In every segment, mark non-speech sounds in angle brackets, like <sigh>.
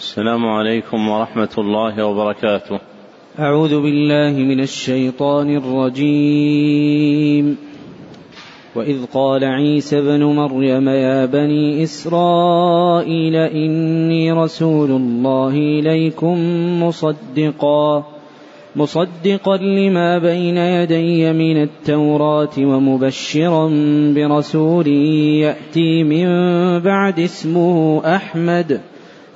السلام عليكم ورحمة الله وبركاته. أعوذ بالله من الشيطان الرجيم. وإذ قال عيسى ابن مريم يا بني إسرائيل إني رسول الله إليكم مصدقا مصدقا لما بين يدي من التوراة ومبشرا برسول يأتي من بعد اسمه أحمد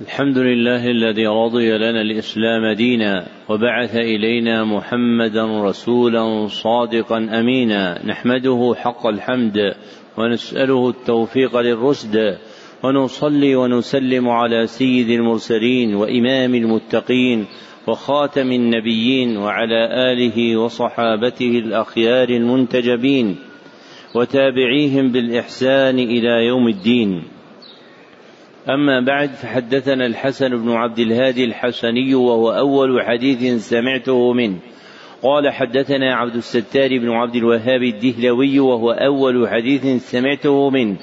الحمد لله الذي رضي لنا الإسلام دينا وبعث إلينا محمدا رسولا صادقا أمينا. نحمده حق الحمد ونسأله التوفيق للرشد ونصلي ونسلم على سيد المرسلين وإمام المتقين وخاتم النبيين وعلى آله وصحابته الأخيار المنتجبين وتابعيهم بالإحسان إلى يوم الدين. أما بعد فحدثنا الحسن بن عبد الهادي الحسني وهو أول حديث سمعته منه. قال حدثنا عبد الستار بن عبد الوهاب الدهلوي وهو أول حديث سمعته منه.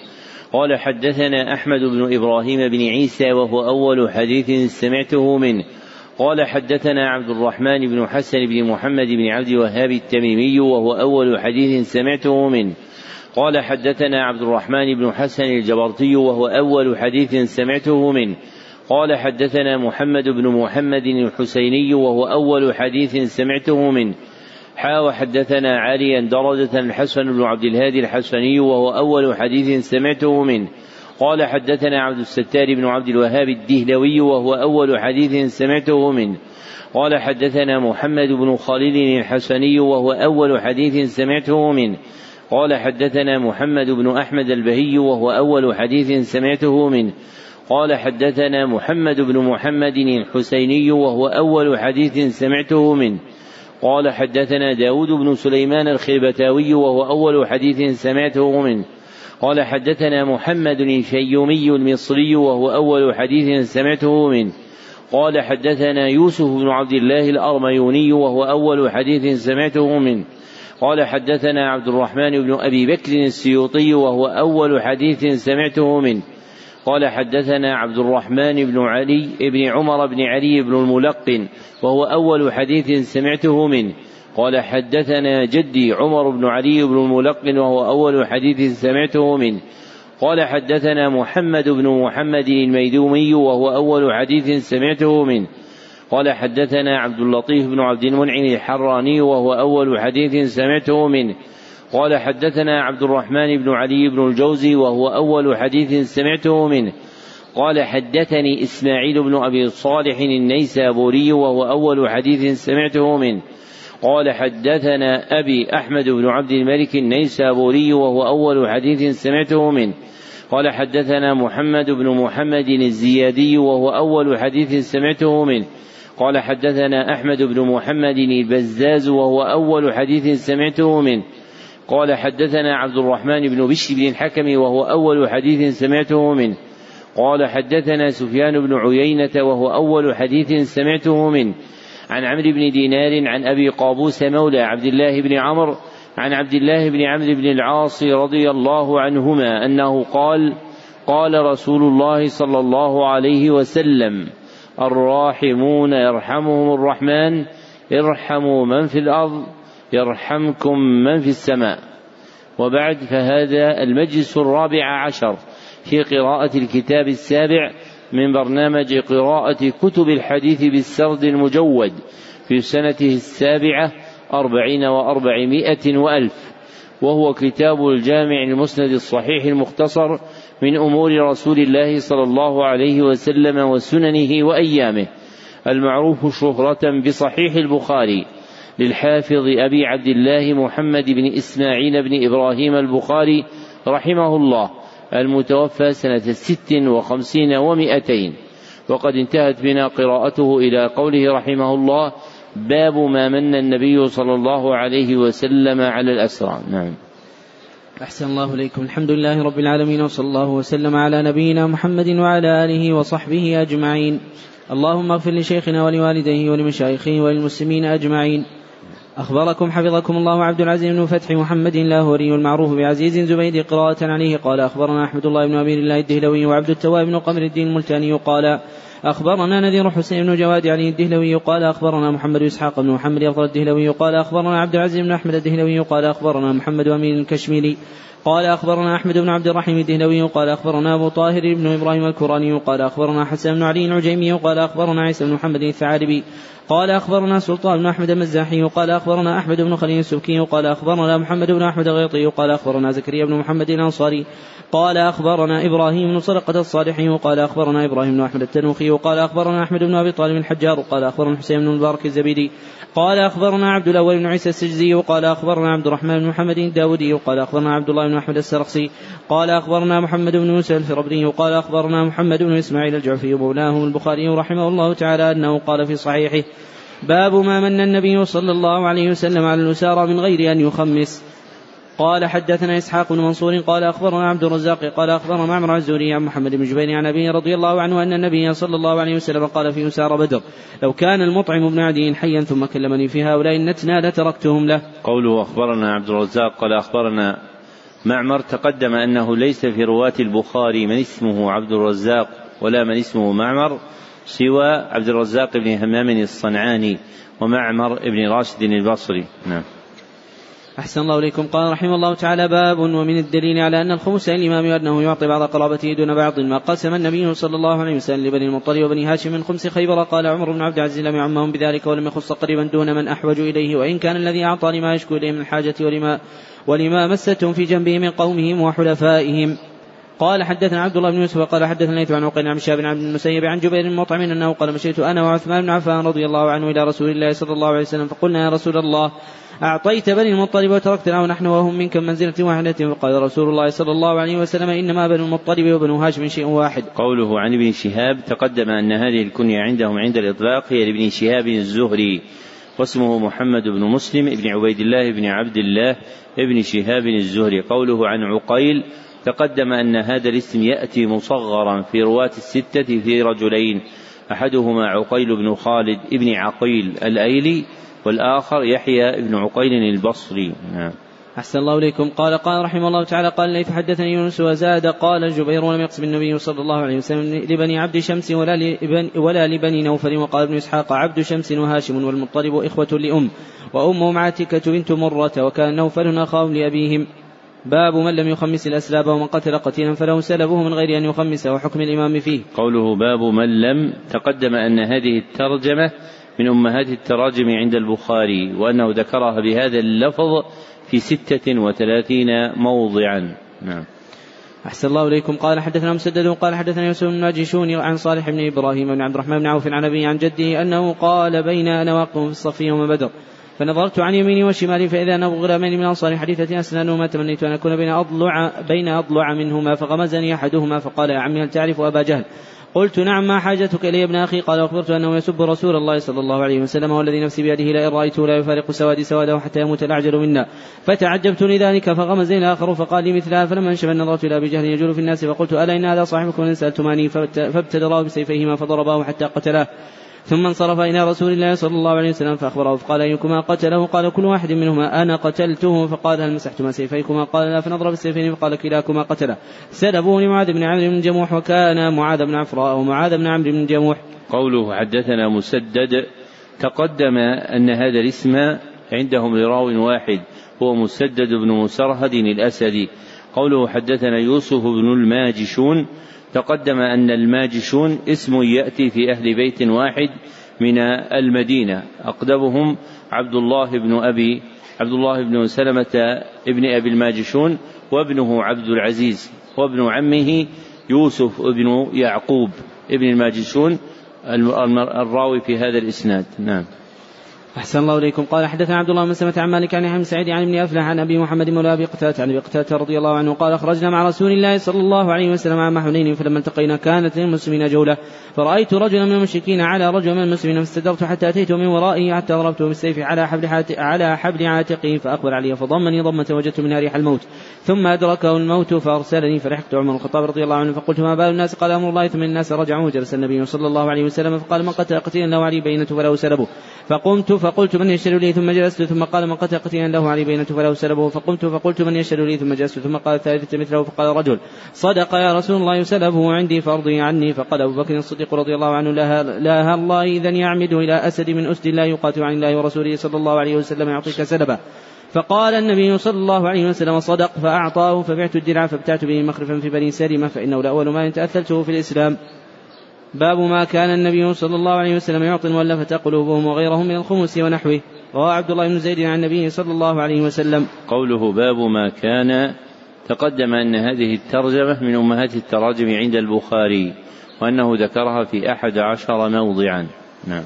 قال حدثنا أحمد بن إبراهيم بن عيسى وهو أول حديث سمعته منه. قال حدثنا عبد الرحمن بن حسن بن محمد بن عبد الوهاب التميمي وهو أول حديث سمعته منه. قال حدثنا عبد الرحمن بن حسن الجبرتي وهو أول حديث سمعته منه. قال حدثنا محمد بن محمد الحسيني وهو أول حديث سمعته منه. حا وحدثنا عليا درجة الحسن بن عبد الهادي الحسني وهو أول حديث سمعته منه. قال حدثنا عبد الستار بن عبد الوهاب الدهلوي وهو أول حديث سمعته منه. قال حدثنا محمد بن خالد الحسني وهو أول حديث سمعته منه. قال حدثنا محمد بن أحمد البهي وهو أول حديث سمعته منه. قال حدثنا محمد بن محمد الحسيني وهو أول حديث سمعته منه. قال حدثنا داود بن سليمان الخربتاوي وهو أول حديث سمعته منه. قال حدثنا محمد الشيومي المصري وهو أول حديث سمعته منه. قال حدثنا يوسف بن عبد الله الأرميوني وهو أول حديث سمعته منه. قال حدثنا عبد الرحمن بن أبي بكر السيوطي وهو أول حديث سمعته منه. قال حدثنا عبد الرحمن بن علي بن عمر بن علي بن الملقن وهو أول حديث سمعته منه. قال حدثنا جدي عمر بن علي بن الملقن وهو أول حديث سمعته منه. قال حدثنا محمد بن محمد الميدومي وهو أول حديث سمعته منه. قال حدثنا عبد اللطيف بن عبد المنعم الحراني وهو أول حديث سمعته منه. قال حدثنا عبد الرحمن بن علي بن الجوزي وهو أول حديث سمعته منه. قال حدثني إسماعيل بن أبي صالح النيسابوري وهو أول حديث سمعته منه. قال حدثنا أبي أحمد بن عبد الملك النيسابوري وهو أول حديث سمعته منه. قال حدثنا محمد بن محمد الزيادي وهو أول حديث سمعته منه. قال حدثنا أحمد بن محمد البزاز وهو أول حديث سمعته منه. قال حدثنا عبد الرحمن بن بشر بن الحكم وهو أول حديث سمعته منه. قال حدثنا سفيان بن عيينة وهو أول حديث سمعته منه. عن عمرو بن دينار عن أبي قابوس مولى عبد الله بن عمرو عن عبد الله بن عمرو بن العاص رضي الله عنهما أنه قال قال رسول الله صلى الله عليه وسلم الراحمون يرحمهم الرحمن ارحموا من في الأرض يرحمكم من في السماء. وبعد فهذا المجلس الرابع عشر في قراءة الكتاب السابع من برنامج قراءة كتب الحديث بالسرد المجود في سنته السابعة أربعين وأربعمائة وألف. وهو كتاب الجامع المسند الصحيح المختصر من أمور رسول الله صلى الله عليه وسلم وسننه وأيامه. المعروف شهرة بصحيح البخاري للحافظ أبي عبد الله محمد بن إسماعيل بن إبراهيم البخاري رحمه الله المتوفى سنة ست وخمسين ومائتين وقد انتهت بنا قراءته إلى قوله رحمه الله باب ما من النبي صلى الله عليه وسلم على الأسرى. نعم. أحسن الله إليكم. الحمد لله رب العالمين وصلى الله وسلم على نبينا محمد وعلى آله وصحبه أجمعين. اللهم اغفر لشيخنا ولوالديه ولمشايخه وللمسلمين أجمعين. أخبركم حفظكم الله عبد العزيز بن فتح محمد وري المعروف بعزيز زبيد قراءة عليه. قال أخبرنا أحمد الله بن أمير الله الدهلوي وعبد التواب بن قمر الدين الملتاني. قال أخبرنا نذير حسين بن جواد علي الدهلوي قال أخبرنا محمد إسحاق بن محمد أفضل الدهلوي قال أخبرنا عبد العزيز بن أحمد الدهلوي قال أخبرنا محمد أمين الكشميري قال أخبرنا أحمد بن عبد الرحيم الدهلوي قال أخبرنا أبو طاهر بن إبراهيم الكراني قال أخبرنا حسن بن علي العجيمي قال أخبرنا عيسى بن محمد الثعالبي قال أخبرنا سلطان بن أحمد المزاحي قال أخبرنا أحمد بن خليل السبكي قال أخبرنا محمد بن أحمد الغيطي قال أخبرنا زكريا بن محمد الأنصاري قال أخبرنا إبراهيم بن صدقة الصالحي وقال أخبرنا إبراهيم بن أحمد التنوخي وقال أخبرنا أحمد بن أبي طالب الحجار وقال أخبرنا حسين بن المبارك الزبيدي قال أخبرنا عبد الأول بن عيسى السجزي وقال أخبرنا عبد الرحمن بن محمد الداودي وقال أخبرنا عبد الله بن أحمد السرخسي قال أخبرنا محمد بن يوسف الفربري وقال أخبرنا محمد بن إسماعيل الجعفي مولاه البخاري رحمه الله تعالى أنه قال في صحيحه باب ما من النبي صلى الله عليه وسلم على الأسارى من غير أن يخمس قال حدثنا إسحاق بن منصور قال أخبرنا عبد الرزاق قال أخبرنا معمر الزهري عن محمد بن جبير عن أبيه رضي الله عنه أن النبي صلى الله عليه وسلم قال في اسار بدر لو كان المطعم بن عدي حيا ثم كلمني في هؤلاء النتنى لتركتهم له. قوله أخبرنا عبد الرزاق قال أخبرنا معمر تقدم أنه ليس في رواة البخاري من اسمه عبد الرزاق ولا من اسمه معمر سوى عبد الرزاق بن همام الصنعاني ومعمر بن راشد البصري. نعم. أحسن الله إليكم. قال رحمه الله تعالى باب ومن الدليل على أن الخمس للإمام أنه يعطي بعض قرابته دون بعض ما قسم النبي صلى الله عليه وسلم لبني المطلب وبني هاشم من خمس خيبر. قال عمر بن عبد العزيز لم يعمهم بذلك ولم يخص قريبا دون من أحوج إليه وإن كان الذي أعطى لما يشكو إليه من الحاجة ولما ولما مستهم في جنبه من قومهم وحلفائهم. قال حدثنا عبد الله بن يوسف قال حدثنا ليث عن عقيل عن شاب بن عبد المسيب عن جبير المطعم أنه قال مشيت أنا وعثمان بن عفان رضي الله عنه إلى رسول الله صلى الله عليه وسلم فقلنا يا رسول الله أعطيت بني المطلب وتركتنا ونحن وهم منك منزلة واحدة فقال رسول الله صلى الله عليه وسلم إنما بنو المطلب وبنو هاشم شيء واحد. قوله عن ابن شهاب تقدم أن هذه الكنية عندهم عند الإطلاق هي لابن شهاب الزهري واسمه محمد بن مسلم بن عبيد الله بن عبد الله بن شهاب الزهري قوله عن عقيل تقدم أن هذا الاسم يأتي مصغرا في رواة الستة في رجلين أحدهما عقيل بن خالد بن عقيل الأيلي والآخر يحيى بن عقيل البصري. نعم. أحسن الله إليكم. قال قال رحمه الله تعالى قال لي فحدثني يونس وزاد قال جبير ولم يقسم النبي صلى الله عليه وسلم لبني عبد شمس ولا لبني, ولا لبني نوفل وقال ابن إسحاق عبد شمس وهاشم والمطلب إخوة لأم وأمهم عاتكة بنت مرة وكان نوفل أخاهم لأبيهم. باب من لم يخمس الأسلاب ومن قتل قتيلا فله سلبه من غير أن يخمس وحكم الإمام فيه. قوله باب من لم تقدم أن هذه الترجمة من أمهات التراجم عند البخاري وأنه ذكرها بهذا اللفظ في ستة وثلاثين موضعا. نعم. أحسن الله إليكم. قال حدثنا مسدد قال حدثنا يوسف بن ماجشون عن صالح بن إبراهيم بن عبد الرحمن بن عوف عن أبي عن جده أنه قال بين أنا واقف في الصف يوم بدر. فنظرت عن يميني وشمالي فإذا أنا غلامان من أنصار حديثة أسنانهما تمنيت أن أكون بين أضلع بين أضلع منهما فغمزني أحدهما فقال يا عمي هل تعرف أبا جهل؟ قلت نعم ما حاجتك إلي ابن أخي؟ قال أخبرت أنه يسب رسول الله صلى الله عليه وسلم والذي نفسي بيده لئن رأيته لا يفارق سوادي سوادة حتى يموت الأعجل منا. فتعجبت لذلك فغمزني الآخر فقال لي مثلها فلما انشف نظرت إلى أبي جهل يجول في الناس فقلت ألا إن هذا صاحبكم؟ إن سألتماني فابتدراه بسيفيهما فضرباه حتى قتلاه. ثم انصرف إلى رسول الله صلى الله عليه وسلم فأخبره فقال أيكما قتله؟ قال كل واحد منهما أنا قتلته؟ فقال هل مسحتما سيفيكما؟ قال لا فنضرب السيفين فقال كلاكما قتله. سلبوا لمعاذ بن عمرو بن جموح وكان معاذ بن عفراء ومعاذ بن عمرو بن جموح. قوله حدثنا مسدد تقدم أن هذا الاسم عندهم لراو واحد هو مسدد بن مسرهد الأسدي. قوله حدثنا يوسف بن الماجشون تقدم أن الماجشون اسم يأتي في أهل بيت واحد من المدينة. أقدمهم عبد الله بن أبي عبد الله بن سلمة ابن أبي الماجشون وابنه عبد العزيز وابن عمه يوسف ابن يعقوب ابن الماجشون الراوي في هذا الإسناد. نعم. أحسن الله إليكم. قال حدثنا عبد الله بن سلمة عن مالك عن حمد سعيد عن ابن أفلح عن أبي محمد مولى أبي قتادة عن أبي قتادة رضي الله عنه قال خرجنا مع رسول الله صلى الله عليه وسلم عام حنين فلما التقينا كانت للمسلمين جولة. فرأيت رجلا من المشركين على رجل من المسلمين فاستدرت حتى أتيت من ورائه حتى ضربته بالسيف على حبل على حبل عاتقه فأقبل علي فضمني ضمة وجدت منها ريح الموت. ثم أدركه الموت فأرسلني فرحت عمر الخطاب رضي الله عنه فقلت ما بال الناس؟ قال أمر الله ثم الناس رجعوا وجلس النبي صلى الله عليه وسلم فقال من قتل قتيلا له علي بينة فله سلبه. فقمت فقلت من يشهد لي ثم جلست ثم قال من قتل قتيلا له علي بينة فله سلبه. فقمت فقلت من يشهد لي ثم جلست ثم قال الثالثة مثله فقال رجل صدق يا رسول الله سلبه عندي فارضي عني. فقال أبو بكر الصديق رضي الله عنه لا لا الله إذا يعمد إلى أسد من أسد لا يقاتل عن الله ورسوله صلى الله عليه وسلم يعطيك سلبه. فقال النبي صلى الله عليه وسلم صدق فأعطاه فبعت الدرع فابتعت به مخرفا في بني سلمة فإنه لأول ما تأثلته في الإسلام. باب ما كان النبي صلى الله عليه وسلم يعطي المؤلفة قلوبهم وغيرهم من الخمس ونحوه رواه عبد الله بن زيد عن النبي صلى الله عليه وسلم. قوله باب ما كان تقدم أن هذه الترجمة من أمهات التراجم عند البخاري وأنه ذكرها في أحد عشر موضعا. نعم.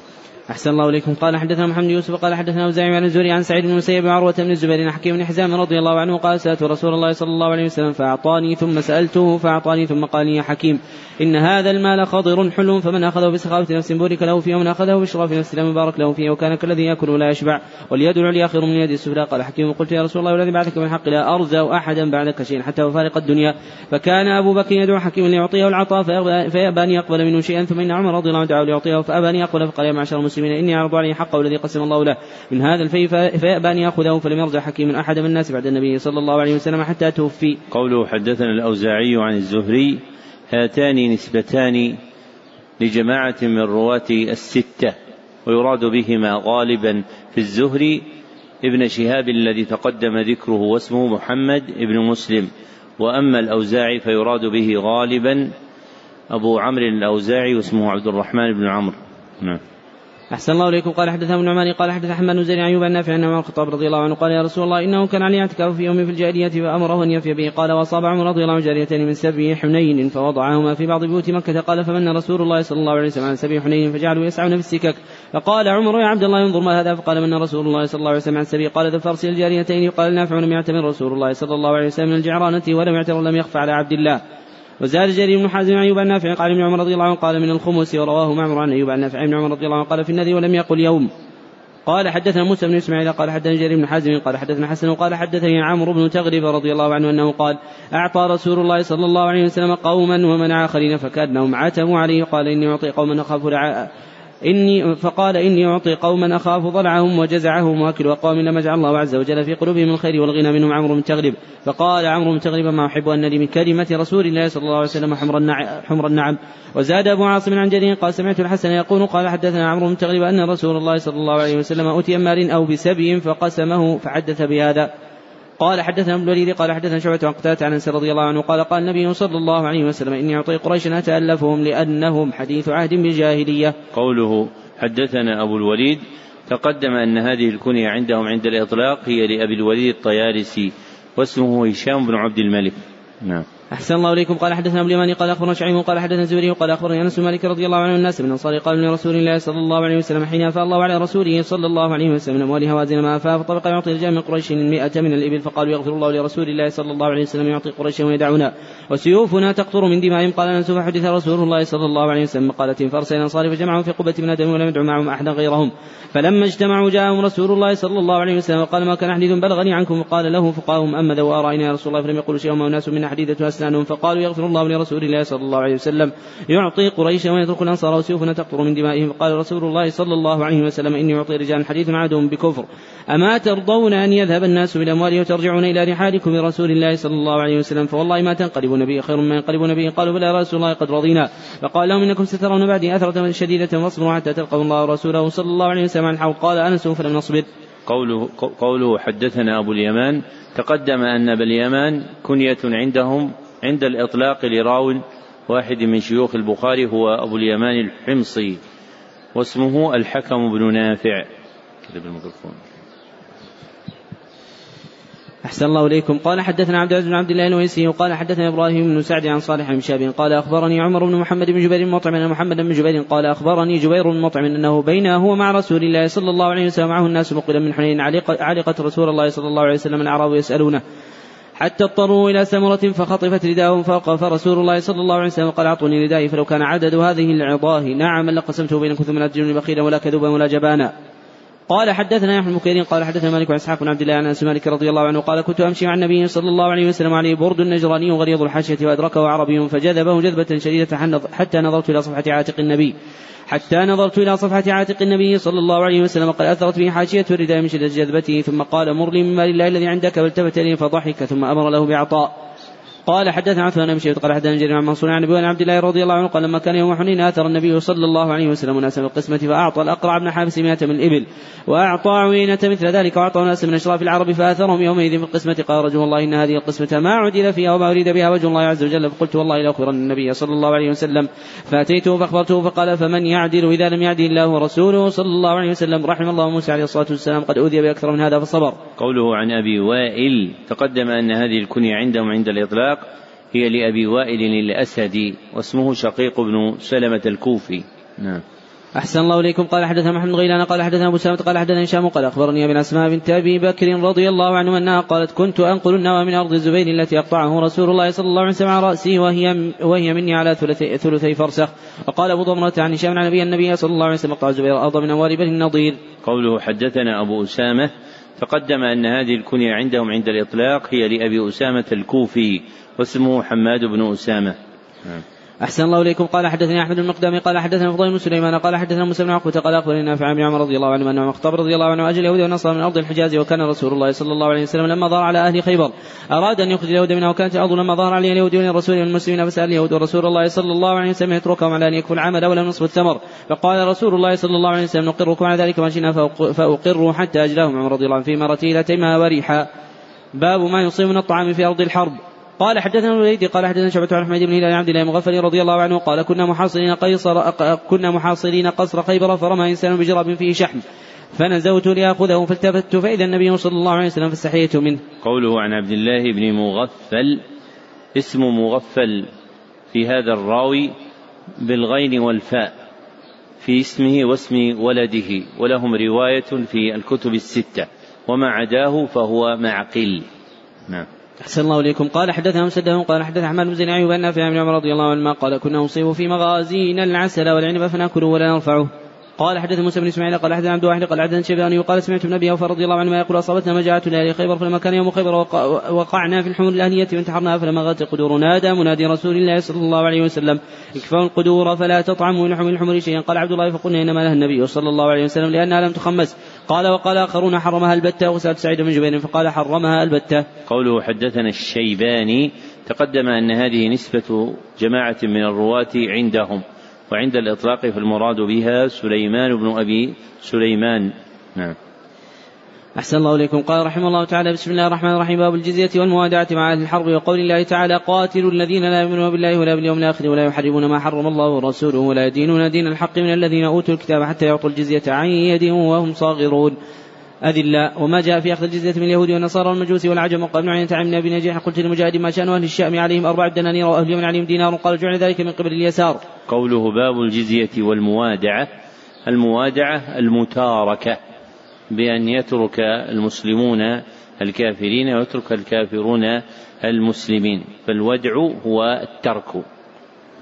أحسن الله إليكم. قال حدثنا محمد يوسف قال حدثنا أوزاعي عن الزهري عن سعيد بن المسيب وعروة بن الزبير عن حكيم بن حزام رضي الله عنه قال سألت رسول الله صلى الله عليه وسلم فأعطاني ثم سألته فأعطاني ثم قال لي يا حكيم إن هذا المال خضر حلو فمن أخذه بسخاوة نفس بورك له فيه ومن أخذه بشراف نفس لم يبارك له فيه وكان كالذي يأكل ولا يشبع واليد العليا خير من اليد السفلى. قال حكيم قلت يا رسول الله والذي بعثك من حق لا أرزأ أحدا بعدك شيئا حتى وفارق الدنيا. فكان أبو بكر يدعو حكيما ليعطيه العطاء فيأبى أن يقبل منه شيئا. ثم إن عمر رضي الله عنه دعاه ليعطيه فأبى أن يقبل فقال يا معشر المسلمين إني أعرض عليه حقه الذي قسم الله له. من هذا الفي فيأبى أن يأخذه فلم يرجع حكيم أحد من الناس بعد النبي صلى الله عليه وسلم حتى توفي. قوله حدثنا الأوزاعي عن الزهري هاتان نسبتان لجماعة من رواة الستة ويراد بهما غالبا في الزهري ابن شهاب الذي تقدم ذكره واسمه محمد بن مسلم. وأما الأوزاعي فيراد به غالبا أبو عمرو الأوزاعي واسمه عبد الرحمن بن عمرو. نعم. أحسن الله إليكم. قال حدثنا ابن عمر قال حدث أحمد بن زيد أيوب النافع أن عمر الخطاب رضي الله عنه قال يا رسول الله إنه كان علي اعتكاف في يوم في الجاهلية فأمره أن يفي به. قال وأصاب عمر رضي الله عنه جاريتين من سبي حنين فوضعهما في بعض بيوت مكة. قال فمن رسول الله صلى الله عليه وسلم عن سبي حنين فجعلوا يسعون في السكك. فقال عمر يا عبد الله انظر ما هذا. فقال من رسول الله صلى الله عليه وسلم عن سبي قال ذا فارسل الجاريتين. قال نافع لم يعتمر رسول الله صلى الله عليه وسلم من الجعرانة ولم يعتمر لم يخف على عبد الله. وزاد جرير بن حازم عن أيوب النافع قال ابن عمر رضي الله عنه قال من الخمس ورواه معمر عن أيوب النافع ابن عمر رضي الله عنه قال في النذي ولم يقل يوم. قال حدثنا موسى بن إسماعيل قال حدثنا جرير بن حازم قال حدثنا حسن وقال حدثني عمرو بن تغرب رضي الله عنه أنه قال أعطى رسول الله صلى الله عليه وسلم قوما ومنع آخرين فكانهم عتموا عليه قال إني أعطي قوما أخاف إني فقال إني أعطي قوما أخاف ضلعهم وجزعهم وأكل أقوام لما جعل الله عز وجل في قلوبهم الخير والغنى منهم عمرو بن تغلب فقال عمرو بن تغلب ما أحب أن لي من كلمة رسول الله صلى الله عليه وسلم حمر النعم, وزاد أبو عاصم عن جرير قال سمعت الحسن يقول قال حدثنا عمرو بن تغلب أن رسول الله صلى الله عليه وسلم أتي مال أو بسبي فقسمه فحدث بهذا. قال حدثنا ابن الوليد قال حدثنا شعبة عن قتادة عن أنس رضي الله عنه قال قال النبي صلى الله عليه وسلم إني أعطي قريشا أتألفهم لأنهم حديث عهد بالجاهلية. قوله حدثنا أبو الوليد تقدم أن هذه الكنية عندهم عند الإطلاق هي لأبي الوليد الطيالسي واسمه هشام بن عبد الملك نعم أحسن الله إليكم. قال حدثنا أبو اليماني قال أخبرنا شعيب قال حدثنا الزهري قال أخبرني أنس مالك رضي الله عنه الناس من الأنصار قالوا لرسول الله صلى الله عليه وسلم حين أفاء الله على رسوله صلى الله عليه وسلم من أموال هوازن ما أفاء فطبق يعطي رجال من قريش المئة من الإبل فقالوا يغفر الله لرسول الله صلى الله عليه وسلم يعطي قريشا ويدعنا وسيوفنا تقطر من دمائهم. قال أنس فحدث رسول الله صلى الله عليه وسلم قالت فأرسل الأنصار فجمعهم في قبة من آدم ولم يدعو معهم أحدا غيرهم. فلما اجتمعوا جاءهم رسول الله صلى الله عليه وسلم وقال ما كان حديث بلغني عنكم؟ وقال له فقاهم أما ذو أرأينا يا رسول الله. فلم يقولوا شيئا. وناس من حديدة أسنانهم فقالوا يغفر الله لرسول الله صلى الله عليه وسلم. يعطي قريشا ويترك الأنصار وسيوفنا تقطر من دمائهم. فقال رسول الله صلى الله عليه وسلم إني أعطي رجال حديث عادهم بكفر. أما ترضون أن يذهب الناس بالأموال وترجعون إلى رحالكم برسول الله صلى الله عليه وسلم؟ فوالله ما تنقلبون به خير ما ينقلبون به قالوا بلى رسول الله قد رضينا. فقال لهم إنكم سترون بعدي أثرة شديدة واصبروا حتى تلقوا الله ورسوله صلى الله عليه وسلم عن الحوض قال أنس فلم نصبر. قوله, قوله حدثنا أبو اليمان. تقدم أن أبا اليمان كنية عندهم عند الإطلاق لراو واحد من شيوخ البخاري هو أبو اليمان الحمصي واسمه الحكم بن نافع. الميكروفون. أحسن الله إليكم. قال حدثنا عبد العزيز بن عبد الله الويسي وقال حدثنا إبراهيم بن سعد عن صالح بن شاب قال أخبرني عمر بن محمد بن جبير مطعم أن محمد بن جبير قال أخبرني جبير بن مطعم أنه بين هو مع رسول الله صلى الله عليه وسلم معه الناس مقبلا من حنين علقت رسول الله صلى الله عليه وسلم الأعراب يسألونه. حتى اضطروا إلى سمرة فخطفت رداءهم فوقف رسول الله صلى الله عليه وسلم قال أعطوني ردائي فلو كان عدد هذه العظاه نعم لقسمته بينكم ثم لا تجدوني بخيلا ولا كذوبا ولا جبانا. قال حدثنا يحيى بن قال حدثنا مالك وإسحاق بن عبد الله عن أنس مالك رضي الله عنه قال كنت أمشي مع النبي صلى الله عليه وسلم عليه برد نجراني غليظ الحاشية وأدركه عربي فجذبه جذبة شديدة حتى نظرت إلى صفحة عاتق النبي. حتى نظرت إلى صفحة عاتق النبي صلى الله عليه وسلم قد أثرت به حاشية الرداء من شدة جذبته ثم قال مر لي من مال الله الذي عندك؟ فالتفت إليه فضحك ثم أمر له بعطاء. قال حدثنا عثمان بن شيبة قال حدثنا جرير عن منصور عن أبي عبد الله رضي الله عنه قال لما كان يوم حنين آثر النبي صلى الله عليه وسلم ناسا بالقسمة فأعطى الأقرع بن حابس مئة من الإبل وأعطى عوينة مثل ذلك وأعطى ناس من أشراف العرب فأثرهم يومئذ في القسمة قال رجل الله إن هذه القسمة ما عدل فيها وما أريد بها وجه الله عز وجل فقلت والله لاخبرن النبي صلى الله عليه وسلم فأتيته فأخبرته فقال فمن يعدل إذا لم يعدل الله ورسوله صلى الله عليه وسلم رحم الله موسى عليه الصلاة والسلام قد أوذي بأكثر من هذا فصبر. قوله عن أبي وائل تقدم أن هذه الكنية عندهم عند الإطلاق هي لأبي وائل الأسدي واسمه شقيق بن سلمة الكوفي. نعم. أحسن الله إليكم. قال حدثنا محمد غيلان قال حدثنا أبو سلمة قال حدثنا هشام قال أخبرني ابن أسماء بنت أبي بكر رضي الله عنه أنها قالت كنت أنقل النوى من أرض الزبير التي أقطعه رسول الله صلى الله عليه وسلم على رأسي وهي وهي مني على ثلثي, ثلثي فرسخ. وقال أبو ضمرة عن هشام عن نبي النبي صلى الله عليه وسلم أقطع الزبير الأرض من أموال بني النضير. قوله حدثنا أبو أسامة تقدم أن هذه الكنية عندهم عند الإطلاق هي لأبي أسامة الكوفي. واسمه حماد بن أسامة. نعم. أحسن الله إليكم. قال حدثني أحمد بن مقدام. قال حدثنا فضيل بن سليمان. قال حدثنا موسى بن عقبة. قال أخبرني نافع عن عمر رضي الله عنه أنه مخطب رضي الله عنه أجل يهود ونصارى من أرض الحجاز وكان رسول الله صلى الله عليه وسلم لما ظهر على أهل خيبر. أراد أن يخرج اليهود منها وكانت الأرض لما ظهر عليها اليهود من الرسول والمسلمين فسأل اليهود ورسول الله صلى الله عليه وسلم يتركهم على أن يكفوا العمل ولا نصف الثمر فقال رسول الله صلى الله عليه وسلم نقركم على ذلك ما شئنا فأقروا حتى أجلاهم عمر رضي الله عنه في مرتي إلى تيمها وريحا باب ما يصيب من الطعام في أرض الحرب. قال حدثنا الوليد قال حدثنا شعبة عن حميد بن هلال عبد الله المغفري رضي الله عنه قال كنا محاصرين قيصر كنا محاصرين قصر خيبر فرمى إنسان بجراب فيه شحم فنزوت لآخذه فالتفت فإذا النبي صلى الله عليه وسلم فاستحييت منه. قوله عن عبد الله بن مغفل اسم مغفل في هذا الراوي بالغين والفاء في اسمه واسم ولده ولهم رواية في الكتب الستة وما عداه فهو معقل. نعم. أحسن الله إليكم. قال حدثنا مسدد قال حدث أحمد بن أيوب أن في عمر رضي الله عنه قال كنا نصيب في مغازينا العسل والعنب فنأكله ولا نرفعه. قال حدث موسى بن إسماعيل قال حدث عبد الواحد قال حدث شيباني وقال سمعت ابن أبي رضي الله عنه يقول أصابتنا مجاعة لأهل خيبر فلما كان يوم خيبر وقعنا في الحمر الأهلية وانتحرناها فلما غادت القدور نادى منادي رسول الله صلى الله عليه وسلم. اكفوا القدور فلا تطعموا لحم الحمر شيئا. قال عبد الله فقلنا إنما لها النبي صلى الله عليه وسلم لأنها لم تخمس. قال وقال آخرون حرمها البتة وسالت سعيد بن جبير فقال حرمها البتة. قوله حدثنا الشيباني تقدم أن هذه نسبة جماعة من الرواة عندهم وعند الإطلاق فالمراد بها سليمان بن أبي سليمان نعم أحسن الله إليكم. قال رحمه الله تعالى بسم الله الرحمن الرحيم. باب الجزية والموادعة مع أهل الحرب. وقول الله تعالى قاتلوا الذين لا يؤمنون بالله ولا باليوم الآخر ولا يحرمون ما حرم الله ورسوله ولا يدينون دين الحق من الذين أوتوا الكتاب حتى يعطوا الجزية عن يد وهم صاغرون. أذلاء وما جاء في أخذ الجزية من اليهود والنصارى والمجوس والعجم وقال ابن أبي نجيح. قلت للمجاهد ما شأن أهل الشأم عليهم أربعة دنانير وأهل اليمن عليهم دينار؟ قال جعل ذلك من قبل اليسار. قوله باب الجزية والموادعة. الموادعة المتاركة. بأن يترك المسلمون الكافرين ويترك الكافرون المسلمين فالودع هو الترك.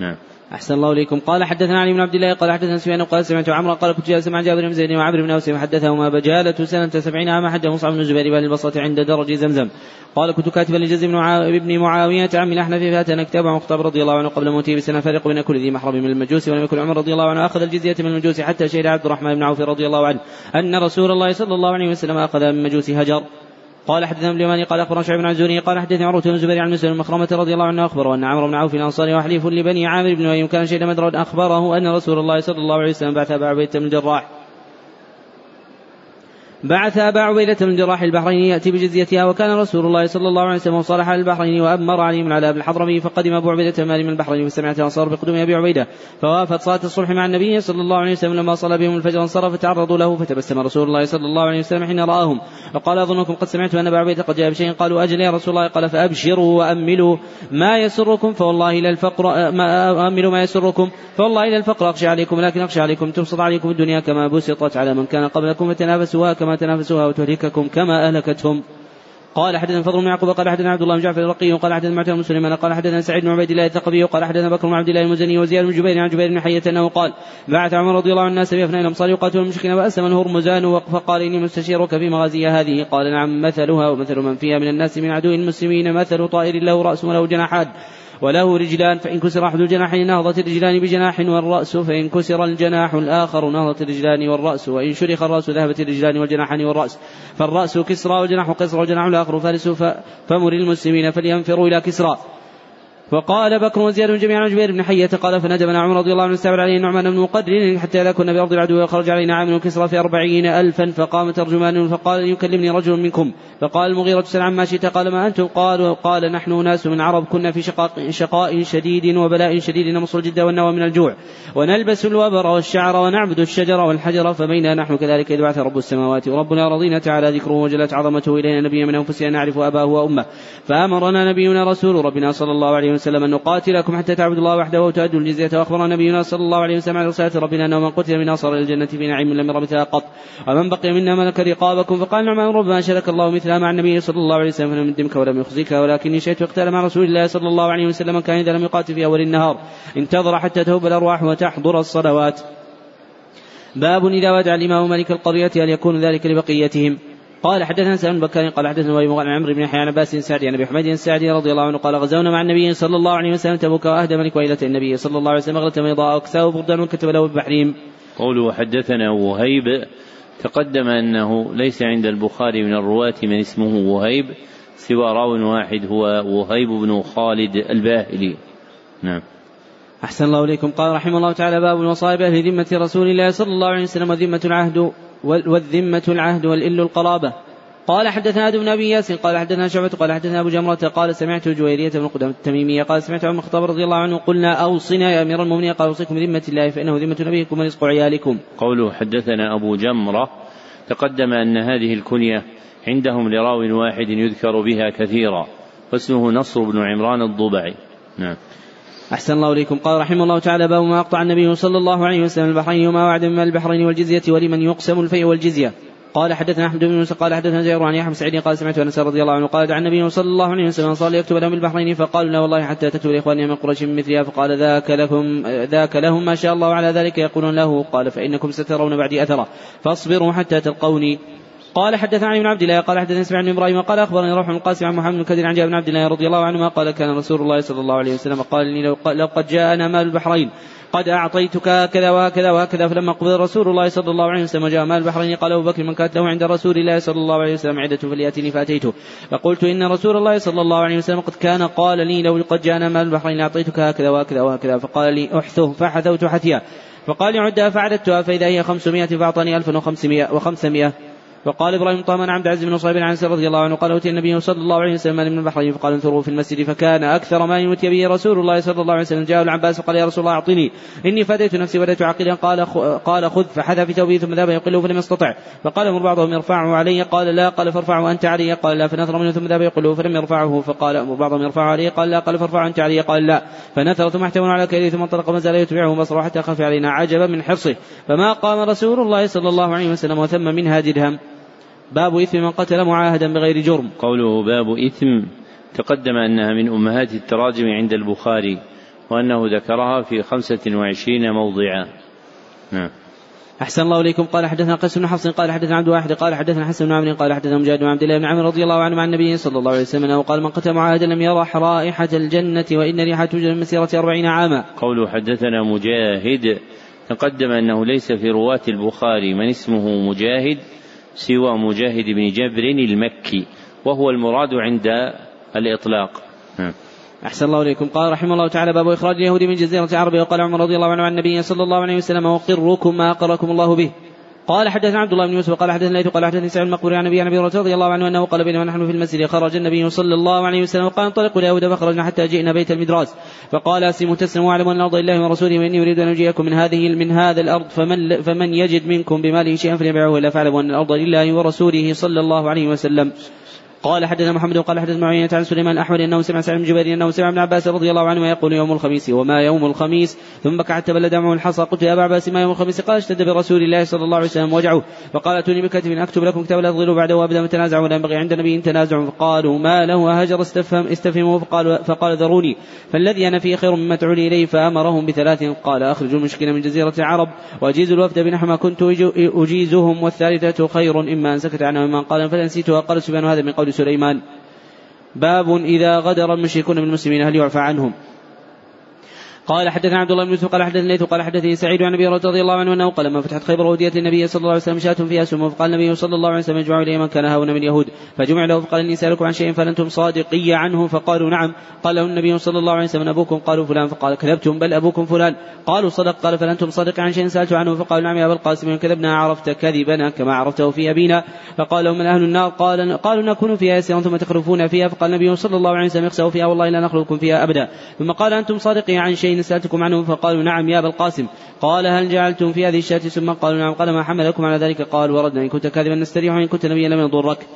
نعم. أحسن الله إليكم. قال حدثنا علي بن عبد الله قال حدثنا سفيان قال سمعت عمرو قال كنت جالسا مع جابر بن زيد وعمرو بن أوس فحدثهما بجالة سنة سبعين عاما حج مصعب بن الزبير بن البصرة عند درج زمزم. قال كنت كاتبا لجز بن معاوية عم الأحنف فأتانا كتاب مخطب رضي الله عنه قبل موته بسنة فرق بين كل ذي محرم من المجوس ولم يكن عمر رضي الله عنه أخذ الجزية من المجوس حتى شهد عبد الرحمن بن عوف رضي الله عنه أن رسول الله صلى الله عليه وسلم أخذ من مجوس هجر. قال حدثنا ابن اليماني قال أخبرنا شعيب بن عزوري قال حدثني عروة بن الزبير عن مسلم مخرمة رضي الله عنه أخبره أن عمرو بن عوف الأنصاري وحليف لبني عامر بن وهيم كان شهد مدرد أخبره أن رسول الله صلى الله عليه وسلم بعث أبا عبيدة بن الجراح. بعث أبا عبيدة من جراح البحرين يأتي بجزيتها وكان رسول الله صلى الله عليه وسلم صالح على البحرين وأمر عليهم على أبي الحضرمي فقدم أبو عبيدة مال من البحرين فسمعت أنصار بقدوم أبي عبيدة فوافت صلاة الصبح مع النبي صلى الله عليه وسلم لما صلى بهم الفجر انصرف فتعرضوا له فتبسم رسول الله صلى الله عليه وسلم حين رآهم وقال أظنكم قد سمعت أن أبا عبيدة قد جاء بشيء؟ قالوا أجل يا رسول الله قال فأبشروا وأملوا ما يسركم فوالله إلى الفقر ما أملوا ما يسركم فوالله إلى الفقر أخشى عليكم لكن أخشى عليكم تبسط عليكم الدنيا كما بسطت على من كان قبلكم فتنافسوها كما تنافسوها وتهلككم كما أهلكتهم. قال حدثنا فضل بن يعقوب قال حدثنا عبد الله بن جعفر الرقي قال حدثنا معتمر بن سليمان قال حدثنا سعيد بن عبيد الله الثقفي قال حدثنا بكر بن عبد الله المزني وزياد بن جبير عن جبير بن حية أنه قال بعث عمر رضي الله عنه الناس بأفناء الأمصار يقاتلون المشركين وأسلم الهرمزان فقال إني مستشيرك في مغازي هذه. قال نعم مثلها ومثل من فيها من الناس من عدو المسلمين مثل طائر له رأس وله جناحان. وله رجلان فإن كسر أحد الجناحين نهضت الرجلان بجناح والرأس فإن كسر الجناح الآخر نهضت الرجلان والرأس وإن شرخ الرأس ذهبت الرجلان والجناحان والرأس فالرأس كسرى والجناح كسرى والجناح الآخر فارس فمر المسلمين فلينفروا إلى كسرى. وقال بكر وزياد بن جميع عن جبير بن حية قال فندبنا عمر رضي الله عنه استعمل عليه النعمان بن مقدر حتى إذا كنا بأرض العدو وخرج علينا عامل كسرى في أربعين ألفا فقام ترجمان فقال يكلمني رجل منكم فقال المغيرة سل عما شئت قال ما أنتم قالوا قال نحن ناس من عرب كنا في شقاق شقاء شديد وبلاء شديد نمص الجد والنوى من الجوع ونلبس الوبر والشعر ونعبد الشجر والحجر فبينا نحن كذلك إذ بعث رب السماوات وربنا رضينا تعالى ذكره وجلت عظمته إلينا نبيا من أنفسنا نعرف أباه وأمه فأمرنا نبينا رسول ربنا صلى الله عليه وسلم أن نقاتل لكم حتى تعبدوا الله وحده وتؤدوا الجزية وأخبر نبينا صلى الله عليه وسلم على رسالة ربنا أنه من قتل من أصل الجنة في نعيم لم ير مثلها قط. ومن بقي منا ملك رقابكم فقال نعم ربما شرك الله مثلها مع النبي صلى الله عليه وسلم فلم يدمك ولم يخزيك ولكني شئت اقتال مع رسول الله صلى الله عليه وسلم كان إذا لم يقاتل في أول النهار. انتظر حتى تهب الأرواح وتحضر الصلوات. باب إذا ودع الإمام ملك القرية أن يكون ذلك لبقيتهم. قال حدثنا سلمان بن بكر قال حدثنا ابي مغنم عمرو بن يحيى عن عباس سعدي عن أبي حميد السعدي رضي الله عنه قال غزونا مع النبي صلى الله عليه وسلم تبوك وأهدى ملك ويلة النبي صلى الله عليه وسلم غلة بيضاء وكساه بردان وكتب له ببحرهم. قوله حدثنا وهيب تقدم أنه ليس عند البخاري من الرواة من اسمه وهيب سوى راو واحد هو وهيب بن خالد الباهلي. نعم. أحسن الله إليكم قال رحمه الله تعالى باب المصائب في ذمة رسول الله صلى الله عليه وسلم وذمة العهد والذمة العهد والإل القرابة قال حدثنا آدم بن أبي ياسين قال حدثنا شعبة قال حدثنا أبو جمرة قال سمعت جويرية بن قدامة التميمية قال سمعت عمر الخطاب رضي الله عنه قلنا أوصنا يا أمير المؤمنين قال أوصيكم بذمة الله فإنه ذمة نبيكم ورزق عيالكم. قوله حدثنا أبو جمرة تقدم أن هذه الكنية عندهم لراو واحد يذكر بها كثيرا واسمه نصر بن عمران الضبعي. نعم. أحسن الله إليكم. قال رحمه الله تعالى باب ما أقطع النبي صلى الله عليه وسلم البحرين وما وعد من البحرين والجزية ولمن يقسم الفيء والجزية. قال حدثنا أحمد بن موسى قال حدثنا زهير عن يحيى سعيد قال سمعت أنس رضي الله عنه قال دعا النبي صلى الله عليه وسلم صلى يكتب لهم البحرين فقالوا لا والله حتى تكتب لاخواننا من قريش مثلها فقال ذاك لهم ذاك لهم ما شاء الله على ذلك يقولون له. قال فإنكم سترون بعدي اثره فاصبروا حتى تلقوني. قال حدثنا علي بن عبد الله قال حدثنا اسماعيل بن إبراهيم قال أخبرني روح القاسم عن محمد بن كثير عن جابر بن عبد الله رضي الله عنهما قال كان رسول الله صلى الله عليه وسلم قال لي لو, قد جاءنا مال البحرين قد أعطيتك هكذا وهكذا وهكذا فلما قبض رسول الله صلى الله عليه وسلم جاء مال البحرين قال أبو بكر من كانت له عند رسول الله صلى الله عليه وسلم عدة فليأتني فأتيته. فقلت إن رسول الله صلى الله عليه وسلم قد كان قال لي لو قد جاءنا مال البحرين أعطيتك هكذا وهكذا وهكذا فقال لي أحثه فحثوت حثيا. فقال عدها فعددتها فإذا هي خمسمائة فأعطاني ألفا وخمسمائة وخمسمائة. وقال إبراهيم طهمان عبد العزيز بن صهيب عن رضي الله عنه قال أوتي النبي صلى الله عليه وسلم من البحرين فقال انثروا في المسجد فكان أكثر ما يؤتي به رسول الله صلى الله عليه وسلم. جاء العباس وقال يا رسول الله أعطني. إني فديت نفسي وديت عقيلا قال قال خذ فحذا في ثوبه ثم ذهب يقله فلم يستطع. فقال أمر بعضهم يرفعه علي. قال لا. قال فارفعه أنت علي. قال لا. فنثر منه ثم ذهب يقله فلم يرفعه. فقال أمر بعضهم يرفعه علي. قال لا. قال فارفعه أنت علي. قال لا. فنثر ثم احتمل على كيده ثم انطلق زال يتبعه بصره حتى خفي علينا. عجبا من حرصه. فما قام رسول الله صلى الله عليه وسلم وثم منها درهم باب إثم من قتل معاهدا بغير جرم. قوله باب إثم تقدم أنها من أمهات التراجم عند البخاري وأنه ذكرها في خمسة وعشرين موضعا. نعم. أحسن الله إليكم. قال حدثنا قيس بن حفص قال حدثنا عبد واحد قال حدثنا حسن بن عمرو قال حدثنا مجاهد بن عبد الله بن عمرو رضي الله عنه عن النبي صلى الله عليه وسلم أنه قال من قتل معاهدا لم يرح رائحة الجنة وإن ريحة توجد من مسيرة أربعين عاما. قوله حدثنا مجاهد تقدم أنه ليس في رواة البخاري من اسمه مجاهد سوى مجاهد بن جبر المكي وهو المراد عند الإطلاق. نعم. أحسن الله إليكم. قال رحمه الله تعالى باب إخراج اليهود من جزيرة العرب وقال عمر رضي الله عنه عن النبي صلى الله عليه وسلم وقركم ما أقركم الله به. قال حدثنا عبد الله بن يوسف قال حدثنا ليث قال حدثني سعيد المقبول عن ابي عن أبي رضي الله عنه أنه قال بينما نحن في المسجد خرج النبي صلى الله عليه وسلم وقال انطلقوا ليهود فخرجنا حتى جئنا بيت المدراس. فقال أسلموا تسلموا واعلموا أن الأرض لله ورسوله وإني أريد أن اجيئكم من هذه من هذا الأرض فمن فمن يجد منكم بماله شيئا فليبيعه الا فاعلموا أن الأرض لله ورسوله صلى الله عليه وسلم. قال حدثنا محمد قال حدثنا معينة عن سليمان الأحمد أنه سمع سعيد بن جبير أنه سمع ابن عباس رضي الله عنهما يقول يوم الخميس وما يوم الخميس ثم بكى حتى بل دمعه الحصى قلت يا أبا عباس ما يوم الخميس قال اشتد برسول الله صلى الله عليه وسلم وجعه فقال أتوني بكتب أكتب لكم كتاب لا تضلوا بعده وأبدا تنازع ولا ينبغي عند النبي تنازع فقالوا ما له هجر استفهم استفهموا فقال فقال ذروني فالذي أنا فيه خير مما تعولي إليه فأمرهم بثلاث قال أخرجوا المشكلة من جزيرة العرب وأجيز الوفد بنحو ما كنت أجيزهم والثالثة خير إما أن سكت عنه وإما قال فنسيتها قال سبحان هذا من قول سليمان باب إذا غدر المشركون بالمسلمين هل يعفى عنهم؟ قال حدثنا عبد الله بن يوسف قال حدثني ليث قال حدثني سعيد عن أبي رضي الله عنه أنه قال لما فتحت خيبر وديت النبي صلى الله عليه وسلم شاة فيها سم فقال النبي صلى الله عليه وسلم اجمعوا إلي من كان هاون من اليهود. فجمع له فقال إني سألكم عن شيء فلنتم صادقي عنه. فقالوا نعم. قال له النبي صلى الله عليه وسلم أبوكم. قالوا فلان. فقال كذبتم بل أبوكم فلان. قالوا صدق. قال فلنتم صادق عن شيء سألت عنه. فقالوا نعم يا أبا القاسم إن كذبنا عرفت كذبنا كما عرفته في أبينا. فقال لهم أهل النار قال قالوا نكون فيها يسيرا ثم تخلفون فيها. فقال النبي صلى الله عليه وسلم اخسأوا فيها والله لا نخلفكم فيها أبدا. ثم قال أنتم صادقي عن شيء سألتكم عنه فقالوا نعم يا أبا القاسم. قال هل جعلتم في هذه الشاة سما؟ قالوا نعم. قال ما حملكم على ذلك. قال وردنا. إن كنت كاذبا نستريح وإن كنت نبيا لم يضرك.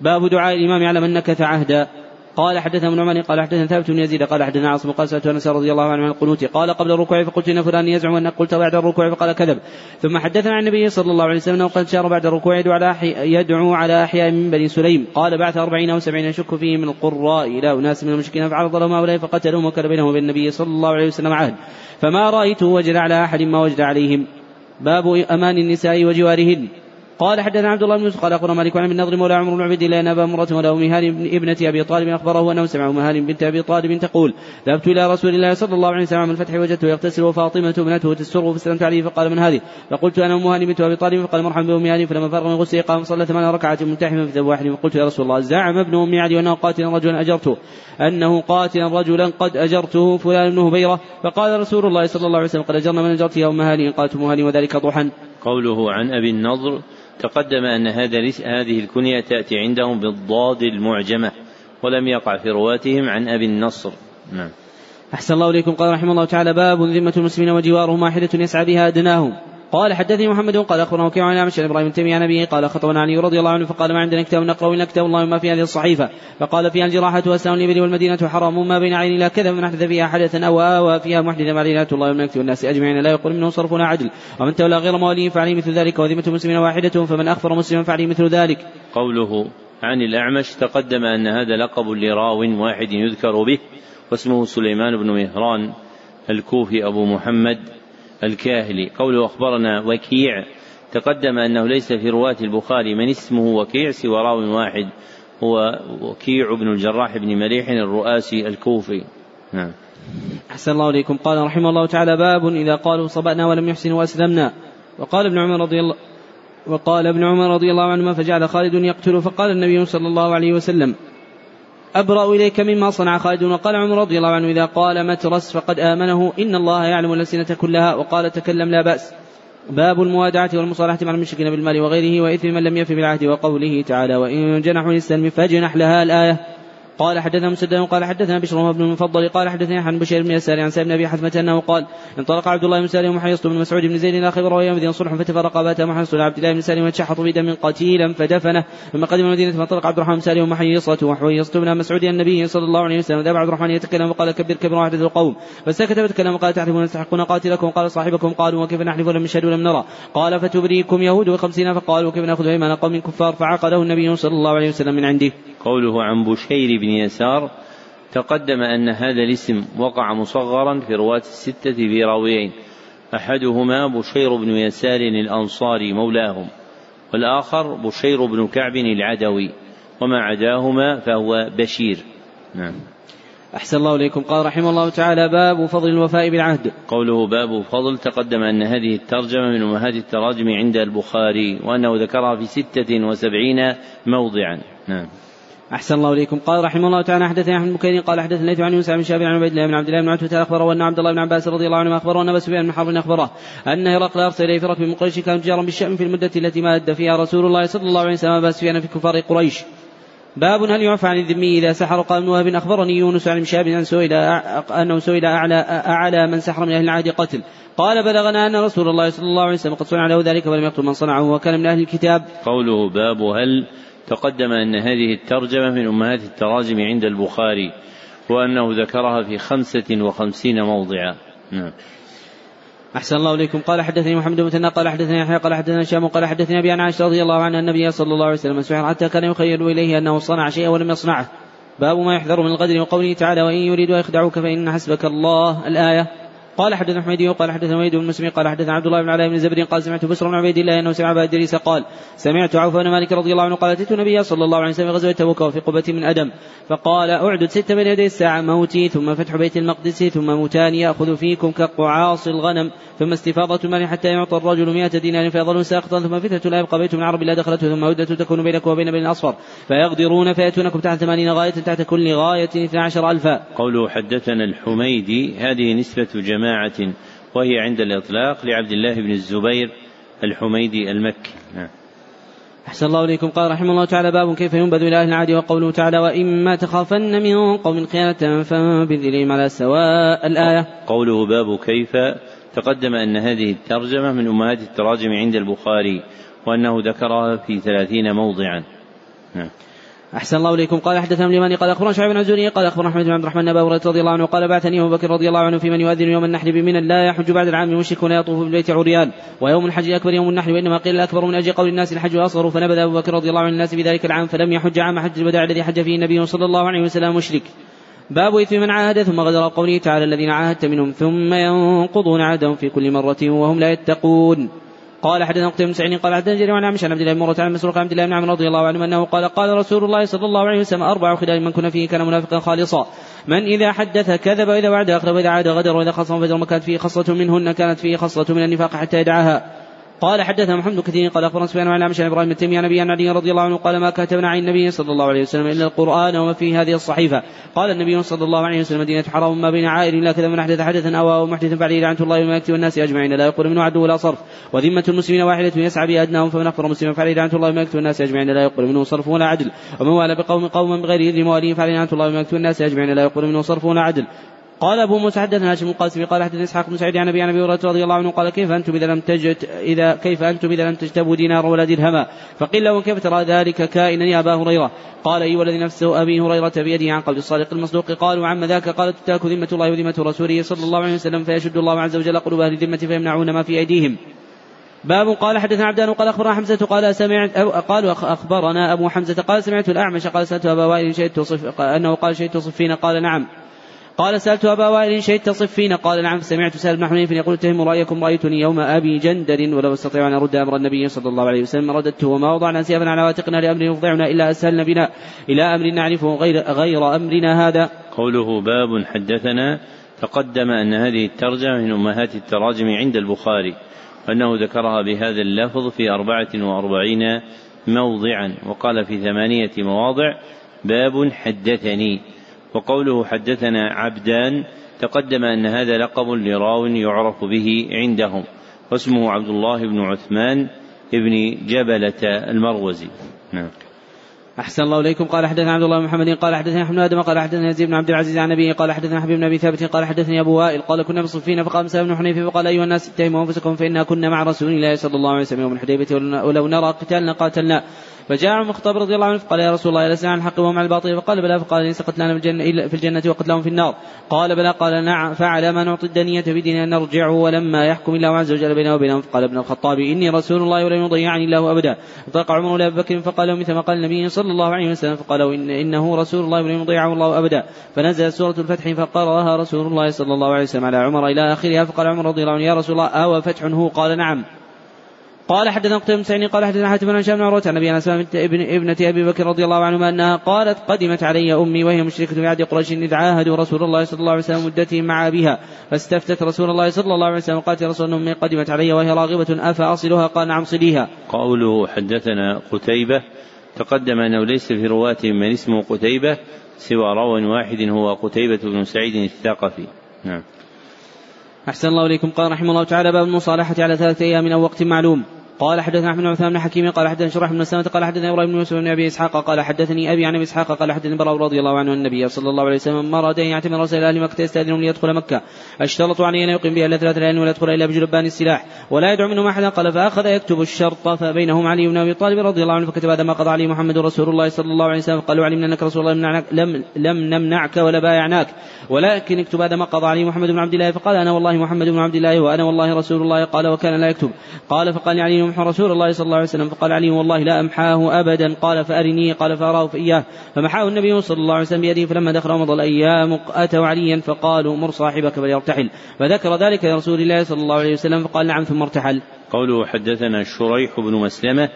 باب دعاء الإمام على من نكث عهدا. قال حدثنا ابن عمر قال حدثنا ثابت بن يزيد قال حدثنا عاصم قال سالت انس رضي الله عنه عن القنوت قال قبل الركوع فقلت إن فلان يزعم انك قلت بعد الركوع فقال كذب. ثم حدثنا عن النبي صلى الله عليه وسلم أنه قد شار بعد الركوع يدعو على يدعو على أحياء من بني سليم. قال بعث أربعين أو سبعين يشك فيه من القراء إلى أناس من المشركين فعرض لهم هؤلاء فقتلهم وكان بينهم وبين النبي صلى الله عليه وسلم عهد. فما رايته وجد على أحد ما وجد عليهم. باب أمان النساء وجوارهن. قال حدثنا عبد الله بن يوسف قال أخبرنا مالك عن النضر مولى عمرو بن عبد الله أن أبا مرة وله مهان ابنة أبي طالب أخبره أنه سمع مهان بنت أبي طالب تقول ذهبت إلى رسول الله صلى الله عليه وسلم من الفتح وجدته يغتسل وفاطمه ابنته تسره فسلمت عليه فقال من هذه؟ فقلت أنا أم هاني بنت أبي طالب فقال مرحبا بأم هاني. فلما فرغ من غسله قام صلى ثمان ركعات ملتحما في ذنب واحد. فقلت يا رسول الله زعم ابن أم علي أنه قاتل رجلا أجرته أنه قاتل رجلا قد أجرته فلان بن هبيرة. فقال رسول الله صلى الله عليه وسلم قد أجرنا من اجرت يا أم هاني. قالت أم هاني وذلك ضحى قوله عن أبي النضر تقدم أن هذا هذه الكنية تأتي عندهم بالضاد المعجمة ولم يقع في رواتهم عن أبي النصر. نعم. أحسن الله إليكم. قال رحمه الله تعالى باب ذمة المسلمين وجوارهم واحدة يسعى بها أدناهم. قال حدثني محمد قال أخبرنا وكيع عن اعمش إبراهيم تيمي عن أبيه قال خطبنا علي رضي الله عنه فقال ما عندنا كتاب نقرا إلا كتاب الله ما في هذه الصحيفة فقال فيها الجراحة واسلام الابل والمدينة حرام ما بين عين لا كذا من احدث فيها حدثا أو آوى فيها محدثا فعليه الله ومن يكتب الناس أجمعين لا يقول منه صرف ولا عدل ومن تولى غير مواليه فعليه مثل ذلك وذمة المسلمين واحدة فمن أخفر مسلما فعليه مثل ذلك. قوله عن الأعمش تقدم أن هذا لقب لراو واحد يذكر به واسمه سليمان بن مهران الكوفي أبو محمد الكاهلي. قوله أخبرنا وكيع. تقدم أنه ليس في رواة البخاري من اسمه وكيع سوى راو واحد. هو وكيع بن الجراح بن مليح الرؤاسي الكوفي. نعم. أحسن الله إليكم. قال رحمه الله تعالى باب إذا قالوا صبأنا ولم يحسنوا وأسلمنا. وقال ابن عمر رضي الله وقال ابن عمر رضي الله عنهما فجعل خالد يقتل فقال النبي صلى الله عليه وسلم أبرأ إليك مما صنع خالد وقال عمر رضي الله عنه إذا قال مترس فقد آمنه إن الله يعلم الألسنة كلها وقال تكلم لا بأس. باب الموادعة والمصالحة مع المشركين بالمال وغيره وإثم من لم يف بالعهد وقوله تعالى وإن جنحوا للسلم فاجنح لها الآية. قال حدثنا مسدد قال حدثنا بشر بن المفضل قال حدثني عن بشير بن يسار عن سالم بن أبي حثمة أنه قال انطلق عبد الله بن سالم وحيصت بن مسعود بن زيد إلى خبر ويوم صلح فتفرق بات محيص عبد الله بن سالم وتشحط بدم قتيلا فدفنه. ثم قدم المدينة فانطلق عبد الرحمن بن سالم ومحيصته وحيصت بن مسعود النبي صلى الله عليه وسلم. ذهب عبد الرحمن يتكلم وقال كبر كبر واحد القوم فسكت فتكلم وقال تعرفون تستحقون قاتلكم؟ قال صاحبكم قالوا وكيف نحلف ولم نشهد ولم نرى. قال فتبريكم يهود وخمسين فقالوا وكيف نأخذ ايمان قوم كفار فعقده النبي صلى الله عليه وسلم من عنده. قوله عن بشير بن يسار تقدم أن هذا الاسم وقع مصغرا في رواة الستة في راويين أحدهما بشير بن يسار الأنصاري مولاهم والآخر بشير بن كعب العدوي وما عداهما فهو بشير. نعم. أحسن الله إليكم. قال رحمه الله تعالى باب فضل الوفاء بالعهد. قوله باب فضل تقدم أن هذه الترجمة من أمهات التراجم عند البخاري وأنه ذكرها في ستة وسبعين موضعا. نعم. أحسن الله إليكم. قال رحمه الله تعالى حدثنا أحمد بن قال حدثنا ليث عن يوسف بن شاب عن عبيد الله بن عبد الله بن عتبة أخبره أن عبد الله بن عباس رضي الله عنه أخبره أن أبا سفيان بن حرب أخبره أن هرقل أرسل إليه ركب من قريش كان تجارا بالشأم في المدة التي ماد فيها رسول الله صلى الله عليه وسلم أبا سفيان في كفار قريش. باب هل يعفى عن الذمي إذا سحر قال ابن وهب؟ أخبرني يونس عن شاب أن سئل أنه سئل أعلى أعلى من سحر من أهل العهد قتل. قال بلغنا أن رسول الله صلى الله عليه وسلم قد صنع له ذلك ولم يقتل من صنعه وكان من أهل الكتاب. قوله باب هل تقدم أن هذه الترجمة من أمهات التراجم عند البخاري وأنه ذكرها في خمسة وخمسين موضعا. نعم. أحسن الله إليكم. قال حدثني محمد بن قال حدثني يحيى قال حدثنا هشام قال حدثني أبي عن عائشة رضي الله عنها النبي صلى الله عليه وسلم سحر حتى كان يخيل إليه أنه صنع شيئا ولم يصنعه. باب ما يحذر من الغدر وقوله تعالى وإن يريدوا يخدعوك فإن حسبك الله. الآية. قال حدثنا حميدي قال حدثنا وليد بن مسلم قال حدثنا عبد الله بن علاء بن زبر قال سمعت بشر بن عبيد الله أنه سمع أبا إدريس قال سمعت عوف بن مالك رضي الله عنه قال أتيت النبي صلى الله عليه وسلم غزوة تبوك وفي قبة من أدم فقال أعدد ست بين يدي الساعة موتي ثم فتح بيت المقدس ثم موتان يأخذ فيكم كقعاص الغنم ثم استفاضة المال حتى يعطى الرجل مئة دينار فيظل ساقطا ثم فتنة لا يبقى بيت من عرب لا دخلته ثم هدة تكون بينك وبين بني الأصفر فيغدرون فيأتونكم تحت ثمانين غاية تحت كل غاية اثنى عشر ألفا. قوله حدثنا الحميدي هذه نسبة جماعة وهي عند الإطلاق لعبد الله بن الزبير الحميدي المكي. نعم. أحسن الله إليكم. قال رحمه الله تعالى باب كيف ينبذ إلى أهل العادي وقوله تعالى وإما تخافن من قوم خيانة فانبذ إليهم على سواء الآية. قوله باب كيف تقدم أن هذه الترجمة من أمهات التراجم عند البخاري وأنه ذكرها في ثلاثين موضعا. نعم. أحسن الله إليكم. قال حدثنا اليماني قال أخبرنا شعيب بن الزهري قال أخبرنا أحمد بن عبد الرحمن أبا هريرة رضي الله عنه قال بعثني أبو بكر رضي الله عنه في من يؤذن يوم النحر بمنى لا يحج بعد العام المشرك ولا يطوف بالبيت عريان ويوم الحج الأكبر يوم النحر وإنما قيل الأكبر من أجل قول الناس الحج أصغر فنبذ أبو بكر رضي الله عنه الناس في ذلك العام فلم يحج عام حج الوداع الذي حج فيه النبي صلى الله عليه وسلم مشرك. باب إثم من عاهد ثم غدر قوله تعالى الذين عاهدت منهم ثم ينقضون عهدهم في كل مرة وهم لا يتقون. قال حدثنا قتيبة سعيد قال حدثنا جرير عن عمش عن عبد الله بن مرة عن مسروق عبد الله بن عمرو رضي الله عنه أنه قال قال رسول الله صلى الله عليه وسلم أربع خلال من كنا فيه كان منافقا خالصا. من إذا حدث كذب وإذا وعد اخذ وإذا عاد غدر وإذا خصم فجر ما كانت فيه خصلة منهن كانت فيه خصلة من النفاق حتى يدعاها. قال حدثنا محمد كثير قال أخبرنا سفيان عن عمش إبراهيم التيمي عن عن علي رضي الله عنه قال ما كتبنا عن النبي صلى الله عليه وسلم إلا القرآن وما فيه هذه الصحيفة. قال النبي صلى الله عليه وسلم مدينة حرام ما بين عائل لا كذا من أحدث حدثا أو أو محدث بعد لعنه الله والملائكه والناس أجمعين. لا يقول منه عدو ولا صرف. وذمة المسلمين واحدة يسعى بأدناهم فمن اخبر مسلما فعليه لعنه الله والملائكه والناس أجمعين. لا يقول منه صرف ولا عدل. ومن والى بقوم قوما بغير إذن مواليهم فعليه لعنه الله والملائكه والناس أجمعين. لا يقول منه صرف ولا عدل. قال أبو موسى حدثنا هاشم القاسمي قال حدثنا إسحاق بن سعيد عن ابي عن أبي هريرة رضي الله عنه قال كيف أنتم إذا لم تجد إذا كيف أنتم إذا لم تجتبوا دينارا ولا درهما؟ فقيل له كيف ترى ذلك كائنا يا أبا هريرة؟ قال اي والذي نفسه أبي هريرة بيده عن قول الصادق المصدوق قالوا عم ذاك قال تتاك ذمة الله وذمة رسوله صلى الله عليه وسلم فيشد الله عز وجل قلوب أهل الذمة فيمنعون ما في أيديهم. باب قال حدثنا عبدان قال أخبرنا حمزة قال سمعت قال أخبرنا أبو حمزة قال سمعت الأعمش قال سألت أبا وائل شيء توصف أنه قال شيء توصف فينا قال نعم. قال سألت أبا وائل شهدت صفين. قال نعم سمعت سهل بن حنيف يقول اتهم رأيكم رأيتني يوم أبي جندر ولو استطيع أن أرد أمر النبي صلى الله عليه وسلم. رددته وما وضعنا سيفا على واتقنا لأمر يفضعنا إلا أسهلنا بنا إلى أمر نعرفه غير, غير أمرنا هذا. قوله باب حدثنا تقدم أن هذه الترجمة من أمهات التراجم عند البخاري وأنه ذكرها بهذا اللفظ في أربعة وأربعين موضعا وقال في ثمانية مواضع باب حدثني. وقوله حدثنا عبدان تقدم أن هذا لقب لراو يعرف به عندهم واسمه عبد الله بن عثمان بن جبلة المروزي. نعم. أحسن الله إليكم. قال حدثنا عبد الله بن محمد قال حدثنا أحمد آدم قال حدثنا يزيد بن عبد العزيز عن نبيه قال حدثنا حبيب بن أبي ثابت قال حدثني أبو وائل قال كنا بصفين فقام سالم بن حنيفة فقال أيها الناس اتهموا أنفسكم فإنا كنا مع رسول الله صلى الله عليه وسلم يوم الحديبية ولو نرى قتالنا قاتلنا. فجاء عمر الخطاب رضي الله عنه فقال يا رسول الله لسنا عن الحق وهم على الباطل؟ فقال بلى فقال ليس قتلانا في الجنة, في الجنة وقتلهم في النار. قال بلى قال نعم فعلى ما نعطي الدنية بدين أن نرجع ولما يحكم الله عز وجل بيننا وبينهم. فقال ابن الخطاب إني رسول الله ولم يضيعني الله أبدا. فطلق عمر لأبي بكر فقال مثل ما قال النبي صلى الله عليه وسلم فقالوا إن إنه رسول الله ولم يضيعه الله أبدا. فنزل سورة الفتح فقرأها رسول الله صلى الله عليه وسلم على عمر إلى آخرها. فقال عمر رضي الله عنه يا رسول الله أو فتح هو؟ قال نعم. قال حدثنا قتيبة بن قال حدثنا حاتم بن هشام بن عروة عن أبي اسماء ابن ابنة أبي بكر رضي الله عنهما أنها قالت قدمت علي أمي وهي مشركة في عهد قريش إذ عاهدوا رسول الله صلى الله عليه وسلم مدتهم مع أبيها فاستفتت رسول الله صلى الله عليه وسلم قالت يا رسول أمي قدمت علي وهي راغبة أفأصلها؟ قال نعم صليها. قوله حدثنا قتيبة. تقدم أنه ليس في رواته من اسمه قتيبة سوى راو واحد هو قتيبة بن سعيد الثقفي. نعم. أحسن الله إليكم. قال رحمه الله تعالى باب المصالحة على ثلاثة أيام أو وقت معلوم. قال حدثنا أحمد بن عثمان بن حكيم قال حدثنا شرح بن سلمة قال حدثنا إبراهيم بن يوسف بن أبي إسحاق قال حدثني أبي عن أبي إسحاق قال حدثني براء رضي الله عنه النبي صلى الله عليه وسلم اراد ان يعتمر رسول أهل مكه يستاذنهم ليدخل مكة. اشترطوا عليه أن يقيم بها الا ثلاث ليال ولا يدخل إلا بجلبان السلاح ولا يدعو منهم أحدا. قال فأخذ يكتب الشرط فبينهم علي بن أبي طالب رضي الله عنه فكتب هذا ما قضى عليه محمد رسول الله صلى الله عليه وسلم. قالوا علمنا أنك رسول الله لم لم نمنعك ولا بايعناك. ولكن اكتب هذا ما قضى عليه محمد بن عبد الله فقال أنا والله محمد بن عبد الله وأنا والله رسول الله قال وكان لا يكتب. قال فقال علي رسول الله صلى الله عليه وسلم فقال علي والله لا أمحاه أبدا. قال فأرني قال فأراه فإياه. فمحاه النبي صلى الله عليه وسلم بيده فلما دخل رمضان الأيام أتوا عليا فقالوا مر صاحبك فليرتحل. فذكر ذلك لرسول الله صلى الله عليه وسلم فقال نعم ثم ارتحل. قوله حدثنا شريح بن مسلمة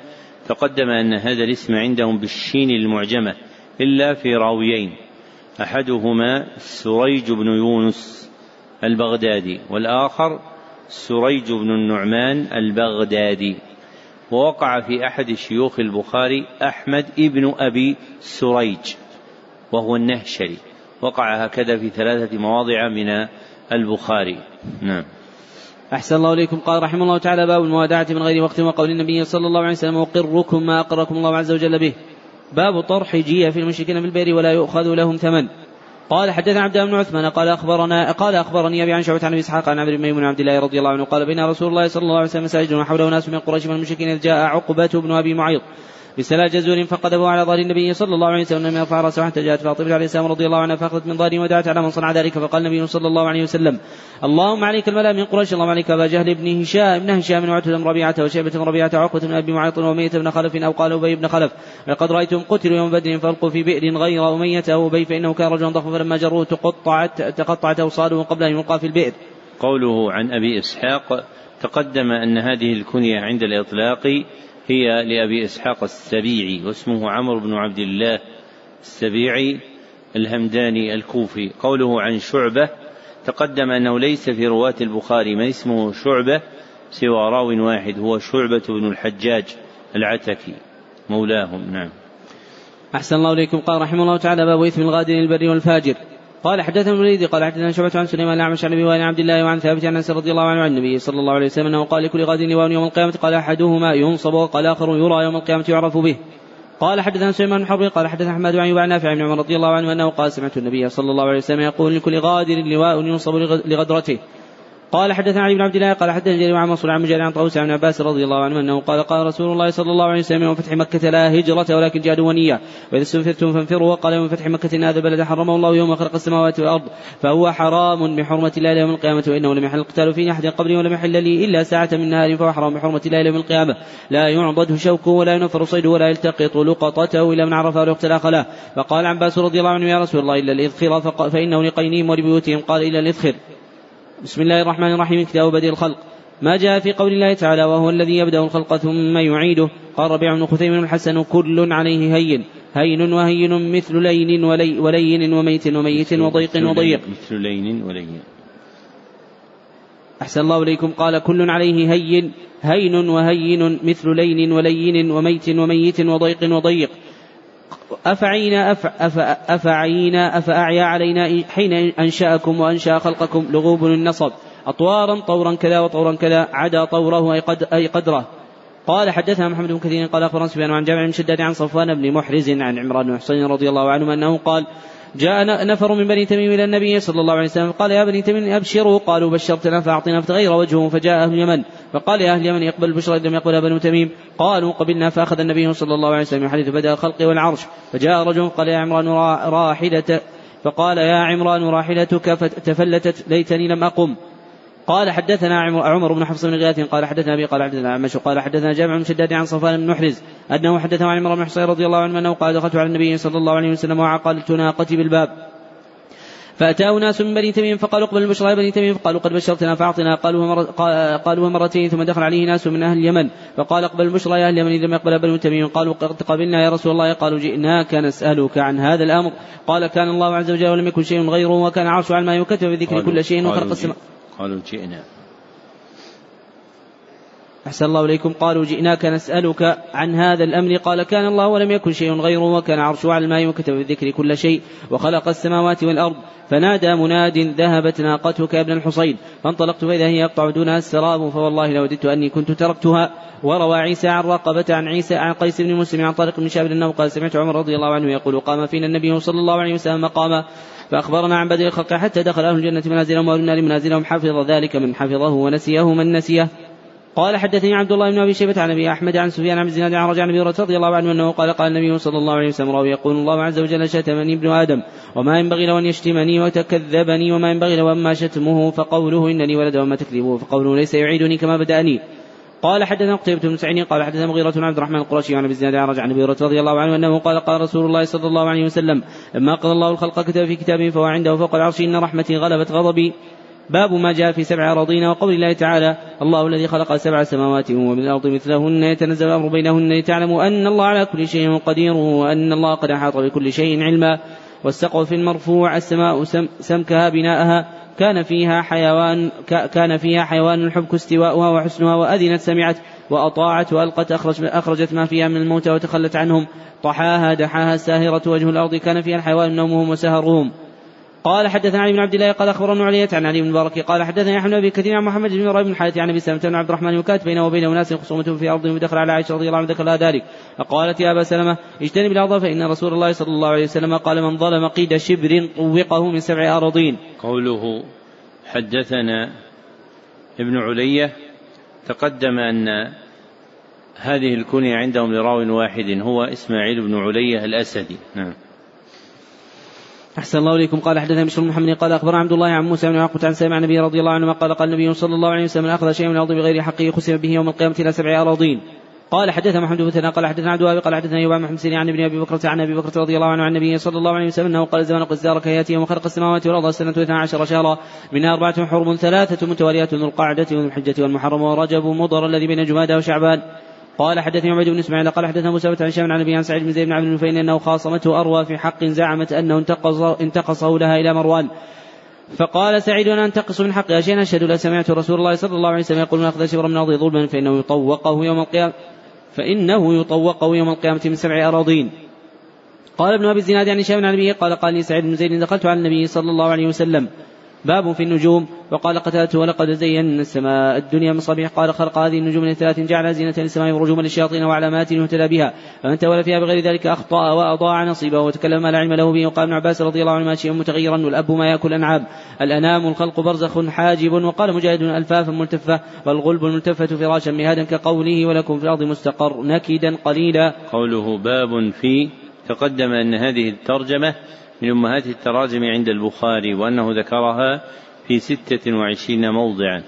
تقدم أن هذا الاسم عندهم بالشين المعجمة إلا في راويين. أحدهما سريج بن يونس البغدادي والآخر سريج بن النعمان البغدادي ووقع في أحد شيوخ البخاري أحمد ابن أبي سريج وهو النهشري وقع هكذا في ثلاثة مواضع من البخاري. نعم. أحسن الله إليكم. قال رحمه الله تعالى باب الموادعة من غير وقت وقول النبي صلى الله عليه وسلم وقركم ما أقركم الله عز وجل به باب طرح جية في المشركين في البئر ولا يؤخذ لهم ثمن. قال حدثنا عبد بن عثمان قال اخبرنا قال أخبرني أبي عن شعبة عن إسحاق عن عبد بن عبد الله رضي الله عنه قال بين رسول الله صلى الله عليه وسلم مساجد وحوله ناس من قريش من المشركين إذ جاء عقبة بن أبي معيط. بسلا جزور فقدمه على ظهر النبي صلى الله عليه وسلم يرفع راسه حتى جاءت فاطمة عليه السلام رضي الله عنها فأخذت من ظهره ودعت على من صنع ذلك فقال النبي صلى الله عليه وسلم اللهم عليك الملأ من قريش اللهم عليك أبا جهل بن هشام بن هشام وعتبة بن ربيعة وشيبة بن ربيعة وعقبة بن أبي معيط واميه بن خلف أو قال أبي بن خلف لقد رأيتهم قتلوا يوم بدر فألقوا في بئر غير أمية أو أبي فإنه كان رجلا ضخما فلما جروه تقطعت تقطعت أوصاله قبل أن يلقى في البئر. قوله عن أبي إسحاق تقدم أن هذه الكنية عند الإطلاق هي لأبي إسحاق السبيعي واسمه عمرو بن عبد الله السبيعي الهمداني الكوفي. قوله عن شعبة تقدم أنه ليس في رواة البخاري من اسمه شعبة سوى راو واحد هو شعبة بن الحجاج العتكي. مولاهم نعم. أحسن الله إليكم. قال رحمه الله تعالى باب إثم الغادر البر والفاجر. قال حدثنا الوليد قال حدثنا شعبة عن سليمان الأعمش عن أبي وائل عبد الله وعن ثابت عن أنس رضي الله عنه عن النبي صلى الله عليه وسلم أنه قال لكل غاد لواء يوم القيامة قال أحدهما ينصب وقال آخر يرى يوم القيامة يعرف به. قال حدثنا سليمان بن حرب قال حدثنا أحمد عن نافع بن عمر رضي الله عنه أنه قال سمعت النبي صلى الله عليه وسلم يقول لكل غادر لواء ينصب لغدرته. قال حدثنا علي بن عبد الله قال حدثنا جرير عن منصور عن مجاهد عن طاووس عن عباس رضي الله عنه أنه قال قال رسول الله صلى الله عليه وسلم يوم فتح مكة لا هجرة ولكن جهاد ونية. وإذا استنفرتم فانفروا وقال يوم فتح مكة إن هذا البلد حرمه الله يوم خلق السماوات والأرض فهو حرام بحرمة الله يوم القيامة وإنه لم يحل القتال في أحد قبلي ولم يحل لي إلا ساعة من نهار فهو حرام بحرمة الله يوم القيامة. لا يعضده شوكه ولا ينفر صيده ولا يلتقط لقطته إلا من عرفه ويقتل اخله فقال عباس رضي الله عنه يا رسول الله إلا الاذخر فإنه لقينهم ولبيوتهم. قال إلا الاذخر بسم الله الرحمن الرحيم كتاب بدء الخلق. ما جاء في قول الله تعالى وهو الذي يبدأ الخلق ثم يعيده. قال ربيع بن خثيم الحسن كل عليه هين. هين وهين مثل لين ولي ولين وميت وميت وضيق وضيق. مثل لين ولين. أحسن الله إليكم. قال كل عليه هين. هين وهين مثل لين ولين وميت وميت وضيق وضيق. أفعينا أف أف أفعينا أفأعيا علينا حين أنشأكم وأنشأ خلقكم لغوب النصب. أطوارا طورا كذا وطورا كذا عدا طوره أي, قد أي قدره. قال حدثنا محمد بن كثير قال أخبرنا سفيان عن جامع بن شداد عن صفوان بن محرز عن عمران بن حسين رضي الله عنه أنه قال جاء نفر من بني تميم إلى النبي صلى الله عليه وسلم قال يا بني تميم أبشروا. قالوا بشرتنا فأعطنا فتغير وجهه فجاء أهل اليمن. فقال يا أهل اليمن يقبل البشرى لم يقبل بنو تميم. قالوا قبلنا فأخذ النبي صلى الله عليه وسلم يحدث بدأ الخلق والعرش. فجاء رجل قال يا عمران راحلة. فقال يا عمران راحلتك فتفلتت ليتني لم أقم. قال حدثنا عمر بن حفص بن غياث قال حدثنا أبي قال حدثنا عمش قال حدثنا جامع بن شداد عن صفوان بن محرز أنه حدثه عن عمر بن حصين رضي الله عنه أنه قال دخلت على النبي صلى الله عليه وسلم وعقلت ناقتي بالباب فأتاه ناس من بني تميم فقالوا اقبل البشرى يا بني تميم فقالوا قد بشرتنا فأعطنا قالوا. قالوا مرتين ثم دخل عليه ناس من أهل اليمن فقال اقبل البشرى يا أهل اليمن إذا لم يقبل بني تميم قالوا قد قبلنا يا رسول الله قالوا جئناك نسألك عن هذا الأمر قال كان الله عز وجل ولم يكن شيء غيره وكان عرشه على ما يكتب بذكر كل شيء وخلق السماء قالوا جئنا. أحسن الله إليكم. قالوا جئناك نسألك عن هذا الأمر. قال كان الله ولم يكن شيء غيره وكان عرشه على الماء وكتب بالذكر كل شيء وخلق السماوات والأرض. فنادى مناد ذهبت ناقتك يا ابن الحصين. فانطلقت فإذا هي يقطع دونها السراب. فوالله لوددت أني كنت تركتها. وروى عيسى عن رقبة عن عيسى عن قيس بن مسلم عن طارق بن شاب أنه قال سمعت عمر رضي الله عنه يقول قام فينا النبي صلى الله عليه وسلم مقاما. فأخبرنا عن بدء الخلق حتى دخل أهل الجنة منازلهم وأهل النار منازلهم. حفظ ذلك من حفظه ونسيه من نسيه. قال حدثني عبد الله بن أبي شيبة عن أبي أحمد عن سفيان عن الزناد عن رجع أبي رضي الله عنه أنه قال قال النبي صلى الله عليه وسلم راوي يقول الله عز وجل شتمني ابن آدم وما ينبغي له أن يشتمني وتكذبني وما ينبغي له اما شتمه فقوله إنني ولد وما تكذبه فقوله ليس يعيدني كما بدأني. قال حدثنا قتيبة بن سعيد قال حدثنا مغيرة بن عبد الرحمن القرشي عن أبي الزناد عن عن أبي رضي الله عنه أنه قال قال رسول الله صلى الله عليه وسلم لما قضى الله الخلق كتب في كتابه فهو عنده فوق العرش إن رحمتي غلبت غضبي. باب ما جاء في سبع أراضين وقول الله تعالى الله الذي خلق سبع سماوات ومن الأرض مثلهن يتنزل الأمر بينهن لتعلموا أن الله على كل شيء قدير وأن الله قد أحاط بكل شيء علما والسقف المرفوع السماء سمكها بناءها كان فيها حيوان كان فيها حيوان الحبك استواؤها وحسنها وأذنت سمعت وأطاعت وألقت أخرجت ما فيها من الموتى وتخلت عنهم طحاها دحاها الساهرة وجه الأرض كان فيها الحيوان نومهم وسهرهم قال حدثنا علي بن عبد الله قال أخبرنا علي عن علي بن مبارك قال حدثني احمد بن كثير عن محمد بن إبراهيم بن الحارث عن أبي سلمة بن عبد الرحمن وكانت بينه وبين أناس خصومه في أرض ودخل على عائشة رضي الله عنها ذكر ذلك. فقالت يا أبا سلمة اجتنب الأرض فإن رسول الله صلى الله عليه وسلم قال من ظلم قيد شبر طوقه من سبع أراضين. قوله حدثنا ابن علية تقدم أن هذه الكنية عندهم لراو واحد هو إسماعيل بن علية الأسدي. نعم. أحسن الله إليكم. قال حدثنا بشر محمد قال أخبرنا عبد الله عن موسى بن عقبة عن سامع النبي رضي الله عنه قال قال النبي صلى الله عليه وسلم أخذ شيئا من الأرض بغير حقه خسر به يوم القيامة إلى سبع أراضين. قال حدثنا محمد بن قال حدثنا عبد قال حدثنا أيوب بن محمد عن ابن أبي بكر عن أبي بكر رضي الله عنه عن النبي صلى الله عليه وسلم أنه قال زمان قزار كياتي يوم خلق السماوات والأرض سنه 12 شهرا. منها أربعة حرم ثلاثة متواليات ذو القعدة وذو الحجه والمحرم ورجب ومضر الذي بين جمادى وشعبان. قال حدثني عبيد بن إسماعيل قال حدثنا موسى بن هشام عن أبي عن سعيد بن زيد بن عبد النفيل أنه خاصمته أروى في حق زعمت أنه انتقص انتقصه لها إلى مروان. فقال سعيد أنا أنتقص من حق شيئا اشهد لا سمعت رسول الله صلى الله عليه وسلم يقول من أخذ شبرا من ارض ظلما فإنه يطوقه يوم القيامه فإنه يطوقه يوم القيامة من سبع أراضين. قال ابن أبي الزناد عن هشام عن أبيه قال قال لي سعيد بن زيد دخلت على النبي صلى الله عليه وسلم. باب في النجوم. وقال قتادة ولقد زينا السماء الدنيا مصابيح. قال خلق هذه النجوم من ثلاث جعل زينة للسماء ورجوما للشياطين وعلامات يهتدى بها. فمن تولى فيها بغير ذلك أخطأ وأضاع نصيبه. وتكلم ما لا علم له به. وقال ابن عباس رضي الله عنهما شيء متغيرا والأب ما يأكل الأنعام. الأنام الخلق برزخ حاجب. وقال مجاهد ألفافا ملتفة والغلب الملتفة فراشا مهادا كقوله ولكم في الأرض مستقر. نكدا قليلا. قوله باب في تقدم أن هذه الترجمة من أمهات التراجم عند البخاري وأنه ذكرها في ستة وعشرين موضعا.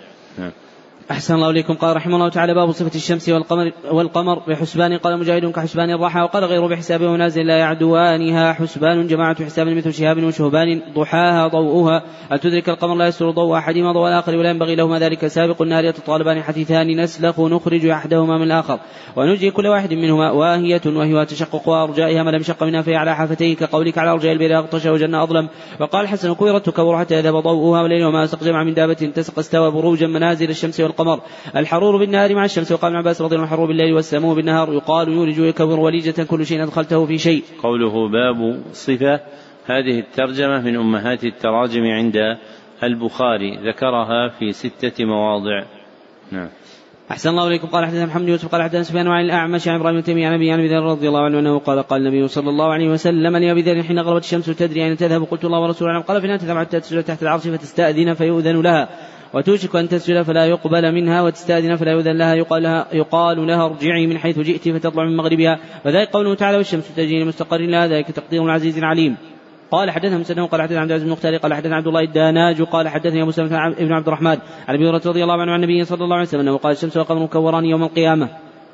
أحسن الله إليكم. قال رحمه الله تعالى باب صفة الشمس والقمر والقمر بحسبان. قال مجاهد كحسبان الراحة وقال غيره بحساب ونازل لا يعدوانها. حسبان جماعة حساب مثل شهاب وشهبان ضحاها ضوءها. أن تدرك القمر لا يسر ضوء أحدهما ضوء الآخر ولا ينبغي لهما ذلك سابق النار يتطالبان حثيثان نسلخ نخرج أحدهما من الآخر. ونجي كل واحد منهما. واهية وهي تشقق أرجائها. ما لم يشق منها فهي على حافتيه. كقولك على أرجاء البير أغطش وجنة أظلم. وقال حسن كويرت تكور حتى يذهب ضوءها والليل وما أستقجم من دابة تسق استوى بروجا منازل الشمس والقمر. الحرور بالنهار مع الشمس. وقال ابن عباس رضي الله عنه الحرور بالليل والسمو بالنهار. يقال يولج ويكبر وليجة كل شيء أدخلته في شيء. قوله باب صفة. هذه الترجمة من أمهات التراجم عند البخاري. ذكرها في ستة مواضع. نعم. أحسن الله إليكم. قال حدثنا محمد يوسف قال حدثنا سفيان عن الأعمش عن إبراهيم تيمية عن أبي عن ذر رضي الله عنه أنه قال قال النبي صلى الله عليه وسلم لأبي ذر حين غربت الشمس تدري أين تذهب. قلت الله ورسوله قال فإن تذهب حتى تسجد تحت العرش فتستأذن فيؤذن لها. وتوشك أن تسجد فلا يقبل منها وتستأذن فلا يؤذن لها. يقال لها, يقال لها ارجعي من حيث جئت فتطلع من مغربها. وذلك قوله تعالى والشمس تجري لمستقر لها ذلك تقدير العزيز العليم. قال حدثنا مسلم قال حدثنا عبد العزيز بن المختار قال حدثنا عبد الله الداناج قال حدثني أبو سلمة بن عبد الرحمن عن أبي هريرة رضي الله عنه عن النبي صلى الله عليه وسلم أنه قال الشمس والقمر مكوران يوم القيامة.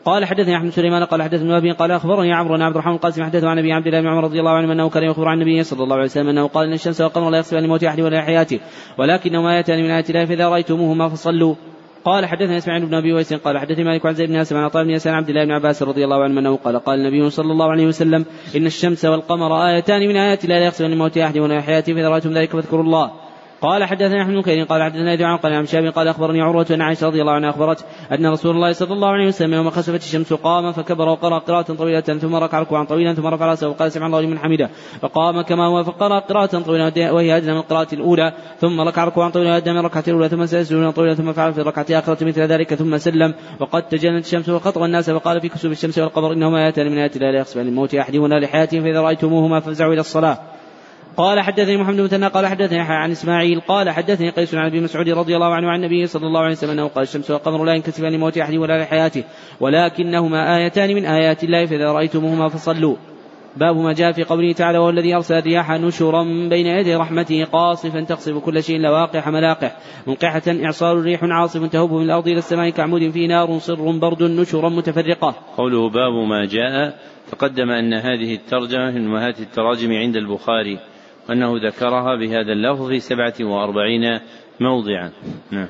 قال حدثني أحمد سليمان قال حدثني أبي قال أخبرني عمرو بن عبد الرحمن القاسم حدثه عن أبي عبد الله بن عمر رضي الله عنه أنه كان يخبر عن النبي صلى الله عليه وسلم أنه قال إن الشمس والقمر لا يخسفان لموت أحد ولا حياته ولكنهما ايتان من آيات الله فإذا رأيتموهما فصلوا. قال حدثنا إسماعيل بن أبي ويس قال حدثني مالك عن زيد بن أسلم عن عطاء بن يسار عبد الله بن عباس رضي الله عنه أنه قال قال النبي صلى الله عليه وسلم إن الشمس والقمر آيتان من آيات الله لا يخسفان لموت أحد ولا حياته فإذا رأيتم ذلك فاذكروا الله. قال حدثنا أحمد بن قال حدثنا يدعو قال عن شاب قال أخبرني عروة ان عائشة رضي الله عنها أخبرت أن رسول الله صلى الله عليه وسلم يوم خسفت الشمس قام فكبر وقرأ قراءة طويلة ثم ركع ركوعا طويلا ثم رفع رأسه وقال سمع الله لمن حمده فقام كما هو فقرأ قراءة طويلة وهي أدنى من القراءة الأولى ثم ركع ركوعا طويلا ادنى من الركعة الأولى ثم سجد طويلا ثم فعل في الركعة الاخره مثل ذلك ثم سلم وقد تجنت الشمس وخطب الناس فقال في كسوف الشمس والقمر إنهما اياتان من آيات الله لا يخسفان للموت أحدهما لحياته فإذا رأيتموهما فافزعوا إلى الصلاة. قال حدثني محمد بن قال حدثني عن إسماعيل قال حدثني قيس عن ابي مسعود رضي الله عنه عن النبي صلى الله عليه وسلم أنه قال الشمس والقمر لا ينكسفان لموت أحد ولا لحياته ولكنهما آيتان من آيات الله فإذا رأيتموهما فصلوا باب ما جاء في قوله تعالى وهو الذي أرسل الرياح نشرا بين يدي رحمته قاصفا تقصف كل شيء لواقح ملاقح منقحة إعصار ريح عاصف تهب من الأرض إلى السماء كعمود فيه نار صر برد نشرا متفرقة. قوله باب ما جاء تقدم أن هذه الترجمة من امهات التراجم عند البخاري وأنه ذكرها بهذا اللفظ في سبعة وأربعين موضعا. نعم.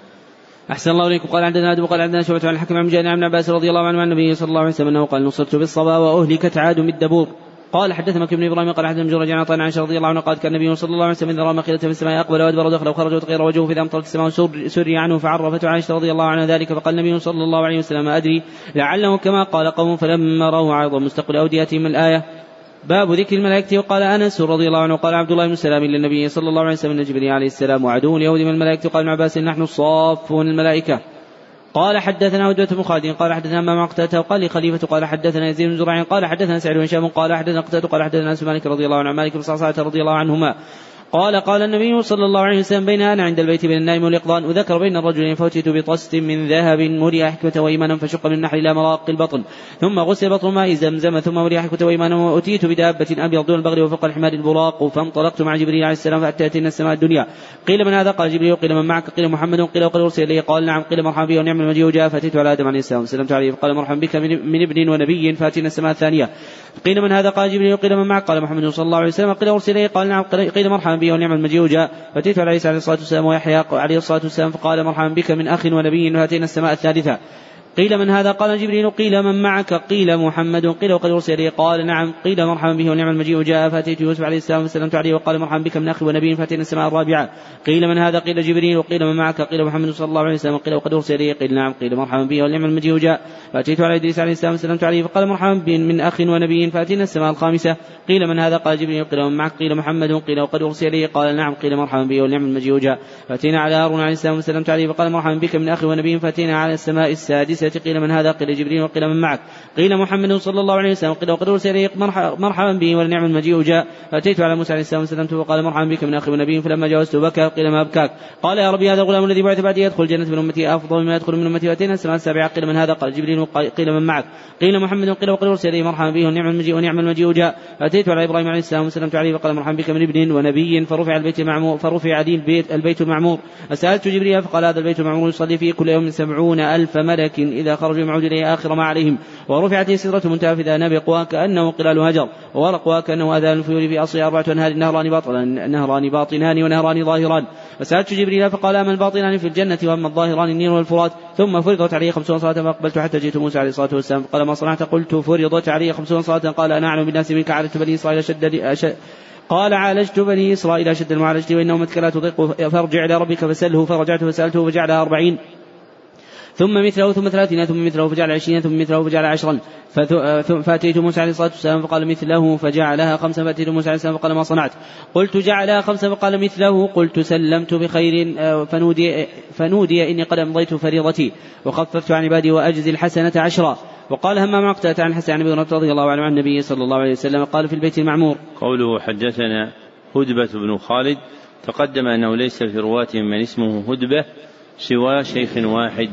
أحسن الله إليكم. قال عندنا أدب قال عندنا شعبة عن الحكم عن مجاهد عن عباس رضي الله عنه عن النبي صلى الله عليه وسلم أنه قال نصرت بالصبا وأهلكت عاد بالدبور قال حدثنا مكي بن إبراهيم قال حدثنا جرج عن عن عائشة رضي الله عنها قالت كان النبي صلى الله عليه وسلم إذا رأى مخيلة في السماء أقبل وأدبر ودخل وخرج وتغير وجهه فاذا أمطرت السماء سري عنه فعرفته عائشة رضي الله عنها ذلك فقال النبي صلى الله عليه وسلم ما أدري. لعله كما قال قوم فلما راوا عارضا مستقبل اوديتهم الآية باب ذكر الملائكة وقال أنس رضي الله عنه قال عبد الله بن سلام للنبي صلى الله عليه وسلم أن جبريل عليه السلام وعدو اليهود من الملائكة قال ابن عباس نحن الصافون الملائكة. قال حدثنا هدوة بن خالد قال حدثنا ما قتادة وقال لي خليفة قال حدثنا يزيد بن زرع قال حدثنا سعيد بن هشام قال حدثنا قتادة قال حدثنا أنس مالك رضي الله عنه مالك بن صعصعة رضي الله عنهما قال قال النبي صلى الله عليه وسلم بين أنا عند البيت بين النائم والإقضان وذكر بين الرجلين فأتيت بطست من ذهب مري حكمة وإيمانا فشق من النحل إلى مراق البطن. ثم غسل بطن ماء زمزم ثم مري حكمة وإيمانا وأتيت بدابة أبيض دون البغل وفوق الحمار البراق فانطلقت مع جبريل عليه السلام فأتى أتينا السماء الدنيا. قيل من هذا؟ قال جبريل قيل من معك؟ قيل محمد قيل وقد أرسل إليه قال نعم. قيل مرحبا بي ونعم المجيء. جاء فأتيت على آدم عليه السلام. وسلمت عليه. فقال مرحبا بك من ابن ونبي. فأتينا السماء الثانية. قيل من هذا؟ قال جبريل قيل من معك؟ قال محمد صلى الله عليه وسلم. قيل أرسل إليه قال نعم. قيل مرحبا بي ونعم المجيء جاء فأتيت عليه الصلاة والسلام ويحيى عليه الصلاة والسلام فقال مرحبا بك من أخ ونبي وأتينا السماء الثالثة. قيل من هذا؟ قال جبريل قيل من معك؟ قيل محمد. قيل وقد أرسل. إليه قال نعم. قيل مرحبا به ونعم المجيء. جاء فأتيت يوسف عليه السلام فسلمت عليه وقال مرحبا بك من أخي ونبي فأتينا السماء الرابعة. قيل من هذا؟ قيل جبريل. وقيل من معك؟ قيل محمد صلى الله عليه وسلم. قيل وقد أرسل. إليه قيل نعم. قيل مرحبا به ونعم المجيء. جاء فأتيت على إدريس عليه السلام فسلمت عليه فقال مرحبا من أخ ونبي فأتينا السماء الخامسة. قيل من هذا؟ قال جبريل. قيل من معك؟ قيل محمد. قيل وقد أرسل. إليه قال نعم. قيل مرحبا به ونعم المجيء. جاء فأتينا على هارون عليه السلام فسلمت عليه فقال مرحبا بك من أخي ونبي فأتينا على السماء السادسة. قيل من هذا؟ قيل جبريل وقيل من معك. قيل محمد صلى الله عليه وسلم. قيل وقد أرسل مرحبا به ولنعم المجيء جاء. فأتيت على موسى عليه السلام وسلمت فقال مرحبا بك من أخي ونبي فلما جاوزت بكى قيل ما أبكاك. قال يا ربي هذا الغلام الذي بعث بعدي يدخل الجنة من أمتي أفضل مما يدخل من أمتي وأتينا السماء السابعة قيل من هذا؟ قال جبريل قيل من معك. قيل محمد قيل وقد أرسل إليه مرحبا به ونعم المجيء ونعم المجيء جاء. فأتيت على إبراهيم عليه السلام وسلمت عليه فقال مرحبا بك من ابن ونبي فرفع البيت المعمور فرفع لي البيت البيت المعمور فسألت جبريل فقال هذا البيت المعمور يصلي فيه كل يوم سبعون ألف ملك. إذا خرجوا يعود إليه آخر ما عليهم ورفعت سدرة منتهى في نبق وكأنه قلال هجر وورق وكأنه أذان الفيول في أصل أربعة أنهار نهران باطنان نهران باطنان ونهران ظاهران. فسألت جبريل فقال أما الباطنان في الجنة وأما الظاهران النيل والفرات؟ ثم فرضت عليه خمسون صلاة فأقبلت حتى جئت موسى عليه الصلاة والسلام. قال ما صنعت؟ قلت فرضت عليه خمسون صلاة. قال أنا أعلم بالناس منك عادة بني إسرائيل أشد قال عالجت بني إسرائيل أشد المعالجة وإن أمتك لا تضيق فارجع إلى ربك فسأله فرجعت فسألته فجعلها أربعين. ثم مثله ثم ثلاثين ثم مثله فجعل عشرين ثم مثله فجعل عشرا. فأتيت موسى عليه الصلاة والسلام فقال مثله فجعلها خمسا. فأتيت موسى عليه السلام فقال ما صنعت؟ قلت جعلها خمسا فقال مثله قلت سلمت بخير فنودي, فنودي إني قد أمضيت فريضتي وخففت عن عبادي وأجزي الحسنة عشرا. وقال همام عقدة عن حسن عن أبي رضي الله عنه عن النبي صلى الله عليه وسلم. قال في البيت المعمور. قوله حدثنا هدبة بن خالد تقدم أنه ليس في رواتهم من اسمه هدبة سوى شيخ واحد.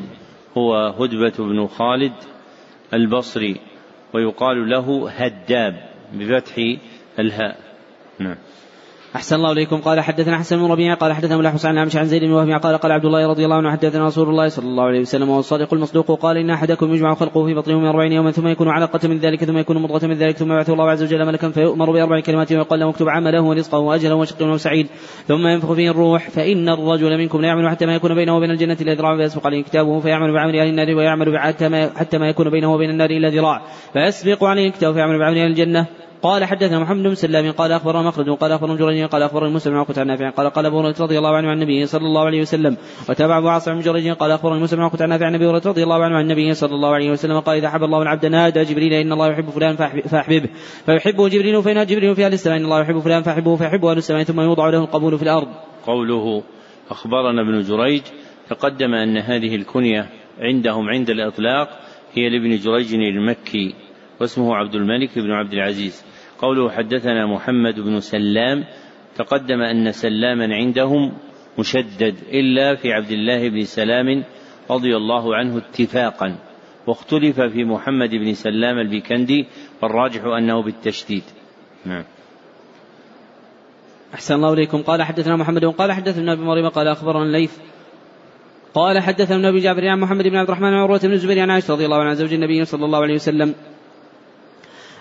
هو هدبة بن خالد البصري ويقال له هداب بفتح الهاء. نعم. أحسن الله إليكم. قال حدثنا حسن بن ربيعة قال حدثنا ملا حسين عن عن زيد بن وهب قال قال عبد الله رضي الله عنه حدثنا رسول الله صلى الله عليه وسلم وهو الصادق المصدوق قال إن أحدكم يجمع خلقه في بطنه من أربعين يوما ثم يكون علقة من ذلك ثم يكون مضغة من ذلك ثم يبعث الله عز وجل ملكا فيؤمر بأربع كلمات ويقال له اكتب عمله ورزقه وأجله وشقي وسعيد ثم ينفخ فيه الروح فإن الرجل منكم لا يعمل حتى ما يكون بينه وبين الجنة إلا ذراع فيسبق عليه كتابه فيعمل بعمل أهل النار ويعمل حتى ما يكون بينه وبين النار إلا ذراع فيسبق عليه كتابه فيعمل بعمل أهل الجنة. قال حدثنا محمد بن سلام قال أخبرنا مخرج قال أخبرنا جريج قال اخبرنا مسلم عن عن نافع قال قال أبو هريرة رضي الله عنه عن النبي صلى الله عليه وسلم وتابع أبو عاصم بن جريج قال اخبرنا مسلم عن عن نافع عن ابي هريرة رضي الله عنه عن النبي صلى الله عليه وسلم قال إذا حب الله العبد نادى جبريل إن الله يحب فلان فاحببه فيحبه جبريل فان جبريل في أهل السماء إن الله يحب فلان فاحبه فيحبه أهل السماء ثم يوضع له القبول في الأرض. قوله أخبرنا ابن جريج تقدم أن هذه الكنية عندهم عند الإطلاق هي لابن جريج المكي واسمه عبد الملك بن عبد العزيز. قوله حدثنا محمد بن سلام تقدم أن سلاما عندهم مشدد إلا في عبد الله بن سلام رضي الله عنه اتفاقا. واختلف في محمد بن سلام البيكندي والراجح أنه بالتشديد. نعم. أحسن الله إليكم. قال حدثنا محمد قال حدثنا ابن مريم قال أخبرنا الليث. قال حدثنا ابن جابر عن محمد بن عبد الرحمن عن عروة بن الزبير عن عائشة رضي الله عنها زوج النبي صلى الله عليه وسلم.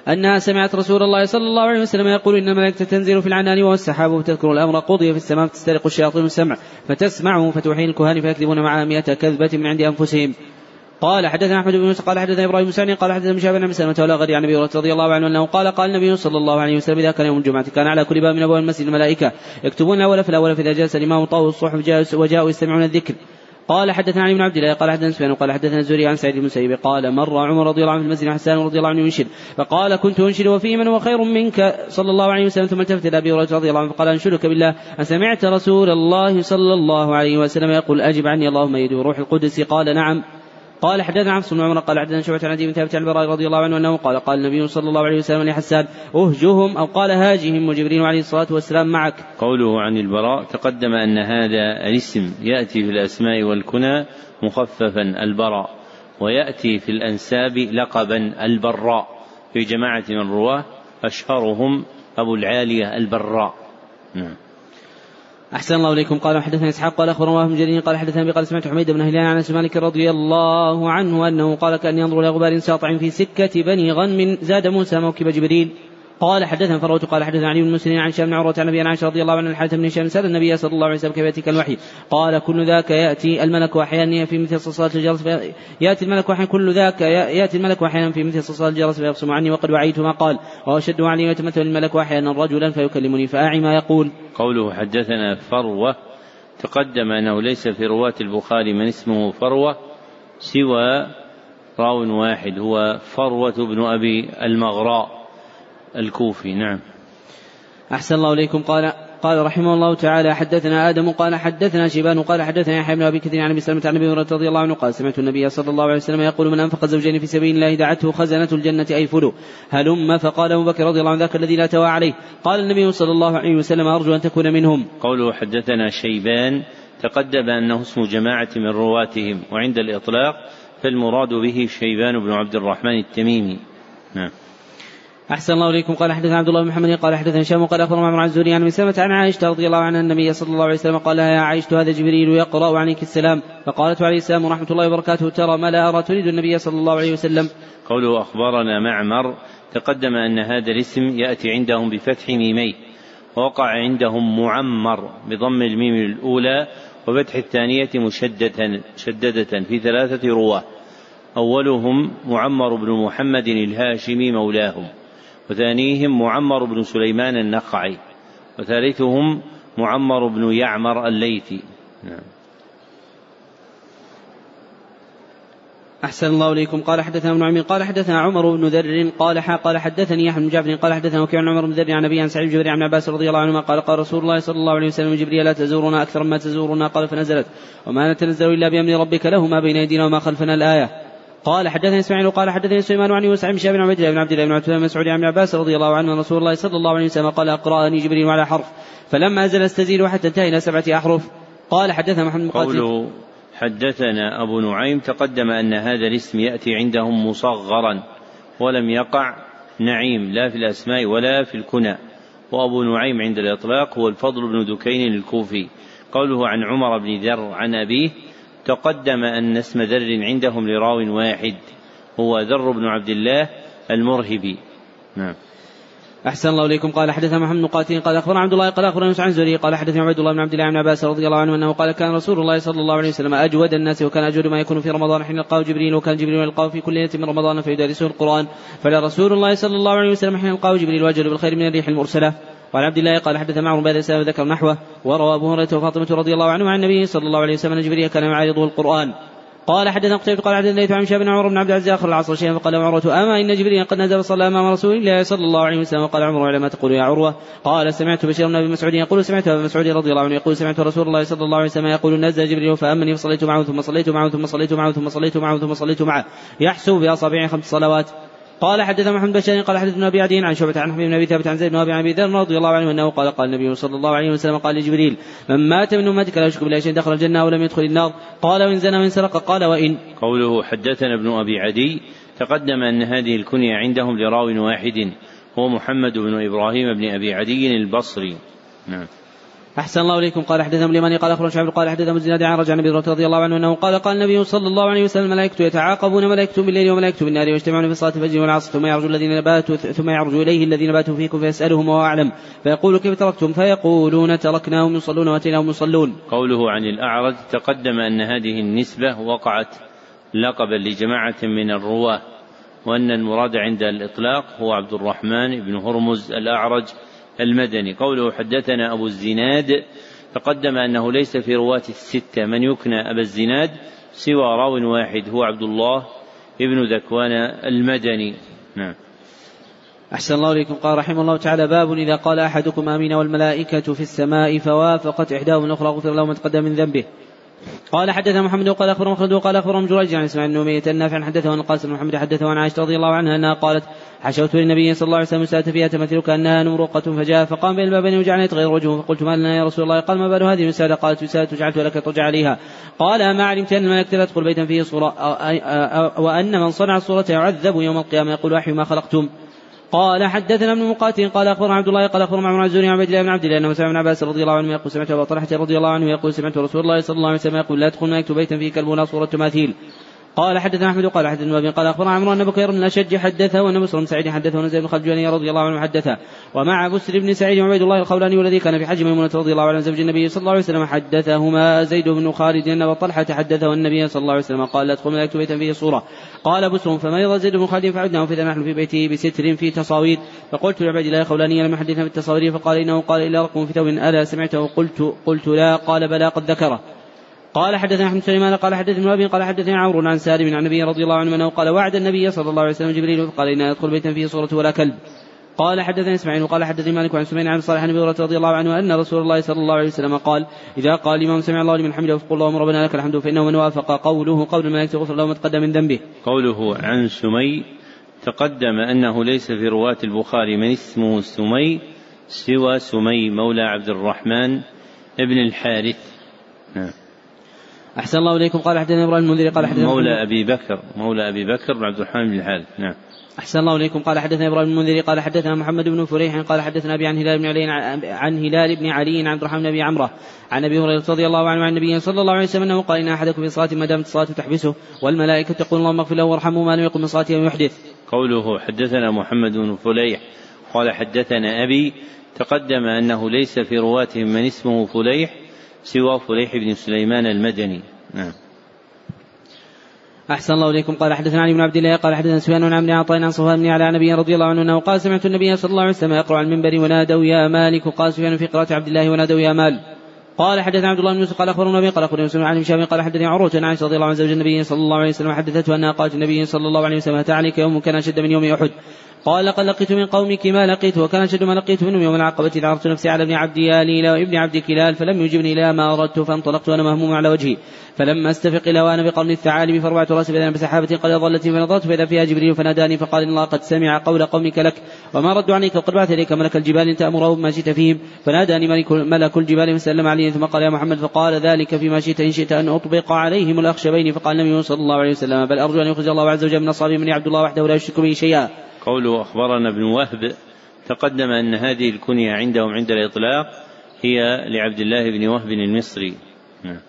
أنها سمعت رسول الله صلى الله عليه وسلم يقول إن الملائكة تنزل في العنان وهو السحاب وتذكر الأمر قضي في السماء فتسترق الشياطين السمع فتسمعه فتوحين الكهان فيكذبون معها مئة كذبة من عند أنفسهم. قال حدثنا أحمد بن موسى قال حدثنا إبراهيم بن قال حدثنا مشابه بن سلمة ولا غير عن أبي هريرة رضي الله عنه أنه قال قال النبي صلى الله عليه وسلم إذا كان يوم الجمعة كان على كل باب من أبواب المسجد الملائكة يكتبون الأول فالاول فاذا جلس الإمام طاووا الصحف وجاءوا يستمعون الذكر. قال حدثنا علي بن عبد الله قال حدثنا سفيان قال حدثنا الزهري عن سعيد بن المسيب قال مر عمر رضي الله عنه في المسجد حسان رضي الله عنه ينشد فقال كنت أنشد وفيه من هو خير منك صلى الله عليه وسلم ثم التفت إلى أبي هريرة رضي الله عنه فقال أنشدك بالله أسمعت رسول الله صلى الله عليه وسلم يقول أجب عني اللهم يدعو روح القدس قال نعم. قال حدثنا عبد بن عمر قال حدثنا شعبة عن بن ثابت عن البراء رضي الله عنه أنه قال قال النبي صلى الله عليه وسلم لحسان أهجهم أو قال هاجهم وجبريل عليه الصلاة والسلام معك. قوله عن البراء تقدم أن هذا الاسم يأتي في الأسماء والكنى مخففا البراء ويأتي في الأنساب لقبا البراء في جماعة من رواه أشهرهم أبو العالية البراء. نعم. أحسن الله إليكم. قال حدثنا إسحاق قال أخبرنا وهم جرير قال حدثنا قال سمعت حميد بن هلال عن مالك رضي الله عنه أنه قال كأن ينظر إلى غبار ساطع في سكة بني غنم زاد موسى موكب جبريل قال حدثنا فروت قال حدثنا علي بن مسلم عن شام بن عروة عن أبي عائشة رضي الله عنه الحارث بن هشام سأل النبي صلى الله عليه وسلم كيف يأتيك الوحي؟ قال كل ذاك يأتي الملك أحيانا في مثل صلصال الجرس يأتي الملك أحيانا كل ذاك يأتي الملك أحيانا في مثل صلصال الجرس فيبصم عني وقد وعيت ما قال. واشد علي يتمثل الملك أحيانا رجلا فيكلمني فأعي ما يقول. قوله حدثنا فروة تقدم أنه ليس في رواة البخاري من اسمه فروة سوى راو واحد هو فروة بن أبي المغراء. الكوفي. نعم. أحسن الله إليكم. قال قال رحمه الله تعالى حدثنا آدم قال حدثنا شيبان قال حدثنا يحيى بن أبي كثير عن أبي سلمة عن أبي هريرة رضي الله عنه قال سمعت النبي صلى الله عليه وسلم يقول من أنفق الزوجين في سبيل الله دعته خزنة الجنة أي فلو هلم فقال أبو بكر رضي الله عنه ذاك الذي لا توى عليه. قال النبي صلى الله عليه وسلم أرجو أن تكون منهم. قوله حدثنا شيبان تقدم أنه اسم جماعة من رواتهم وعند الإطلاق فالمراد به شيبان بن عبد الرحمن التميمي. نعم. أحسن الله إليكم. قال حدثنا عبد الله بن محمد قال حدثنا هشام قال أخبرنا معمر عن الزهري عن مسلمة عن عائشة رضي الله عنها النبي صلى الله عليه وسلم قال يا عائشة هذا جبريل يقرأ عليك السلام. فقالت عليه السلام ورحمة الله وبركاته ترى ما لا أرى تريد النبي صلى الله عليه وسلم. قوله أخبرنا معمر تقدم أن هذا الاسم يأتي عندهم بفتح ميمي ووقع عندهم معمر بضم الميم الأولى وفتح الثانية مشددة شددة في ثلاثة رواة. أولهم معمر بن محمد الهاشمي مولاهم. وثانيهم معمر بن سليمان النخعي وثالثهم معمر بن يعمر الليثي. نعم. أحسن الله إليكم. قال حدثنا ابن عمي قال حدثنا عمر بن ذر قال قال حدثني يحيى بن جعفر قال حدثنا وكيع عن عمر بن ذر عن أبي عن سعيد بن عن عباس رضي الله عنهما قال قال رسول الله صلى الله عليه وسلم جبريل لا تزورنا أكثر ما تزورنا قال فنزلت. وما نتنزل إلا بأمر ربك له ما بين أيدينا وما خلفنا الآية. قال حدثني إسماعيل قال حدثني سليمان عن يوسف شهاب بن عبد الله بن عبد الله بن عبد الله بن مسعود عن عباس رضي الله عنه رسول الله صلى الله عليه وسلم قال أقرأني جبريل على حرف. فلما نزل استزيد حتى انتهى إلى سبعة أحرف. قال حدثنا محمد قوله حدثنا أبو نعيم تقدم أن هذا الاسم يأتي عندهم مصغرا ولم يقع نعيم لا في الأسماء ولا في الكنى. وأبو نعيم عند الإطلاق هو الفضل بن دكين الكوفي. قوله عن عمر بن ذر عن أبيه تقدم أن اسم ذر عندهم لراو واحد هو ذر بن عبد الله المرهبي. نعم. أحسن الله إليكم. قال حدثنا محمد بن قاتل قال أخبرنا عبد الله قال أخبرنا عن زهري قال حدثني عبد الله بن عبد الله بن عباس رضي الله عنه أنه قال كان رسول الله صلى الله عليه وسلم أجود الناس وكان أجود ما يكون في رمضان حين يلقاه جبريل وكان جبريل يلقاه في كل ليلة من رمضان فيدرسه القرآن. فلرسول الله صلى الله عليه وسلم حين يلقاه جبريل وأجود بالخير من الريح المرسلة. وعن عبد الله قال حدث معه بعد السلام ذكر نحوه وروى أبو هريرة وفاطمة رضي الله عنه عن النبي صلى الله عليه وسلم جبريل كان يعارضه القرآن. قال حدثنا قتيبة قال حدثنا ليث عن شاب عمر بن عبد العزيز آخر العصر شيئا فقال عروة أما إن جبريل قد نزل صلى أمام رسول الله صلى الله عليه وسلم وقال عمر على ما تقول يا عروة؟ قال سمعت بشير بن أبي مسعود يقول سمعت أبا مسعود رضي الله عنه يقول سمعت رسول الله صلى الله عليه وسلم يقول نزل جبريل فأمني فصليت معه ثم صليت معه ثم صليت معه ثم صليت معه ثم صليت معه. يحسب بأصابعه خمس صلوات. قال حدث محمد بن قال حدثنا أبي عدي عن شعبة عن حبيب بن أبي ثابت عن زيد بن أبي ذر رضي الله عنه أنه قال قال النبي صلى الله عليه وسلم قال لجبريل من مات من أمتك لا يشرك بالله شيئا دخل الجنة ولم يدخل النار. قال وإن زنى وان سرق. قال وإن؟ قوله حدثنا ابن أبي عدي تقدم أن هذه الكنية عندهم لراو واحد هو محمد بن إبراهيم بن أبي عدي البصري. نعم. أحسن الله إليكم. قال حدثنا اليماني قال أخبرنا شعب قال حدثنا الزناد عن رجع النبي رضي الله عنه أنه قال قال النبي صلى الله عليه وسلم الملائكة يتعاقبون ملائكة بالليل وملائكة بالنار ويجتمعون في صلاة الفجر والعصر ثم يعرج الذين باتوا ثم يعرج إليه الذين باتوا فيكم فيسألهم وهو أعلم فيقول كيف تركتم؟ فيقولون تركناهم يصلون وأتيناهم يصلون. قوله عن الأعرج تقدم أن هذه النسبة وقعت لقبا لجماعة من الرواة وأن المراد عند الإطلاق هو عبد الرحمن بن هرمز الأعرج المدني. قوله حدثنا أبو الزناد تقدم أنه ليس في رواة الستة من يكنى أبا الزناد سوى راو واحد هو عبد الله ابن ذكوان المدني. نعم. أحسن الله إليكم. قال رحمه الله تعالى باب إذا قال أحدكم آمين والملائكة في السماء فوافقت إحداهم الأخرى غفر له ما تقدم من ذنبه. قال حدثنا محمد قال أخبرنا مخلد قال أخبرنا ابن جريج عن إسماعيل بن أمية أن نافعا حدثه عن القاسم بن محمد حدثه عن عائشة رضي الله عنها أنها قالت حشوت للنبي صلى الله عليه وسلم وسادة فيها تماثيل كأنها نمرقة فجاء فقام بين البابين وجعل يتغير وجهه فقلت ما لنا يا رسول الله؟ قال ما بال هذه الوسادة قالت وسادة جعلتها لك لتضطجع عليها. قال ما علمت أن الملائكة لا تدخل بيتا فيه صورة وأن من صنع الصورة يعذب يوم القيامة. يقول أحيوا ما خلقتم. قال حدثنا ابن مقاتل قال أخبرنا عبد الله قال أخبرنا معمر عن الزهري عن عبيد الله بن عبد الله أنه سمع ابن عباس رضي الله عنه يقول سمعت أبا طلحة رضي الله عنه يقول سمعت رسول الله صلى الله عليه وسلم يقول لا تدخل الملائكة بيتا فيه كلب ولا صورة تماثيل. قال حدثنا أحمد قال حدثنا أبي قال أخبرنا عمرو أن بكير بن الاشج حدثه وأن بسر بن سعيد حدثه وأن زيد بن خلجاني رضي الله عنه حدثه. ومع بسر بن سعيد وعبيد الله الخولاني والذي كان في حج ميمونة رضي الله عنه زوج النبي صلى الله عليه وسلم حدثهما زيد بن خالد أن طلحة حدثه النبي صلى الله عليه وسلم قال لا ادخل ملائكه بيتا فيه صورة. قال بسر فمرض زيد بن خالد فعدناه فإذا نحن في بيته بستر في تصاوير. فقلت لعبيد الله الخولاني لم يحدثنا بالتصاوير. فقال إنه قال إلا رقم في ثوب. ألا سمعته؟ قلت قلت لا. قال بلى قد ذكره. قال حدثنا أحمد سليمان قال حدثني أبي قال حدثني عمرو عن سالم عن النبي رضي الله عنه أنه قال وعد النبي صلى الله عليه وسلم جبريل فقال ان ادخل بيتا فيه صورة ولا كلب قال حدثني إسماعيل وقال حدثني مالك عن سمين عن صالح النبي رضي الله عنه أن رسول الله صلى الله عليه وسلم قال إذا قال الإمام سمع الله لمن حمده فقل اللهم ربنا لك الحمد فإنه من وافق قوله قول الملائكة غفر له ما تقدم من ذنبه. قوله عن سمي تقدم أنه ليس في رواة البخاري من اسمه سمي سوى سمي مولى عبد الرحمن ابن الحارث. نعم. أحسن الله إليكم. قال حدثنا إبراهيم المنذري قال حدثنا مولى أبي بكر مولى أبي بكر بن عبد الرحمن بن الحارث نعم. أحسن الله إليكم. قال حدثنا إبراهيم المنذري قال حدثنا محمد بن فريح قال حدثنا أبي عن هلال بن علي عن هلال بن علي عن عبد الرحمن بن أبي عمرة عن أبي هريرة رضي الله عنه عن النبي صلى الله عليه وسلم أنه قال إن أحدكم في صلاة ما دامت الصلاة تحبسه والملائكة تقول اللهم اغفر له وارحمه ما لم يقم من صلاته أو يحدث. قوله حدثنا محمد بن فليح. قال حدثنا أبي تقدم أنه ليس في رواتهم من اسمه فليح سوى فليح بن سليمان المدني. نعم. أحسن الله إليكم. قال حدثنا علي بن عبد الله قال حدثنا سفيان بن عمرو عن صهيب بن على نبي رضي الله عنه أنه قال سمعت النبي صلى الله عليه وسلم يقرأ على المنبر ونادوا يا مالك. قال سفيان في قراءة عبد الله ونادوا يا مال. قال حدثنا عبد الله بن يوسف قال أخبرنا النبي قال اخبرنا مسلم عن هشام قال حدثني عروة عن عائشة رضي الله عنها زوج النبي صلى الله عليه وسلم حدثته أنها قالت النبي صلى الله عليه وسلم أتى عليك يوم كان أشد من يوم أحد. قال لقد لقيت من قومك ما لقيت وكان أشد ما لقيت منهم يوم العقبة اذا عرضت نفسي على ابن عبد ياليل وابن عبد كلال فلم يجبني إلى ما أردت فانطلقت وأنا مهموم على وجهي. فلما استفق إلى وأنا بقرن الثعالب فرفعت راسي فاذا بسحابة قد ظلت فنظرت فإذا فيها جبريل فناداني فقال إن الله قد سمع قول قومك لك وما ردوا عنك وقد بعث إليك ملك الجبال إن تأمره بما شئت فيهم. فناداني ملك, ملك الجبال فسلم علي ثم قال يا محمد فقال ذلك فيما شئت إن شئت أن أطبق عليهم الأخشبين. فقال النبي صلى الله عليه وسلم بل أرجو أن يخرج الله عز وجل من اصحابه من يعبد الله وحده لا يشرك به شيئا. قوله أخبرنا ابن وهب تقدم أن هذه الكنية عندهم عند الإطلاق هي لعبد الله بن وهب المصري. نعم.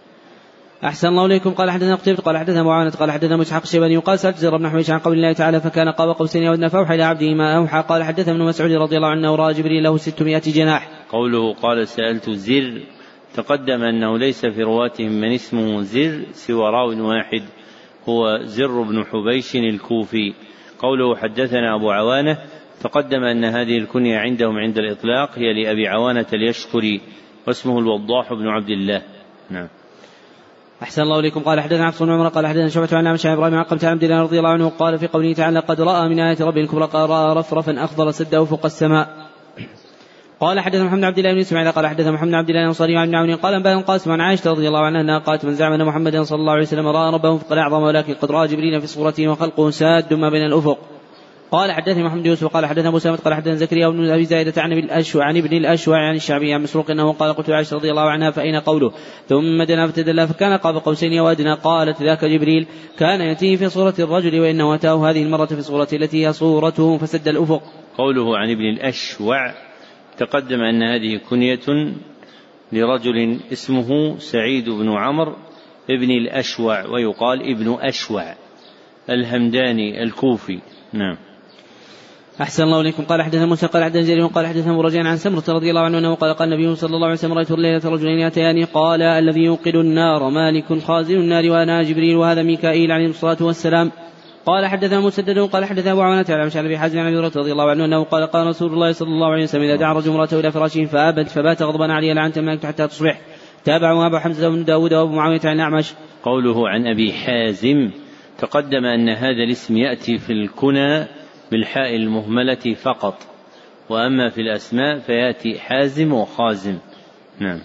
أحسن الله إليكم. قال حدثنا قتيبة قال حدثنا معاونة قال حدثنا مسحق الشيباني وقال سألت زر بن حميش عن قول الله تعالى فكان قاب قوسين أو فأوحى إلى عبده ما أوحى. قال حدثنا ابن مسعود رضي الله عنه ورأى جبريل له 600 جناح. قوله قال سألت زر. تقدم أنه ليس في رواتهم من اسمه زر سوى راو واحد هو زر بن حبيش الكوفي. قوله حدثنا أبو عوانة تقدم أن هذه الكنية عندهم عند الإطلاق هي لأبي عوانة اليشكري واسمه الوضاح بن عبد الله. نعم. أحسن الله إليكم. قال حدثنا عبد بن عمر قال حدثنا شعبة عن عمشة إبراهيم عن عبد الله رضي الله عنه قال في قوله تعالى قد رأى من آيات ربه الكبرى قال رأى رفرفا أخضر سده فوق السماء. قال حدثنا محمد عبد الله بن اسماعيل قال حدثنا محمد عبد الله الانصاري عن عون قال انبانا قاسم عن عائشة رضي الله عنها أنها قالت من زعم أن محمدا صلى الله عليه وسلم رأى ربه فقد أعظم ولكن قد رأى جبريل في صورته وخلقه ساد ما بين الأفق. قال حدثني محمد يوسف قال حدثنا ابو سلمة قال حدثنا زكريا بن أبي زايدة عن ابن الأشوع عن ابن الأشوع عن الشعبي عن مسروق أنه قال قلت لعائشة رضي الله عنها فأين قوله؟ ثم دنا فتدلى فكان قاب قوسين أو ادنى قالت ذاك جبريل كان يأتيه في صورة الرجل وإنه أتاه هذه المرة في صورته التي هي صورته فسد الأفق. قوله عن ابن الأشوع تقدم أن هذه كنية لرجل اسمه سعيد بن عمرو ابن الأشوع ويقال ابن أشوع الهمداني الكوفي. نعم. أحسن الله إليكم. قال حدثنا موسى قال حدثنا جرير قال حدثنا مرجان عن سمرة رضي الله عنه أنه قال قال النبي صلى الله عليه وسلم رأيت الليلة رجلين يأتيان قال الذي يوقد النار مالك خازن النار وأنا جبريل وهذا ميكائيل عليه الصلاة والسلام. قال حدثنا مسدد قال حدثنا ابو عوانة على مشعل ابي حازم عن ابي رضي الله عنه انه قال قال رسول الله صلى الله عليه وسلم اذا دعا رجل امراته إلى فراشه فابت فبات غضبا علي لعنت مالك حتى تصبح تابعه ابو حمزه بن داود وابو معاويه عن الاعمش قوله عن ابي حازم تقدم ان هذا الاسم ياتي في الكنى بالحاء المهملة فقط وأما في الأسماء فيأتي حازم وخازم نعم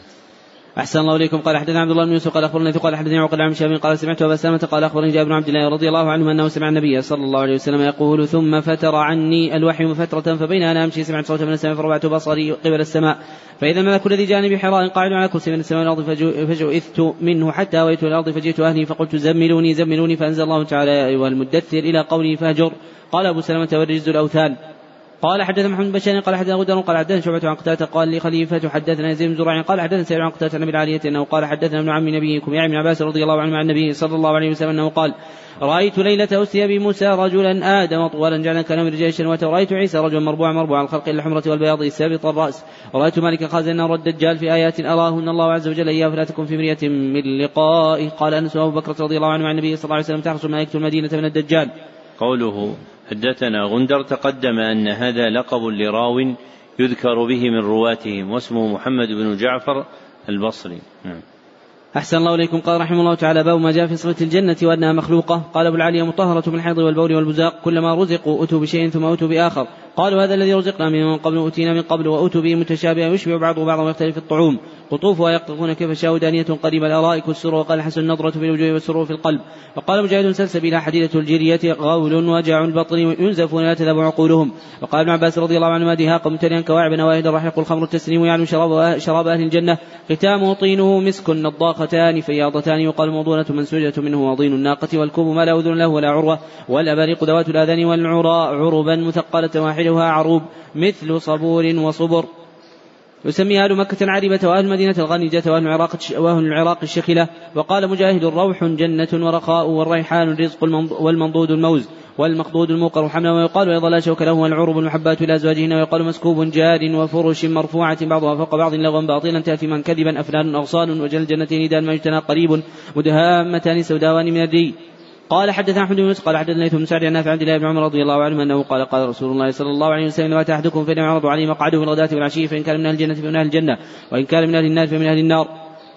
أحسن الله إليكم. قال حدثنا عبد الله بن يوسف قال أخبرني قال حدثني عقل عن شاب قال سمعت أبا سلمة قال أخبرني جابر بن عبد الله رضي الله عنه أنه سمع النبي صلى الله عليه وسلم يقول ثم فتر عني الوحي فترة فبين أنا أمشي سمعت صوتا من السماء فرفعت بصري قبل السماء. فإذا الملك الذي جاءني بحراء قاعد على كرسي من السماء والأرض فجئت منه حتى أويت الأرض فجئت أهلي فقلت زملوني زملوني فأنزل الله تعالى أيها المدثر إلى قولي فهجر قال أبو سلمة والرجز الأوثان. قال حدثنا محمد بن قال حدثنا غدر قال حدثنا شعبة عن قتادة قال لي خليفة حدثنا يزيد بن زرع قال حدثنا سعيد عن قتادة عن العالية أنه قال حدثنا ابن عم نبيكم يا ابن عباس رضي الله عنه عن النبي صلى الله عليه وسلم أنه قال رأيت ليلة أسري بموسى رجلا آدم طوالا جعل كلام رجال ورأيت عيسى رجلا مربوعا مربوعا الخلق الحمرة والبياض سابط الرأس ورأيت مالك خازن النار الدجال في آيات أراهن الله عز وجل إياه فلا تكن في مرية من لقائه. قال أنس وأبو بكر رضي الله عنه عن النبي صلى الله عليه وسلم تحرس ملائكة المدينة من الدجال. قوله حدثنا غندر تقدم أن هذا لقب لراو يذكر به من رواتهم واسمه محمد بن جعفر البصري. نعم. أحسن الله إليكم. قال رحمه الله تعالى باب ما جاء في صفة الجنة وأنها مخلوقة. قال أبو العالية مطهرة من الحيض والبول والبزاق كلما رزقوا أتوا بشيء ثم أتوا بآخر. قالوا هذا الذي رزقنا من قبل أتينا من قبل وأتوا به متشابها يشبه بعضه بعضا ويختلف الطعوم. قطوفها يقطفون كيف شاءوا دانية قريبة الأرائك السر وقال حسن النظرة في الوجوه والسرور في القلب. وقال مجاهد سلسبيل حديدة الجيرية غول وجع البطن ينزفون لا تذهب عقولهم. وقال ابن عباس رضي الله عنهما دهاق ممتلئا كواعب نواهد الرحيق الخمر التسليم يعلم شراب, شراب أهل الجنة. ختامه طينه مسك نضاختان فياضتان. يقال موضونة منسوجة منه وضين الناقة والكوب ما لا أذن له ولا عروة والأباريق ذوات الآذان والعراء عربا مثقلة واحدها عروب مثل صبور وصبر. يسمي أهل مكة العربة وأهل المدينة الغنيجة وأهل العراق وأهل العراق الشخلة. وقال مجاهد روح جنة ورخاء والريحان الرزق والمنضود الموز والمخضود الموقر حملا ويقال أيضا لا شوك له والعرب المحبات إلى أزواجهن. ويقال مسكوب جار وفرش مرفوعة بعضها فوق بعض لغوا باطلا. تأتي من كذبا أفنان أغصان وجل الجنتين دان ما يجتنى قريب. مدهامتان سوداوان من الري. قال حدثنا أحمد بن قال حدثنا بن سعد عن نافع عبد الله بن عمر رضي الله عنه أنه قال قال رسول الله صلى الله عليه وسلم لا أحدكم فإن يعرض عليه مقعده في الغداة والعشي فإن كان من أهل الجنة فمن أهل الجنة وإن كان من أهل النار فمن أهل النار.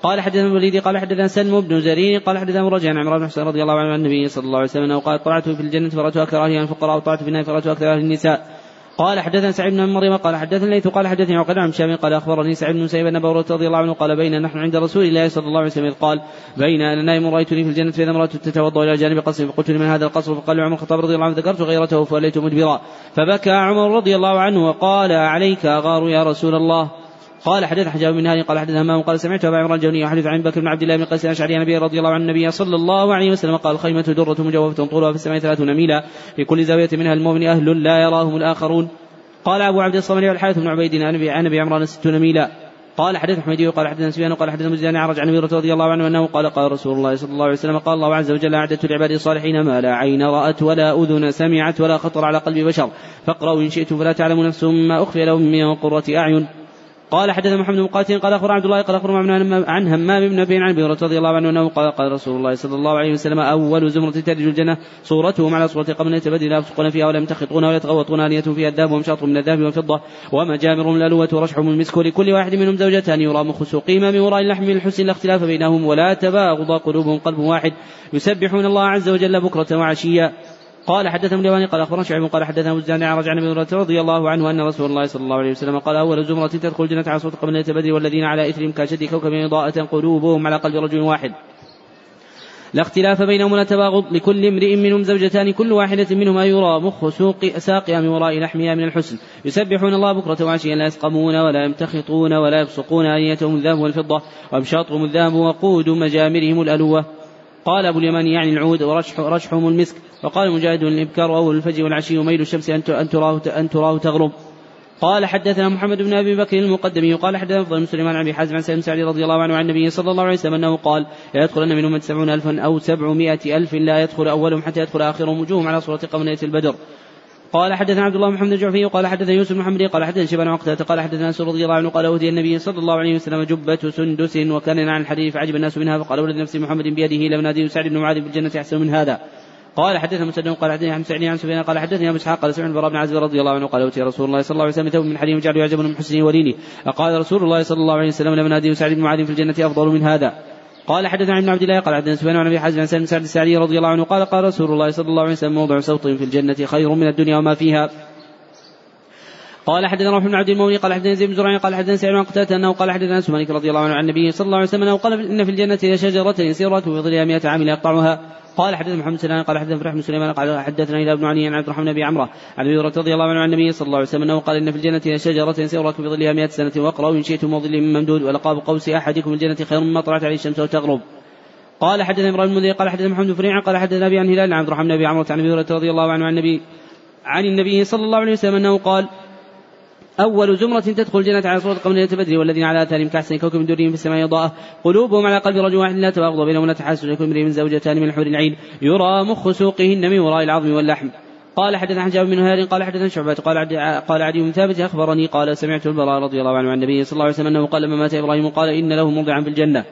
قال حدثنا الوليد قال حدثنا سلم بن زرين قال حدثنا مرجع عن عمران بن حسين رضي الله عنه عن النبي صلى الله عليه وسلم أنه قال طلعت في الجنة فرأت أكثر أهلها الفقراء وطلعت في النار فرأت أكثر أهل النساء. قال حدثنا سعيد بن مريم قال حدثنا ليث قال حدثني عقد عن شام قال أخبرني سعيد بن سيب بن رضي الله عنه قال بين نحن عند رسول الله صلى الله عليه وسلم. قال بينا أنا نائم رأيتني في الجنة فإذا امرأة تتوضأ إلى جانب قصر. فقلت لمن هذا القصر؟ فقال لعمر بن الخطاب رضي الله عنه ذكرت غيرته فوليت مدبرا. فبكى عمر رضي الله عنه وقال عليك أغار يا رسول الله. قال حدثنا حجاج بن منهال قال حدثنا همام قال سمعت أبا عمران الجوني يحدث عن بكر بن عبد الله بن قيس الأشعري عن أبيه رضي الله عنه أن النبي صلى الله عليه وسلم قال الخيمة درة مجوفة طولها في السماء ثلاثون ميلا في كل زاوية منها للمؤمن أهل لا يراهم الآخرون. قال أبو عبد الصمد والحارث بن عبيد عن أبي عمران ستون ميلا. قال حدث حميدي وقال حدثنا سفيان وقال حدثنا مجدان عرج عن أبي رضي الله عنه أنه قال قال رسول الله صلى الله عليه وسلم قال الله عز وجل اعددت لعبادي الصالحين ما لا عين رأت ولا أذن سمعت ولا خطر على قلب بشر. فاقرأوا إن شئتم فلا تعلم نفس ما أخفي لهم من قرة أعين. قال حدثنا محمد بن مقاتل قال اخبر عبد الله قال اخبر عن همام بن نبي عن أبي رضي الله عنه أنه قال قال رسول الله صلى الله عليه وسلم أول زمرة ترج الجنة صورتهم على صورة قبل يتبدل لا يفسقون فيها ولا يمتخطون ولا يتغوطون انية فيها الذهب ومشاط من الذهب والفضة ومجامرهم الألوة ورشحهم المسك لكل واحد منهم زوجتان يرى مخ سقيما من وراء اللحم الحسن لا اختلاف بينهم ولا تباغض قلوبهم قلب واحد يسبحون الله عز وجل بكرة وعشيا قال حدثنا اليماني قال أخبرنا شعيب قال حدثنا أبو عرج عن ابي رضي الله عنه أن رسول الله صلى الله عليه وسلم قال أول زمرة تدخل الجنة على صوت قبل بدر والذين على إثرهم كأشد كوكب اضاءه قلوبهم على قلب رجل واحد. لا اختلاف بينهم ولا تباغض لكل امرئ منهم زوجتان كل واحدة منهما يرى مخ سوق ساقها من وراء لحمها من الحسن. يسبحون الله بكرة وعشيا لا يسقمون ولا يمتخطون ولا يبصقون آنيتهم الذهب والفضة وأمشاطهم الذهب وقود مجامرهم الألوة. قال أبو اليمان يعني العود ورشح رشحهم المسك. وقال مجاهد الإبكار أول الفجر والعشي وميل الشمس أن تراه أن تراه تغرب. قال حدثنا محمد بن أبي بكر المقدمي. قال حدثنا افضل من سليمان عن أبي حازم عن سالم سعدي رضي الله عنه عن النبي صلى الله عليه وسلم أنه قال لا يدخلن منهم سبعون الفا أو سبعمائة الف لا يدخل أولهم حتى يدخل آخرهم وجوههم على صورة قمنية البدر. قال حدثنا عبد الله محمد الجعفي قال حدثنا يوسف محمد قال حدثنا شيبان وقتها قال حدثنا انس رضي الله عنه قال أهدي النبي صلى الله عليه وسلم جبة سندس وكان عن الحديث فعجب الناس منها فقال ولد نفسي محمد بيده لم نادي سعد بن معاذ بالجنة أحسن من هذا. قال حدثنا مسدد قال حدثني عن سعيد عن سفيان قال حدثني ابو إسحاق قال سمعت البراء بن عازب رضي الله عنه قال أوتي رسول الله صلى الله عليه وسلم ثوب من حريم جعله يعجبني من حسنه وليني فقال رسول الله صلى الله عليه وسلم لمن هذه سعد بن معاذ في الجنة أفضل من هذا. قال حدثنا ابن عبد الله قال حدثنا سفيان عن أبي حازم عن سالم سعد السعدي رضي الله عنه قال قال رسول الله صلى الله عليه وسلم موضع صوت في الجنة خير من الدنيا وما فيها. قال حدثنا روح بن عبد المولي قال حدثنا زيد بن زرعين قال حدثنا سعيد بن قتادة أنه قال حدثنا أنس مالك رضي الله عنه عن النبي صلى الله عليه وسلم أنه قال إن في الجنة لشجره يسيرة في ظلها 100 عام يقطعها. قال حدثنا محمد سلام قال حدثنا فرح بن سليمان قال حدثنا إلى ابن علي عن عبد الرحمن بن عمره عن ابي رضي الله عنه عن النبي صلى الله عليه وسلم أنه قال إن في الجنة لشجره يسيرة في ظلها 100 سنة واقرأوا إن شئتم وظل ممدود ولقاب قوس أحدكم الجنة خير مما طلعت عليه الشمس وتغرب. قال حدثنا إبراهيم المنذر قال حدثنا محمد بن فريع قال حدثنا أبي عن هلال عن عبد الرحمن بن عمره عن أبي هريرة رضي الله عنه عن النبي عن النبي صلى الله عليه وسلم أنه قال أول زمرة تدخل الجنة على صورة قبل ليلة بدر والذين على آثارهم كأحسن كوكب درهم في السماء إضاءة قلوبهم على قلب رجل واحد لا تباغض بينهم ولا تحاسد لكل من زوجتان من الحور العين يرى مخ سوقهن من وراء العظم واللحم. قال حدثنا حجاب بن هاد قال حدثنا شعبة قال عدي قال عدي بن ثابت أخبرني قال سمعت البراء رضي الله عنه عن النبي صلى الله عليه وسلم أنه قال لما مات إبراهيم؟ قال إن له موضعا في الجنة.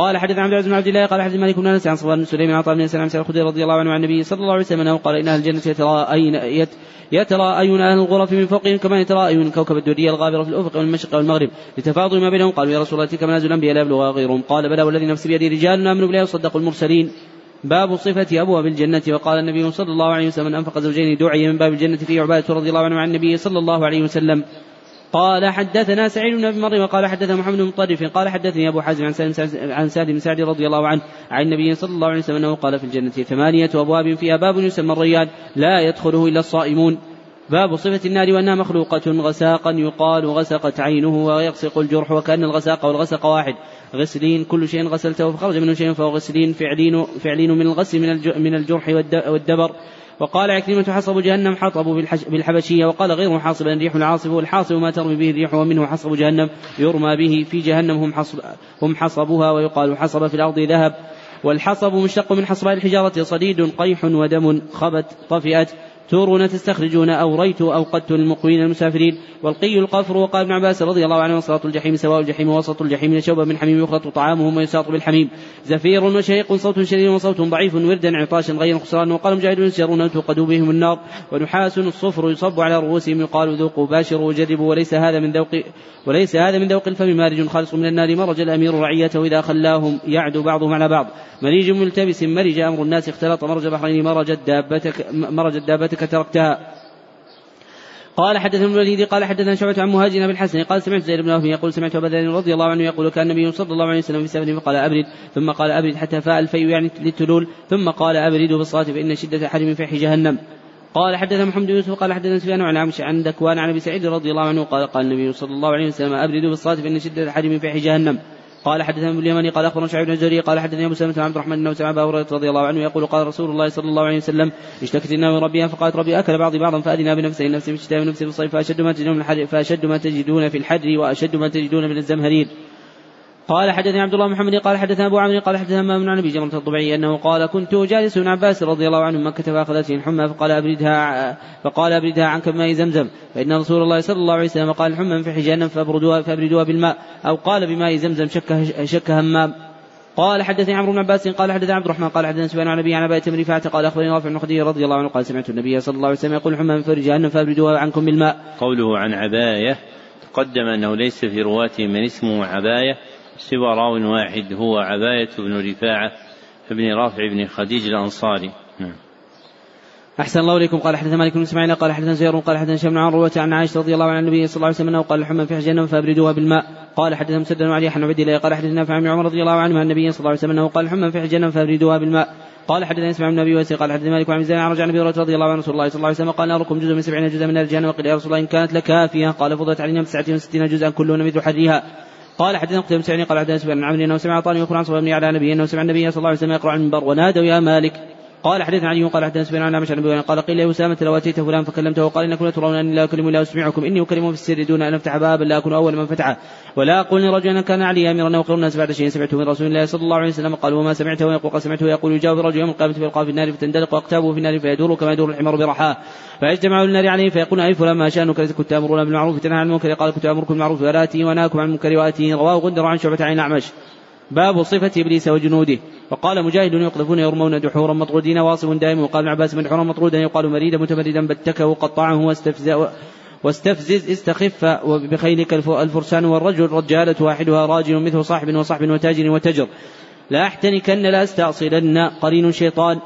قال حدث عبد العزيز بن عبد الله قال حدث مالك بن أنس عن صفوان بن سليم عن بن سلام عن الخدري رضي الله عنه عن النبي صلى الله عليه وسلم أنه قال إن أهل الجنة يتراءين يتراءين أهل الغرف من فوقهم كما يتراءين كوكب الدريه الغابره في الأفق والمشرق والمغرب لتفاضل ما بينهم. قالوا يا رسول الله تلك منازل الأنبياء لا يبلغها غيرهم. قال بلى والذي نفسي بيده رجال آمنوا بالله وصدقوا المرسلين. باب صفة أبواب الجنة. وقال النبي صلى الله عليه وسلم من أنفق زوجين دعي من باب الجنة في عبادة رضي الله عنه عن النبي صلى الله عليه وسلم. قال حدثنا سعيد بن أبي مريم قال حدثنا محمد بن مطرف قال حدثني أبو حازم عن سالم عن سعد بن سعد رضي الله عنه عن النبي صلى الله عليه وسلم أنه قال في الجنة ثمانية أبواب فيها باب يسمى الريان لا يدخله إلا الصائمون. باب صفة النار وأنها مخلوقة غساقا يقال غسقت عينه ويغسق الجرح وكأن الغساق والغسق واحد. غسلين كل شيء غسلته فخرج منه شيء فهو غسلين فعلين فعلين من الغسل من الجرح والدبر. وقال عكرمة حصب جهنم حطب بالحبشية وقال غير محاصب الريح العاصف والحاصب ما ترمي به الريح ومنه حصب جهنم يرمى به في جهنم هم, حصب هم حصبها ويقال حصب في الأرض ذهب. والحصب مشتق من حصباء الحجارة صديد قيح ودم خبت طفئت. تورون تستخرجون أو ريت أو قدت للمقوين المسافرين. والقي القفر وقال ابن عباس رضي الله عنه وصلاة الجحيم سواء الجحيم ووسط الجحيم شوبا من حميم يخلط طعامهم ويساط بالحميم. زفير وشيق صوت شديد وصوت ضعيف وردا عطاشا غير خسران. وقال مجاهد يسجرون توقدوا بهم النار. ونحاس الصفر يصب على رؤوسهم يقال ذوقوا باشروا وجربوا وليس هذا من ذوق وليس هذا من ذوق الفم مارج خالص من النار. مرج الأمير رعيته إذا خلاهم يعدو بعضهم على بعض. مريج ملتبس مرج أمر الناس اختلط مرج بحرين. مرجت دابتك دابتك تركتها. قال حدثنا الوليد قال حدثنا شعبة عن مهاجر بن الحسن قال سمعت زيد بن وهب يقول سمعت أبا رضي الله عنه يقول كان النبي صلى الله عليه وسلم في سفر فقال أبرد ثم قال أبرد حتى فاء الفي يعني للتلول ثم قال ابردوا بالصلاه فإن شدة حر من فيح جهنم. قال حدثنا محمد بن يوسف قال حدثنا سفيان عن عمش عن ذكوان عن أبي سعيد رضي الله عنه قال قال النبي صلى الله عليه وسلم ابردوا بالصلاه فإن شدة حر من فيح جهنم. قال حدثنا ابن اليمني قال أخبرنا شعيب بن الزهري قال حدثني أبو سلمة عبد الرحمن بن سمع ابا هريرة رضي الله عنه يقول قال رسول الله صلى الله عليه وسلم اشتكت النار من ربها فقالت ربي أكل بعضي بعضا فأدنا بنفسه نفسي في الشتاء ونفسي في الصيف فأشد ما تجدون من الحر فأشد ما تجدون في الحر وأشد ما تجدون من الزمهرير. قال حدثني عبد الله محمد قال حدثنا أبو عمرو قال حدثنا ما من عن أبي جمرة الضبعي أنه قال كنت جالس ابن عباس رضي الله عنه مكة فأخذته الحمى فقال أبردها فقال أبردها عنك بماء زمزم فإن رسول الله صلى الله عليه وسلم قال الحمى في حجانا فأبردوها فأبردوها بالماء أو قال بماء زمزم شك شك همام قال حدثني عمرو بن عباس قال حدثني عبد الرحمن قال حدثنا سفيان عن أبي عن أبي تمر قال أخبرني رافع بن خديجة رضي الله عنه قال سمعت النبي صلى الله عليه وسلم يقول حمى في جهنم فأبردوها عنكم بالماء. قوله عن عباية تقدم أنه ليس في رواته من اسمه عباية سوى راو واحد هو عباية بن رفاعة بن رافع بن خديج الأنصاري. نعم. أحسن الله إليكم. قال حدثنا مالك بن إسماعيل قال حدثنا زهير قال حدثنا شيخ بن عروة عن عائشة رضي الله عن النبي صلى الله عليه وسلم أنه قال لحما في جهنم فأبردوها بالماء. قال حدثنا مسدد علي عن عبد الله قال حدثنا في عن عمر رضي الله عنه عن النبي صلى الله عليه وسلم أنه قال لحما في جهنم فأبردوها بالماء. قال حدثنا اسمع بن أبي قال حدثنا مالك عن زيد رجع النبي رضي الله عنه رسول الله صلى الله عليه وسلم قال ناركم جزء من سبعين جزءا من نار جهنم وقيل يا رسول الله إن كانت لكافية. قال فضلت علينا بتسعة وستين جزءا كلهن مثل حرها. قال حدثنا قتيبة بن قال حدثنا سفيان بن عمرو إنه سمع عطاني يخبر عن صهيب بن على نبي إنه سمع النبي صلى الله عليه وسلم يقرأ على المنبر ونادوا يا مالك. قال حدثنا علي قال حدثنا سفيان عن عمش عن قال قيل يا أسامة لو اتيت فلان فكلمته وقال انكم لترون اني لا أكلم لا أسمعكم إني أكلم في السر دون أن أفتح بابا لا أكون أول من فتحه ولا أقول لرجل كان علي اميرا أو الناس بعد شيء سمعته من رسول الله صلى الله عليه وسلم. قال وما سمعته؟ يقول قال سمعته. يقول يجاوب الرجل يوم القيامة فيلقى في النار فتندلق وأقتابه في النار فيدور كما يدور الحمار برحاه فيجتمع النار عليه فيقول اي فلان ما شانك كنت تأمرون بالمعروف وتنهى عن المنكر. قال كنت أمركم بالمعروف ولا وناكم عن المنكر واتي رواه غندر عن شعبة عين اعمش باب صفة إبليس وجنوده. وقال مجاهد يقذفون يرمون دحورا مطرودين واصب دائم وقال عباس دحورا مطرودا يقال مريدا متمردا بتكه قطعه واستفزا واستفزز استخف بخيلك الفرسان والرجل رجالة واحدها راجل مثل صاحب وصاحب وتاجر وتجر لا أحتنكن لا أستأصلن قرين شيطان.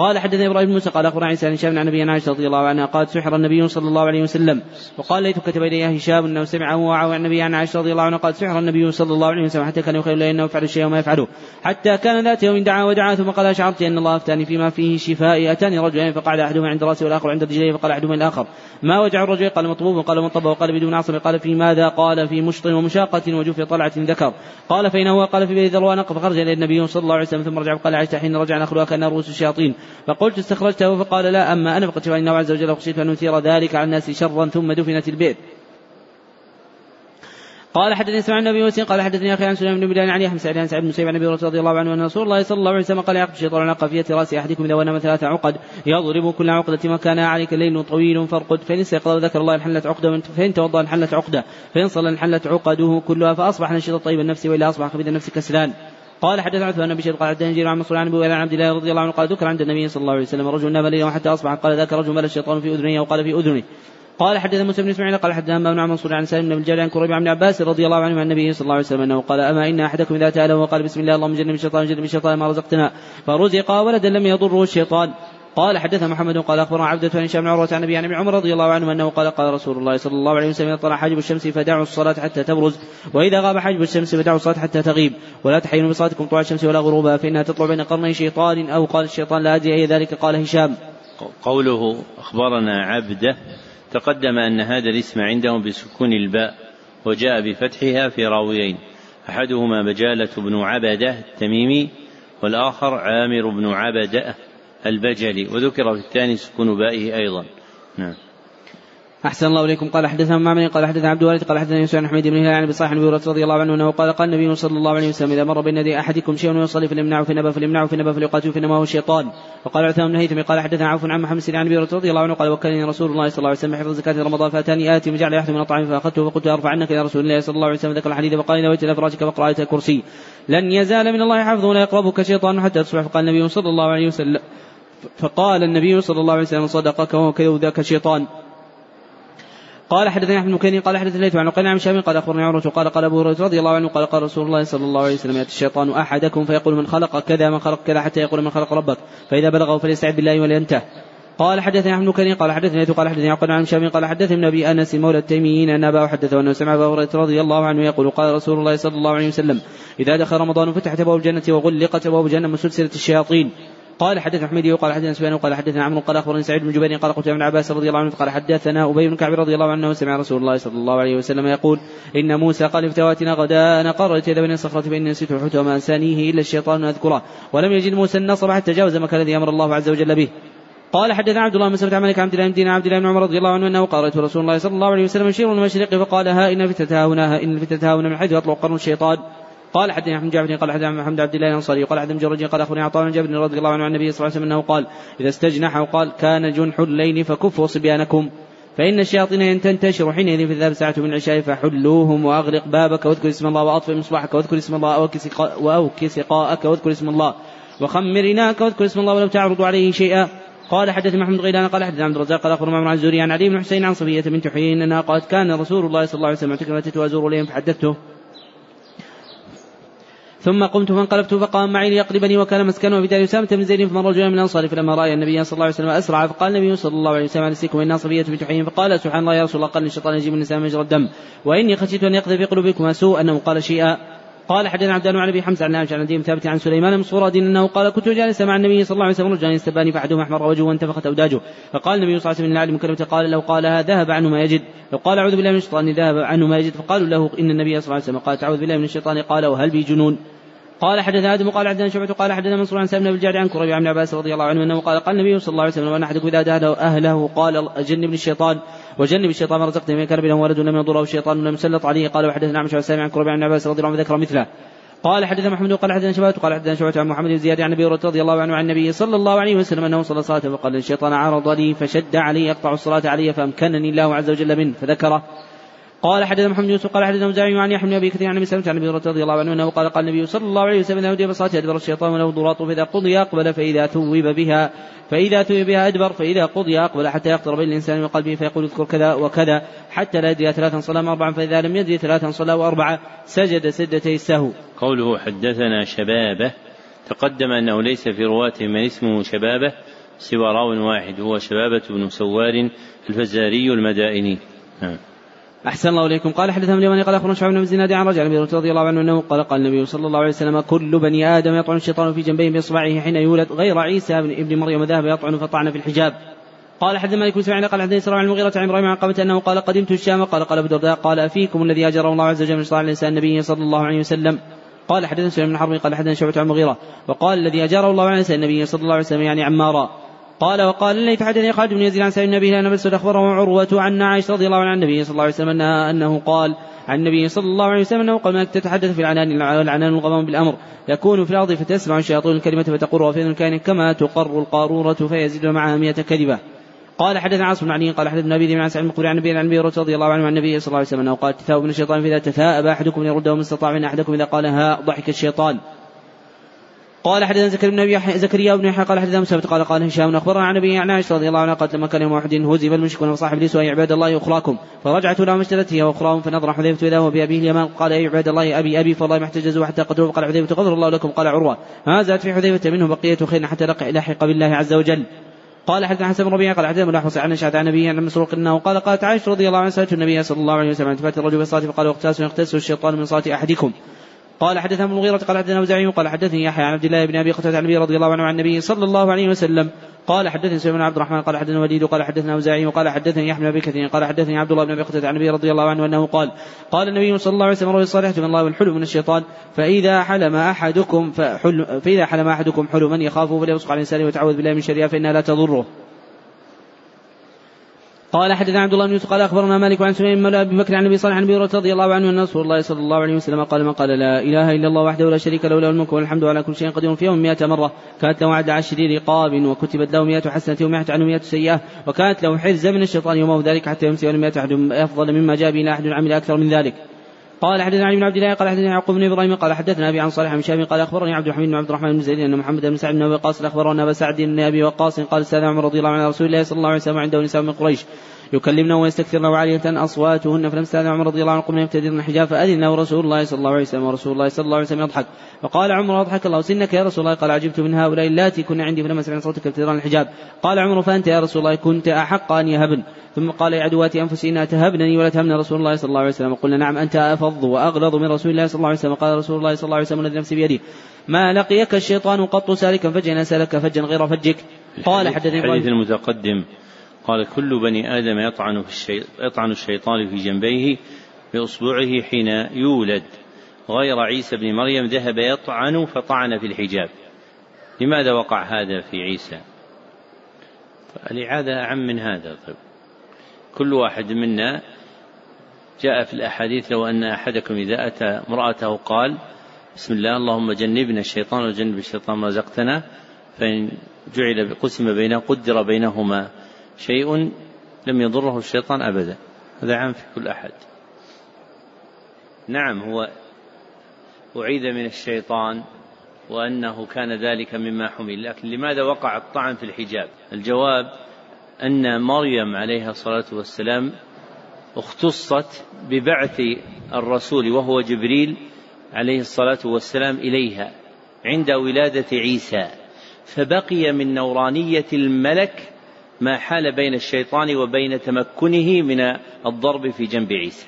قال حدثنا إبراهيم بن موسى قال أخبرنا عيسى عن هشام عن أبي عائشه رضي الله عنها قالت سحر النبي صلى الله عليه وسلم وقال ليت كتب إلي هشام أنه سمعه عن النبي عن عائشة رضي الله عنها قالت سحر النبي صلى الله عليه وسلم حتى كان يخيل له إنه يفعل الشيء وما يفعله. حتى كان ذات يوم دعا ودعا ثم قال أشعرت أن الله أفتاني فيما فيه شفاء أتاني رجلين فقعد أحدهما عند رأسي والآخر عند رجليه فقال أحدهما الآخر. ما وجع الرجل؟ قال مطبوب. قال مطبب وقال بدون عصب قال في ماذا؟ قال في مشط ومشاقة وجوف طلعة ذكر. قال فإن هو قال في بيت ذروانق فخرج إلى النبي صلى الله عليه وسلم ثم رجع. قال عشت حين رجع نخلها كان رؤوس الشياطين. فقلت استخرجته فقال لا أما أنا فقد شفى الله عز وجل وخشيت أن نثير ذلك على الناس شرا ثم دفنت البئر قال حدثني سمع النبي وسين قال حدثني أخي عن سليمان بن بلال عن يحيى سعيد عن سعيد بن مسيب عن النبي رضي الله عنه أن رسول الله صلى الله عليه وسلم قال يعقد الشيطان على قافية رأس أحدكم إذا ونام ثلاث عقد يضرب كل عقدة مكانها عليك ليل طويل فارقد فإن استيقظ ذكر الله انحلت عقدة فإن توضأ انحلت عقدة فإن صلى انحلت عقده كلها فأصبح نشيط طيب النفس وإلا أصبح خبيث النفس كسلان. قال حدثنا عثمان بن بشير قال حدثنا عن مسعود عن أبي عن عبد الله رضي الله عنه قال ذكر عند النبي صلى الله عليه وسلم رجل نام ليلا حتى أصبح قال ذاك رجل مال الشيطان في أذنيه وقال في أذنه. قال حدثنا موسى بن إسماعيل قال حدثنا بن منصور عن سالم بن الجاري عن كريب عن عباس رضي الله عنه عن النبي صلى الله عليه وسلم أنه قال أما إن أحدكم إذا تأله وقال بسم الله اللهم جنب الشيطان جنب الشيطان ما رزقتنا. فرزق ولدا لم يضره الشيطان. قال حدثنا محمد قال أخبرنا عبدة بن هشام بن عروة عن أبي عن عمر رضي الله عنه أنه قال قال رسول الله صلى الله عليه وسلم إذا طلع حاجب الشمس فدعوا الصلاة حتى تبرز وإذا غاب حاجب الشمس فدعوا الصلاة حتى تغيب ولا تحينوا بصلاتكم طلوع الشمس ولا غروبها فإنها تطلع بين قرني شيطان أو قال الشيطان لا أدري أي ذلك قال هشام. قوله أخبرنا عبده تقدم أن هذا الاسم عندهم بسكون الباء وجاء بفتحها في راويين أحدهما بجالة بن عبدة التميمي والآخر عامر بن عبدة البجلي وذكر في الثاني سكون بائه أيضا. نعم. أحسن الله إليكم. قال حدثنا معمر قال حدثنا عبد الوالد قال حدثنا يوسف بن حميد بن هلال عن بصاح بن رضي الله عنه أنه قال قال النبي صلى الله عليه وسلم إذا مر بين يدي أحدكم شيء ويصلي فليمنعه فلينبه فليمنعه فلينبه فليقاتل فإنما هو الشيطان وقال عثمان بن هيثم قال حدثنا عوف عن محمد عن أبي رضي الله عنه قال وكلني رسول الله صلى الله عليه وسلم حفظ زكاة رمضان فأتاني آتي وجعل يحث من الطعام فأخذته فقلت أرفع عنك إلى رسول الله صلى الله عليه وسلم ذكر الحديث فقال اذا وجدت فراشك فاقرأ آية الكرسي. لن يزال من الله حفظ ولا يقربك شيطان حتى تصبح فقال النبي صلى الله عليه وسلم. فقال النبي صلى الله عليه وسلم صدقك وكذا ذاك شيطان. قال حدثني أحمد بن قال حدثني الليث عن قال عن شام قال أخبرني عمرة قال قال أبو هريرة رضي الله عنه قال قال رسول الله صلى الله عليه وسلم يأتي الشيطان أحدكم فيقول من خلق كذا من خلق كذا حتى يقول من خلق ربك فإذا بلغه فليستعذ بالله ولينته قال حدثني أحمد بن قال حدثني قال حدثني عقل عن شام قال حدثني ابن أبي أنس مولى التيميين أن أباه حدثه أنه سمع أبا هريرة رضي الله عنه يقول قال رسول الله صلى الله عليه وسلم إذا دخل رمضان فتحت أبواب الجنة وغلقت أبواب الجنه من سلسله الشياطين. قال حدثنا حميدي وقال حدثنا سفيان وقال حدثنا عمرو قال أخبرني سعيد بن جبير قال قلت ابن عباس رضي الله عنه قال حدثنا أبي بن كعب رضي الله عنه سمع رسول الله صلى الله عليه وسلم يقول إن موسى قال افتواتنا غدا أنا قررت يد بني الصخره فإني نسيت حوت وما أنسانيه إلا الشيطان أذكره. ولم يجد موسى النصر حتى جاوز مكان الذي أمر الله عز وجل به. قال حدثنا عبد الله بن مسعود عن مالك عبد الله بن عبد الله بن عمر رضي الله عنه أنه قال رسول الله صلى الله عليه وسلم يشير المشرق فقال ها إن الفتنه هنا ها إن الفتنه هنا من حيث يطلع قرن الشيطان. قال حدثنا محمد جعفر قال حدثنا محمد عبد الله الانصاري قال حدثنا مجرد قال أخبرني عطاء بن جابر رضي الله عنه عن النبي صلى الله عليه وسلم أنه قال إذا استجنح وقال كان جنح الليل فكفوا صبيانكم. فإن الشياطين تنتشر حينئذ في الذهب ساعة من العشاء فحلوهم وأغلق بابك واذكر اسم الله وأطفئ مصباحك واذكر اسم الله وأوكي سقاءك واذكر اسم الله وخمر إناءك واذكر اسم الله ولو تعرض عليه شيئا. قال حدث محمد غيلان قال حدث عبد الرزاق قال اخبر عن الزوري عن علي بن حسين عن صفيه بنت حيين انها قالت كان رسول الله صلى الله عليه وسلم اعتكف وأزور إليهم فحدثته. ثم قمت فانقلبت فقام معي ليقلبني وكان مسكنه في دار أسامة بن زيد فمر رجل من الانصار فلما راى النبي صلى الله عليه وسلم أسرع فقال النبي صلى الله عليه وسلم عليكم انها صفيه بنت حيين فقال سبحان الله يا رسول الله قال الشيطان يجيب النساء مجرى الدم. وإني خشيت أن يقذف في قلوبكما سوء انه قال شيئا. قال حدثنا عبد الله عن أبي حمزة عن نافع عن نديم ثابت عن سليمان بن صوراد أنه قال كنت جالسا مع النبي صلى الله عليه وسلم رجلان يستبان فأحدهما أحمر وجهه وانتفخت أوداجه. فقال النبي صلى الله عليه وسلم لعلي مكلمه قال لو قالها ذهب عنه ما يجد. لو قال أعوذ بالله من الشيطان ذهب عنه ما يجد. فقالوا له إن النبي صلى الله عليه وسلم قال تعوذ بالله من الشيطان. قال وهل بي جنون؟ قال حدثنا آدم قال حدثنا شعبة قال حدثنا منصور عن سالم بن الجعد عن كريم عن عباس رضي الله عنه أنه قال قال النبي صلى الله عليه وسلم وان أحدكم إذا اهله أهله قال جنبني الشيطان. وجنب الشيطان ما رزقتني من كان بينه ولد لم يضره الشيطان ولم يسلط عليه. قال وحدثنا عن شعبة عن كريم عن عباس رضي الله عنه ذكر مثله. قال حدثنا محمد قال حدثنا شباب قال حدثنا شعبة عن محمد بن زياد عن أبي هريرة رضي الله عنه عن النبي صلى الله عليه وسلم أنه صلى صلاته فقال الشيطان عرض لي فشد علي يقطع الصلاة علي فأمكنني الله عز وجل منه فذكره. قال حدثنا محمد يوسف قال حدثنا مزاعي عن يحيى بن أبي كثير عن أبي سلمة عن أبي رضي الله عنه أنه قال قال النبي صلى الله عليه وسلم إذا هدي بصلاه أدبر الشيطان وله ضراط فإذا قضي أقبل فإذا ثوب بها فإذا ثوب بها أدبر فإذا قضي أقبل حتى يخطر بين الإنسان وقلبه فيقول اذكر كذا وكذا حتى لا يدري ثلاثا صلى أربعا فإذا لم يدري ثلاثا صلى واربعا سجد سجدتي السهو. قوله حدثنا شبابه تقدم أنه ليس في رواته من اسمه شبابه سوى راو واحد هو شبابة بن سوار الفزاري المدائني. نعم. أحسن الله إليكم. قال حدثنا من اليمن قال أخبرنا شعب بن زناد عن رجل رضي الله عنه أنه قال قال النبي صلى الله عليه وسلم كل بني آدم يطعن الشيطان في جنبيه بإصبعه حين يولد غير عيسى بن ابن مريم ذهب يطعن فطعن في الحجاب. قال حدثنا مالك بن سمعان قال حدثنا عن المغيرة عن إبراهيم عن قبة أنه قال قدمت الشام. قال قال أبو الدرداء قال أفيكم الذي أجره الله عز وجل من على لسان النبي صلى الله عليه وسلم. قال حدثنا سليمان بن حرب قال حدثنا شعبة عن المغيرة وقال الذي أجره الله على لسان النبي صلى الله عليه وسلم يعني عمارا قال وقال الليث حدثني خالد بن يزيد عن سعيد النبي أن مسعود أخبره عروة عن عائشة رضي الله عنها عن النبي صلى الله عليه وسلم أنها أنه قال عن النبي صلى الله عليه وسلم أنه قال ما تتحدث في العنان العنان الغمام بالأمر. يكون في الأرض فتسمع الشياطين الكلمة فتقر وفي الكائن كما تقر القارورة فيزيد معها مئة كذبة. قال حدثنا عاصم بن علي قال حدثنا أبي عن سعيد بن عن النبي عن أبي رضي الله عنه عن النبي صلى الله عليه وسلم أنه قال تثاؤب من الشيطان فإذا تثاءب أحدكم يرده من استطاع من أحدكم إذا قال ها ضحك الشيطان. قال حدثنا زكريا بن يحيى زكريا بن يحيى قال حدثنا مسلم قال قال هشام أخبرنا عن ابي عن عائشة رضي الله عنها قالت لما كان يوم أحد هزم المشركون وصاحب لي سوى عباد الله اخراكم فرجعت لهم اشترت هي وأخراهم فنظر حذيفة اذا هو بأبيه اليمان قال اي عباد الله ابي أبي فالله ما احتجزوا حتى قتلوه قال حذيفة غفر الله لكم. قال عروة ما زالت في حذيفة منه بقية خير حتى لحق بالله عز وجل. قال حدثنا حسن بن ربيعة قال حدثنا من احوص عن شهد عن النبي عن مسروق إنه قال قالت عائشة رضي الله عنها سألت النبي صلى الله عليه وسلم عن الرجل بالصلاة. فقال واغتاس يغتسل الشيطان من صلاة أحدكم. قال حدثنا ابن المغيرة قال حدثنا وزعي قال حدثني يحيى عن عبد الله بن أبي قتادة عن النبي رضي الله عنه عن النبي صلى الله عليه وسلم. قال حدثني سليمان عبد الرحمن قال حدثنا وليد قال حدثنا وزاعي وقال حدثني يحيى بن أبي كثير قال حدثني عبد الله بن أبي قتادة عن النبي رضي الله عنه أنه قال قال النبي صلى الله عليه وسلم روي الصالح من الله والحلم من الشيطان فإذا حلم أحدكم فحلم فإذا حلم أحدكم حلما يخافه فليبصق على الانسان ويتعوذ بالله من شرها فإنها لا تضره. قال حدثنا عبد الله بن يوسف قال أخبرنا مالك عن سليمان مولى أبي بكر عن أبي صالح عن أبي رضي الله عنه أن رسول الله صلى الله عليه وسلم قال من قال لا إله إلا الله وحده لا شريك له له الملك والحمد على كل شيء قدير في يوم 100 مرة. كانت له عد عشر رقاب وكتبت له 100 حسنة ومئة عنه 100 سيئة وكانت له حرزة من الشيطان يومه ذلك حتى يمسي ولم يأت أحد أفضل مما جاء به أحد عمل أكثر من ذلك. قال حدثنا علي بن عبد الله قال حدثنا يعقوب بن إبراهيم قال حدثنا أبي عن صالح بن شام قال أخبرني عبد الحميد بن عبد الرحمن بن زيد أن محمد بن سعد بن أبي وقاص أخبرنا أبا سعد بن أبي وقاص قال استاذن عمر رضي الله عنه رسول الله صلى الله عليه وسلم عنده نساء من قريش. يكلمن ويستكثرن وعالية أصواتهن فلم استأذن عمر رضي الله عنه قمنا يبتدرن الحجاب فأذن له رسول الله صلى الله عليه وسلم ورسول الله صلى الله عليه وسلم يضحك. فقال عمر أضحك الله سنك يا رسول الله؟ قال عجبت من هؤلاء اللاتي كن عندي فلما سمعنا صوتك ابتدران الحجاب. قال عمر فأنت يا رسول الله كنت أحق أن يهبن. ثم قال يا عدوات أنفسنا تهبنني ولا تهبن رسول الله صلى الله عليه وسلم. قلنا نعم أنت أفض وأغلظ من رسول الله صلى الله عليه وسلم. قال رسول الله صلى الله عليه وسلم الذي نفسي بيده. ما لقيك الشيطان قط سالكا فجا سلك فجأ غير فجك. قال حدثني الحديث المتقدم. قال كل بني آدم يطعن, في. يطعن الشيطان في جنبيه بإصبعه حين يولد. غير عيسى بن مريم ذهب يطعن فطعن في الحجاب. لماذا وقع هذا في عيسى؟ الإعادة أعم من هذا. طيب. كل واحد منا جاء في الأحاديث لو أن أحدكم إذا أتى امرأته قال بسم الله اللهم جنبنا الشيطان وجنب الشيطان ما رزقتنا فإن جعل قسم بين قدر بينهما. شيء لم يضره الشيطان أبدا. هذا عام في كل أحد. نعم هو أعيد من الشيطان وأنه كان ذلك مما حمل. لكن لماذا وقع الطعن في الحجاب؟ الجواب أن مريم عليها الصلاة والسلام اختصت ببعث الرسول وهو جبريل عليه الصلاة والسلام إليها عند ولادة عيسى. فبقي من نورانية الملك ما حال بين الشيطان وبين تمكنه من الضرب في جنب عيسى.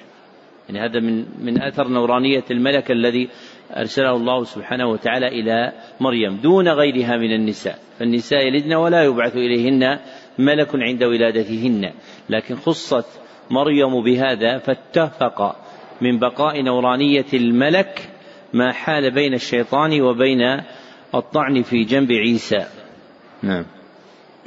يعني هذا من من أثر نورانية الملك الذي أرسله الله سبحانه وتعالى إلى مريم دون غيرها من النساء. فالنساء يلدن ولا يبعث إليهن ملك عند ولادتهن. لكن خصت مريم بهذا فاتفق من بقاء نورانية الملك ما حال بين الشيطان وبين الطعن في جنب عيسى. نعم.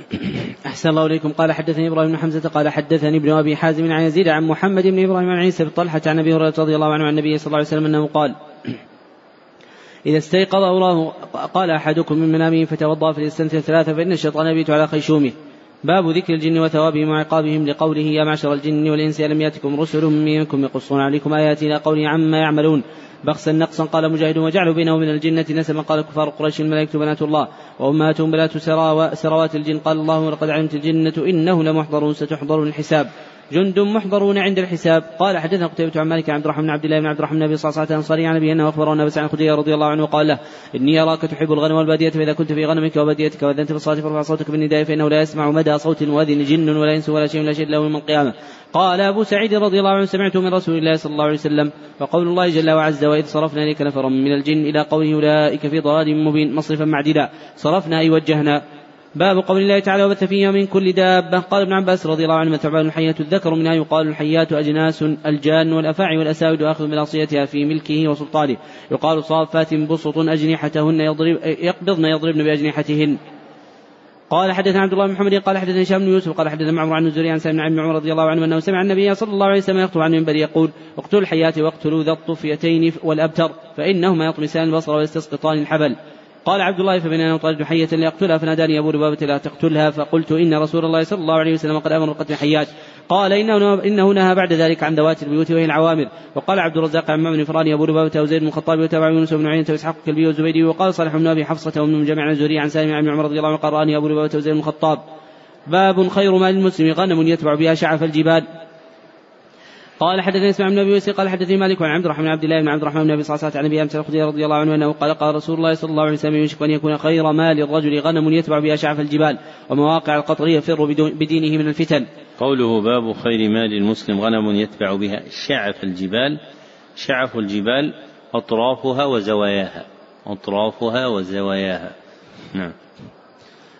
<coughs> أحسن الله إليكم. قال حدثني إبراهيم بن حمزة قال حدثني ابن أبي حازم عن يزيد عن محمد بن إبراهيم عن عيسى بن طلحة عن أبي هريرة رضي الله عنه عن النبي صلى الله عليه وسلم أنه قال <coughs> إذا استيقظ أوراه قال أحدكم من منامه فتوضأ فليستنثر ثلاثة فإن الشيطان يبيت على خيشومه. باب ذكر الجن وثوابهم وعقابهم لقوله يا معشر الجن والإنس ألم يأتكم رسل منكم يقصون عليكم آياتي إلى قوله عما يعملون؟ بخسا نقصا قال مجاهد وجعلوا بينه من الجنة نسبا. قال كفار قريش الملائكة بنات الله وأمهاتهم بنات سروات الجن. قال الله ولقد علمت الجنة إنه لمحضرون. ستحضرون الحساب. جند محضرون عند الحساب. قال حدثنا قتيبة عن مالك عبد الرحمن عبد الله بن عبد الرحمن بن عليه وسلم عن ابي أنه اخبره ان ابا الخدري رضي الله عنه قال له إني أراك تحب الغنم والبادية فإذا كنت في غنمك وباديتك وأذنت في الصلاة فارفع صوتك بالنداء فإنه لا يسمع مدى صوت المؤذن جن ولا انس ولا شيء لا شيء له يوم القيامة. قال أبو سعيد رضي الله عنه سمعت من رسول الله صلى الله عليه وسلم وقول الله جل وعز وإذ صرفنا إليك نفرا من الجن إلى قوله أولئك في ضلال مبين. مصرفا معدلا صرفنا أي وجهنا. باب قول الله تعالى وبث فيها من كل دابة. قال ابن عباس رضي الله عنه ثعبان الحياة الذكر منها يقال الحيات أجناس الجان والأفاعي والأساود آخذ من أصيتها في ملكه وسلطانه. يقال صافات بسط أجنحتهن يضرب يقبضن يضربن بأجنحتهن. قال حدثنا عبد الله بن محمد قال حدثنا هشام بن يوسف قال حدثنا معمر عن الزهري عن سالم بن عمر رضي الله عنه أنه سمع النبي صلى الله عليه وسلم يخطب عن المنبر يقول اقتلوا الحيات واقتلوا ذا الطفيتين والأبتر فإنهما يطمسان البصر ويستسقطان الحبل. قال عبد الله فبين أنا طردت حية لأقتلها فناداني أبو لبابة لا تقتلها فقلت إن رسول الله صلى الله عليه وسلم قد أمر بقتل حيات قال إنه, إنه نهى بعد ذلك عن ذوات البيوت وهي العوامر. وقال عبد الرزاق عن بن فراني أبو لبابة وزيد بن الخطاب وتابع يونس بن عيينة وإسحاق الكلبي والزبيدي وقال صالح بن أبي حفصة وابن جمع الزهري عن سالم عن عمر رضي الله عنه قال رآني أبو لبابة وزيد بن الخطاب. باب خير مال المسلم غنم يتبع بها شعف الجبال. قال حدثني اسماعيل بن أبي ويسي قال حدثني مالك عن عبد الرحمن بن عبد الله بن عبد الرحمن بن أبي صلصه عن أبي امثال الخدري رضي الله عنه أنه قال قال رسول الله صلى الله عليه وسلم يشك أن يكون خير مال الرجل غنم يتبع بها شعف الجبال ومواقع القطر يفر بدينه من الفتن. قوله باب خير مال المسلم غنم يتبع بها شعف الجبال شعف الجبال أطرافها وزواياها أطرافها وزواياها. نعم.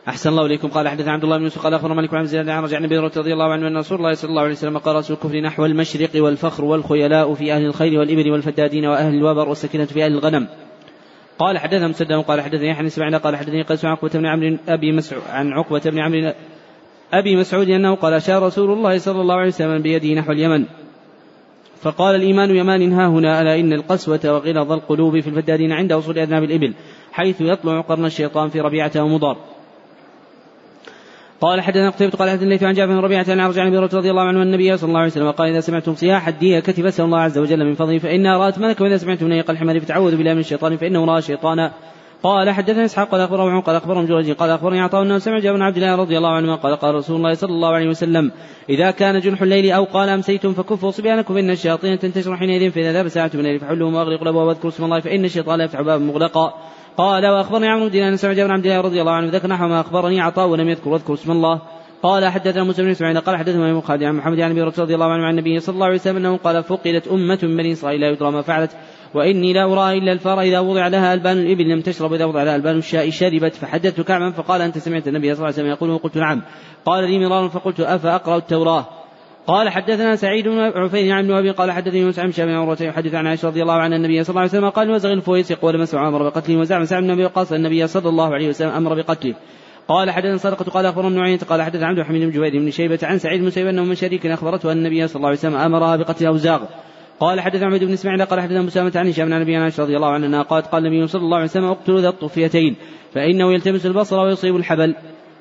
أحسن الله إليكم. قال حدثنا عبد الله بن يوسف قال أخبر مالك بن زياد عن رجع النبي رضي الله عنه أن رسول الله صلى الله عليه وسلم قال رسول الكفر نحو المشرق والفخر والخيلاء في أهل الخيل والإبل والفدادين وأهل الوبر والسكينة في أهل الغنم. قال حدثنا مسدد قال حدثني يحيى بن قال حدثني قيس عن عقبة بن عمرو أبي مسعود عن عقبة بن عمرو أبي مسعود أنه قال أشار رسول الله صلى الله عليه وسلم بيده نحو اليمن. فقال الإيمان يمان ها هنا ألا إن القسوة وغلظ القلوب في الفدادين عند وصول أذناب الإبل حيث يطلع قرن الشيطان في ربيعة ومضار. قال حدثنا قتيبة قال حدثنا الليث عن جابر بن ربيعة عن عرج عن رضي الله عنه النبي صلى الله عليه وسلم قال إذا سمعتم صياح الديكة فاسألوا الله عز وجل من فضله فإنها رأت ملكا وإذا سمعتم نيق الحمار فتعوذوا بالله من الشيطان فإنه رأى شيطانا. قال حدثنا إسحاق قال اخبرهم قال اخبرهم جريج قال أخبرني عطاء انه سمع جابر بن عبد الله رضي الله عنهما قال قال رسول الله صلى الله عليه وسلم إذا كان جنح الليل أو قال أمسيتم فكفوا صبيانكم فان الشياطين تنتشر حينئذ فإذا ذهب ساعة من الليل فحلوا واغلقوا الأبواب واذكروا اسم الله فإن الشيطان لا يفتح بابا مغلقا. قال وأخبرني عمرو بن جابر بن عبد الله رضي الله عنه ذكر نحو ما أخبرني عطاء ولم يذكر واذكر اسم الله. قال حدثنا موسى بن إسماعيل قال حدثنا ابن خالد عن محمد عن أبي رضي الله عنه عن النبي صلى الله عليه وسلم أنه قال فقدت أمة من بني إسرائيل لا يدرى ما فعلت وإني لا أرى إلا الفار إذا وضع لها ألبان الإبل لم تشرب اذا وضع لها ألبان الشاء شربت فحدثت كعبا فقال أنت سمعت النبي صلى الله عليه وسلم يقول وقلت نعم. قال لي مرارا فقلت أفأقرأ التوراة؟ قال حدثنا سعيد بن عفير عن أبي قال حدثني موسى عن عروة يحدث عن عائشة رضي الله عنها النبي صلى الله عليه وسلم قال وزغ الفويسق ولمس أمر بقتله وزعم سعد بن أبي وقاص النبي صلى الله عليه وسلم أمر بقتله. قال حدثنا صدقة قال أخبرنا ابن عيينة قال حدث عبد الحميد بن جبير بن شيبة عن سعيد بن مسيب أنه من شريك أخبرته أن النبي صلى الله عليه وسلم أمرها بقتل أوزاغ. قال حدث عبد بن إسماعيل قال حدثنا مسامة عن هشام عن أبي عائشة رضي الله عنها قالت قال النبي صلى الله عليه وسلم اقتلوا ذا الطفيتين فإنه يلتمس البصر ويصيب الحبل.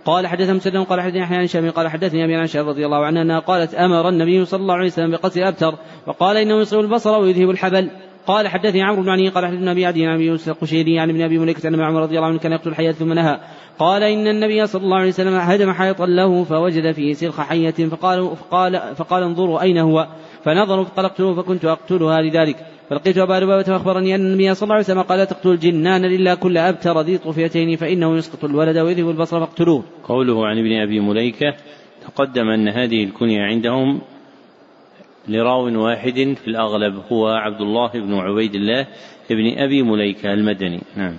قال حدثنا مسلم قال حدثني يحيى عن هشام قال حدثني ابي عائشة رضي الله عنها أنها قالت أمر النبي صلى الله عليه وسلم بقتل أبتر وقال إنه يصيب البصر ويذهب الحبل. قال حدثني عمرو بن علي قال حدثنا أبي عدي عن يوسف القشيري عن ابن أبي مليكة ان عمر رضي الله عنه كان يقتل الحياة ثم نهى. قال إن النبي صلى الله عليه وسلم هدم حيطا له فوجد فيه سلخ حية فقال فقال فقال انظروا أين هو؟ فنظروا فقال اقتلوه فكنت أقتلها لذلك. فلقيت أبا لبابة فاخبرني أن النبي صلى الله عليه وسلم قال لا تقتل الجنان إلا كل أبتر ذي طفيتين فإنه يسقط الولد ويذهب البصر فاقتلوه. قوله عن ابن أبي مليكة تقدم أن هذه الكنية عندهم لراو واحد في الأغلب هو عبد الله بن عبيد الله بن أبي مليكة المدني. نعم.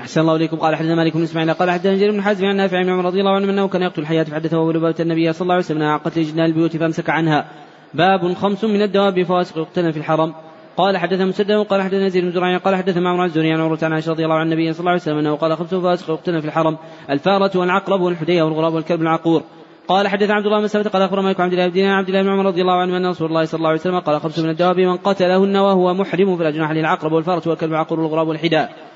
أحسن الله إليكم. قال حدثنا مالك بن إسماعيل. قال حدثنا جرير بن حازم عن نافع بن عمر رضي الله عنه أنه كان يقتل الحياة فحدثه أبو لبابة النبي صلى الله عليه وسلم عن قتل جنان البيوت فأمسك عنها. باب خمس من الدواب فواسق يقتلن في الحرم. قال حدثنا مسدد قال حدثنا زيد بن زرعين قال حدثنا معمر عن الزهري عن عروة عن عائشة رضي الله عن النبي صلى الله عليه وسلم أنه قال خمس فواسق يقتلن في الحرم الفارة والعقرب والحدية والغراب والكلب العقور. قال حدث عبد الله بن سلمة قال اخبر مالك عبد الله بن عبد الله بن عمر رضي الله عنه أن رسول الله صلى الله عليه وسلم قال خمس من الدواب من قتلهن وهو محرم فلا جناح للعقرب والفرس والكلب العقور والغراب والحداء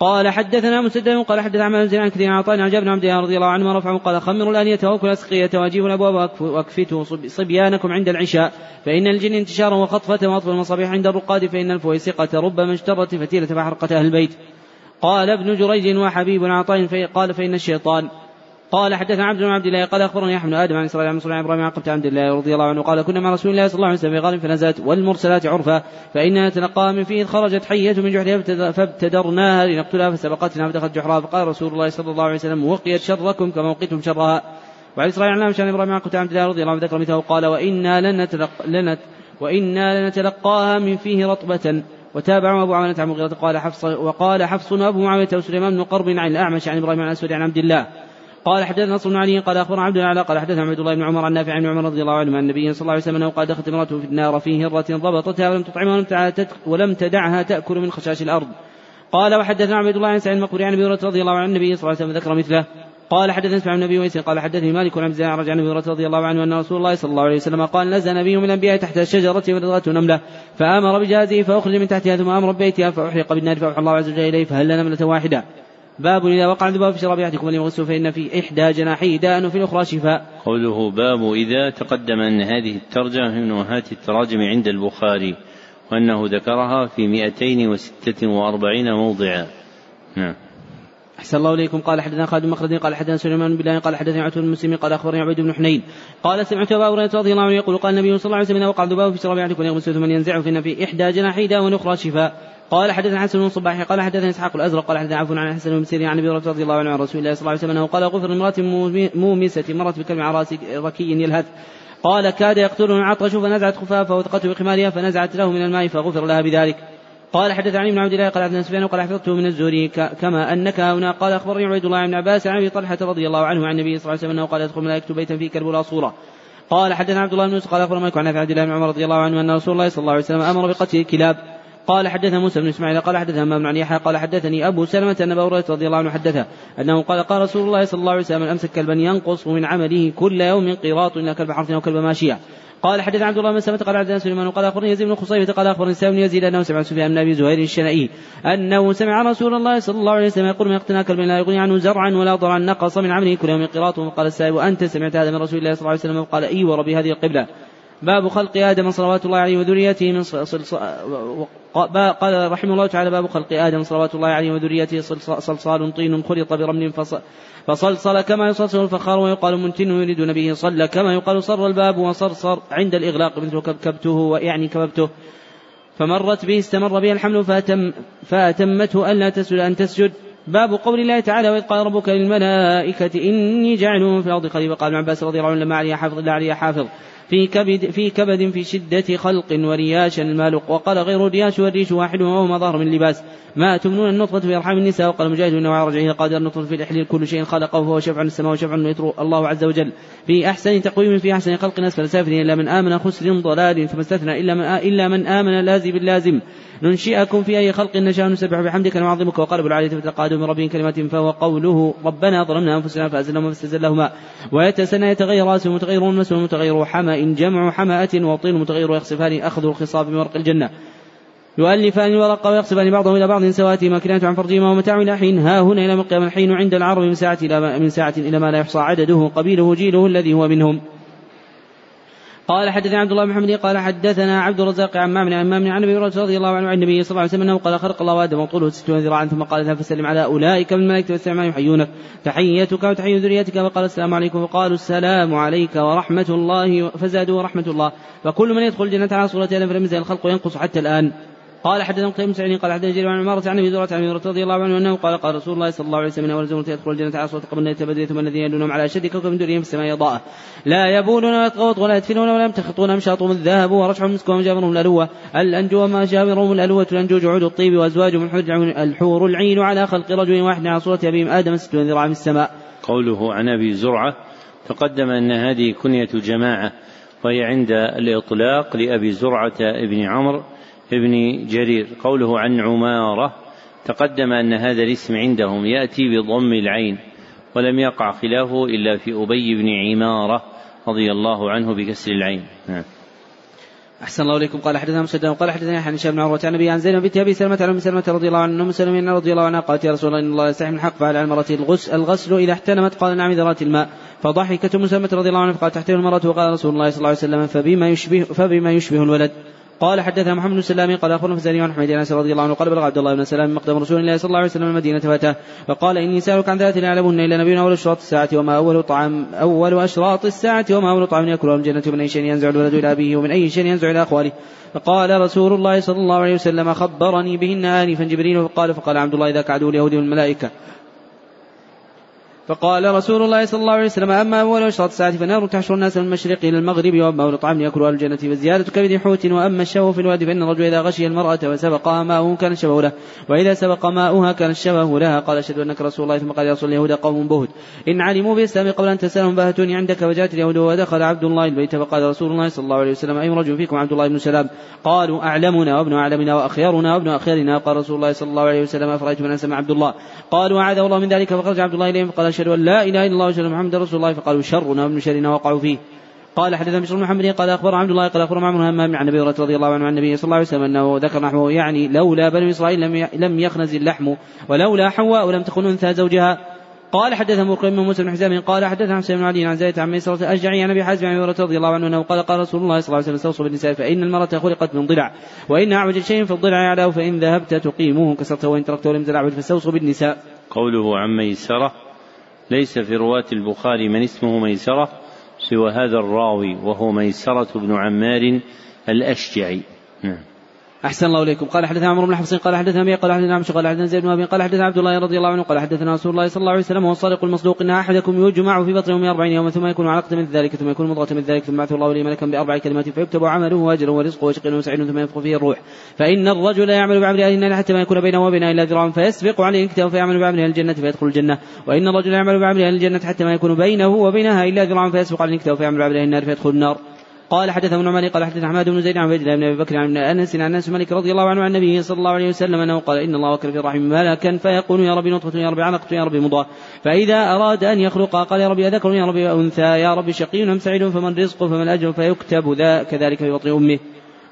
قال حدثنا مسدد قال حدث عن زين عن كثير عن عطاء بن عبد الله رضي الله عنه رفعه قال خمروا الآنية وأكلوا الأسقية وأجيبوا الأبواب وأكفتوا صبيانكم عند العشاء. فإن الجن انتشارا وخطفة واطفئوا المصابيح عند الرقاد فإن الفويسقة ربما اشترت فتيلة فحرقت أهل البيت. قال ابن جريج وحبيب عطاء قال فإن الشيطان قال حدثنا عبد بن عبد الله قال أخبرني يحيى آدم عن إسرائيل عن عن إبراهيم عن عبد الله رضي الله عنه قال كنا مع رسول الله صلى الله عليه وسلم في غار فنزلت والمرسلات عرفا فإنها تلقاها من فيه خرجت حية من جحرها فابتدرناها لنقتلها فسبقتنا فدخلت جحرها فقال رسول الله صلى الله عليه وسلم وقيت شركم كما وقيتم شرها. وعن إسرائيل عن عن إبراهيم عن عبد الله رضي الله عنه ذكر مثله قال وإنا لن نتلق لن وإنا لنتلقاها من فيه رطبة. وتابعه أبو عوانة عن مغيرة قال حفص وقال حفص وأبو معاوية وسليمان بن قرب عن الأعمش عن إبراهيم عن الأسود عن عبد الله. قال حدثنا نصر بن علي قال أخبرنا عبد الأعلى قال حدثنا عبد الله بن عمر عن نافع عن عمر رضي الله عنه عن النبي صلى الله عليه وسلم أنه قال دخلت امرأته في النار في هرة ضبطتها ولم تطعمها ولم تدعها تأكل من خشاش الأرض. قال وحدثنا عبد الله عن سعيد المقبري عن أبي هريرة رضي الله عنه عن النبي صلى الله عليه وسلم ذكر مثله. قال حدثنا اسمع النبي ويسر قال حدثني مالك عن عبد عن أبي هريرة رضي الله عنه أن رسول الله صلى الله عليه وسلم قال نزل نبي من الأنبياء تحت الشجره ولدغته نملة فأمر بجهازه فأخرج من تحتها ثم أمر ببيتها فاحرق بالنار فأوحى الله عز وجل إليه فهل نمله واحدة باب إذا وقع الذباب في شراب أحدكم فليغسل فإن في إحدى جناحيه داء وفي الأخرى شفاء. قوله باب إذا تقدم أن هذه الترجمة من أمهات التراجم عند البخاري وأنه ذكرها في 246 موضعا. نعم. أحسن الله إليكم قال حدثنا خالد بن مخلد قال حدثنا سليمان بن بلال قال حدثنا عتب بن مسلم قال أخبرني عبيد بن حنين قال سمعت أبا هريرة رضي الله عنه يقول قال النبي صلى الله عليه وسلم إذا وقع الذباب في شراب أحدكم فليغسل ثم ينزعه فإن في إحدى جناحيه داء والأخرى شفاء. قال حدثنا حسن بن صباح قال حدثنا إسحاق الأزرق قال حدثنا عفوا عن حسن بن سيرين عن أبي رضي الله عنه عن رسول الله صلى الله عليه وسلم أنه قال غفر امراه مومسة مرت بكلم عراس ركي يلهث. قال كاد يقتله العطش فنزعت خفافه وثقته بخمارها فنزعت له من الماء فغفر لها بذلك. قال حدث عن ابن عبد الله قال حدثنا سفيان قال حفظته من الزهري كما أنك هنا. قال أخبرني عبيد الله بن عباس عن أبي طلحة رضي الله عنه عن النبي صلى الله عليه وسلم أنه قال يدخل ملائكة بيتا فيه كلب ولا صورة. قال حدثنا عبد الله بن يوسف قال أخبرنا عن عبد الله بن عمر رضي الله عنه أن رسول الله صلى الله عليه وسلم أمر بقتل الكلاب. قال حدثنا موسى بن إسماعيل قال حدثنا همام عن يحيى قال حدثني أبو سلمة أن أبا هريرة رضي الله عنه حدثه أنه قال قال رسول الله صلى الله عليه وسلم من أمسك كلبا ينقص من عمله كل يوم قيراط الا كلب حرث أو كلب ماشية. قال حدث عبد الله بن سلمة قال حدثنا سليمان قال أخبرني يزيد بن خصيبة قال أخبرني سام بن يزيد أنه سمع سفيان بن أبي زهير الشنائي أنه سمع رسول الله صلى الله عليه وسلم يقول من اقتنى كلب لا يغني عنه زرعا ولا ضرعا نقص من عمله كل يوم قراط وقال السائب وانت سمعت هذا من رسول الله صلى الله عليه وسلم؟ قال إي وربي هذه القبلة. باب خلق آدم صلوات الله عليه وذريته من قال رحمه الله تعالى باب خلق آدم صلوات الله عليه وذريته صلصال طين خلط برمل فصلصل كما يصلصل الفخار ويقال منتن يريدون به صلى كما يقال صر الباب وصرصر عند الإغلاق مثل كبكبته ويعني كببته فمرت به استمر به الحمل فأتم فأتمته ألا تسجد أن تسجد. باب قول الله تعالى وإذ قال ربك للملائكة إني جاعل في الأرض خليفة. قال ابن عباس رضي الله عنه لما علي حافظ لا علي حافظ. في كبد في كبد في شدة خلق ورياش المالق وقال غير الرياش والريش واحد وهو ظهر من لباس ما تمنون النطفة في أرحام النساء. وقال مجاهد إنه على رجعه قادر النطفة في الإحلال كل شيء خلقه وهو شفع السماء وشفع يطر الله عز وجل في أحسن تقويم في أحسن خلق أسفل سافلين إلا من آمن خسر ضلال. ثم استثنى إلا من إلا من آمن لازم باللازم ننشئكم في أي خلق نشاء. نسبح بحمدك ونعظمك. وقال أبو العالية فتقادوا من ربهم كلمات فهو قوله ربنا ظلمنا أنفسنا فأزلهما فاستزلهما. ويتسنى يتغير رأسه متغير متغير حمأ جمع حمأة وطين متغير يخصفان أخذ الخصاب ورق الجنة. يؤلفان الورق ويقصفان بعضهم إلى بعض سواتهما ماكنات عن فرجهما ومتاع إلى حين. ها هنا إلى القيامة الحين عند العرب من ساعة إلى ما لا يحصى عدده قبيله جيله الذي هو منهم. قال حدثنا عبد الله بن محمد قال حدثنا عبد الرزاق عن مامن عن مامن عن أبي هريرة رضي الله عنه عن النبي صلى الله عليه وسلم أنه قال خلق الله آدم وطوله ستون ذراعا ثم قال اذهب فسلم على أولئك من الملائكة والسلام يحيونك تحيتك وتحيه ذريتك. فقال السلام عليكم. فقالوا السلام عليك ورحمة الله فزادوا ورحمه الله. فكل من يدخل الجنة على صورة آدم فلم يزل الخلق ينقص حتى الآن. قال حدثنا قتيبة سعيد قال حدثنا جرير عن عمارة عن أبي ذرة عن أبي رضي الله عنه أنه قال قال رسول الله صلى الله عليه وسلم أول زمرة يدخل الجنة على صوت قبل أن يتبدل ثم الذين يدونهم على أشد كوكب من دورهم في السماء ضاءة لا يبولون ولا يتغوط ولا يدفنون ولا يمتخطون أمشاطهم الذهب ورشحهم مسك ومجامرهم الألوة. الأنجو وما جامرهم الألوة. الانجو جعود الطيب وازواجهم الحور العين على خلق رجل واحد على صورة أبيهم آدم ستون ذراع من السماء. قوله عن أبي زرعة تقدم أن هذه كنية جماعة وهي عند الإطلاق لأبي زرعة ابن عمرو ابن جرير قوله عن عمارة تقدم أن هذا الاسم عندهم يأتي بضم العين ولم يقع خلافه إلا في أبي بن عمارة رضي الله عنه بكسر العين. نعم. أحسن الله إليكم. قال حدثنا مسدد قال حدثنا عن هشام بن عروة عن أبي عن زينب بنت أبي سلمة عن أم سلمة رضي الله عنها أم سلمة رضي الله عنها قالت يا رسول الله إن الله يستحي من الحق فعلى المرأة الغسل, الغسل إذا احتلمت قال نعم ذرات الماء. فضحكت أم سلمة رضي الله عنها فقالت تحتل المرأة وقال رسول الله صلى الله عليه وسلم فبما يشبه فبما يشبه الولد. قال حدثنا محمد بن سلام قال أخبرنا فزاري عن حميد أنس رضي الله عنه قال بلغ عبد الله بن سلام مقدم رسول الله صلى الله عليه وسلم المدينة فاتاه فقال إني سألك عن ذات لا يعلمهن إلا نبينا أول اشراط الساعة وما أول طعام أول أشراط الساعة وما أول طعام يأكله الجنة من أي شيء ينزع الولد إلى أبيه ومن أي شيء ينزع إلى أخواله. فقال رسول الله صلى الله عليه وسلم خبرني بهن آنفا جبريل. فقال فقال عبد الله ذاك عدو اليهود والملائكة فقال رسول الله صلى الله عليه وسلم أما أول أشراط الساعة فنار تحشر الناس من المشرق إلى المغرب وأما أول طعام يأكل أهل الجنة فزيادة كبد حوت وأما الشبه في الواد فإن الرجل إذا غشي المرأة وسبقها ماؤه كان الشبه له وإذا سبق ماؤها كان الشبه لها. قال أشهد أنك رسول الله. ثم قال يا رسول اليهود قوم بهت. إن علموا بالإسلام قبل أن تسألهم باهتوني عندك. فجاءت اليهود ودخل عبد الله البيت فقال رسول الله صلى الله عليه وسلم أي رجل فيكم عبد الله بن سلام؟ قالوا أعلمنا وابن أعلمنا وأخيرنا وابن أخيرنا. قال رسول الله صلى الله عليه وسلم أفرأيت من أسمع عبد الله؟ قالوا أعاذ الله من ذلك. فخرج عبد الله إليهم فقال أشهد أن لا إله إلا الله وسلم محمد رسول الله فقالوا شرنا وابن شرنا وقعوا فيه قال حدثنا بشر محمد قال اخبر عبد الله قال اخبر معمر همام عن أبي هريرة رضي الله عنه عن النبي صلى الله عليه وسلم أنه ذكر نحوه يعني لولا بنو إسرائيل لم لم يخنز اللحم ولولا حواء لم تخن أنثى زوجها قال حدثنا مقيم بن موسى بن حزام قال حدثنا حسين بن علي عن زيد عن ميسرة الأشجعي عن أبي حازم عن هريرة رضي الله عنه أنه قال قال رسول الله صلى الله عليه وسلم استوصوا بالنساء فإن المرأة خلقت من ضلع وإن أعوج شيء في الضلع أعلاه فإن ذهبت تقيمه كسرته وإن تركته لم تلعبد فاستوصوا بالنساء. قوله عن ميسرة ليس في رواة البخاري من اسمه ميسرة سوى هذا الراوي وهو ميسرة بن عمار الأشجعي. نعم. أحسن الله إليكم. قال حدثنا عمرو بن حفص قال حدثنا أبي قال حدثنا عمشو قال حدثنا زيد بن أبي قال حدثنا عبد الله رضي الله عنه قال حدثنا رسول الله صلى الله عليه وسلم وهو الصادق المصدوق إن أحدكم يجمع في بطن يوم أربعين يوما ثم يكون علقة من ذلك ثم يكون مضغة من ذلك ثم بعث الله لي ملكا بأربع كلمات فيكتب عمله وأجره ورزقه وشقي وسعيد ثم ينفخ فيه الروح. فإن الرجل يعمل بعمل أهل النار حتى ما يكون بينه وبينها إلا ذراع فيسبق عليه الكتاب فيعمل بعمل أهل الجنة فيدخل الجنة. وإن الرجل يعمل بعمل أهل الجنة حتى ما يكون بينه وبينها إلا ذراع فيسبق عليه الكتاب فيعمل بعمل أهل النار فيدخل النار. قال حدثنا ابن عمر قال حدثنا حماد بن زيد عن عبيد الله بن أبي بكر عن أنس عن أنس مالك رضي الله عنه عن النبي صلى الله عليه وسلم أنه قال إن الله وكل في الرحم ملكا فيقول يا ربي نطفة يا ربي علقه يا ربي مضغه فإذا أراد أن يخلق قال يا ربي أذكر يا ربي أنثى يا ربي شقي أم سعيد فمن رزقه فمن اجر فيكتب ذا كذلك في بطن أمه.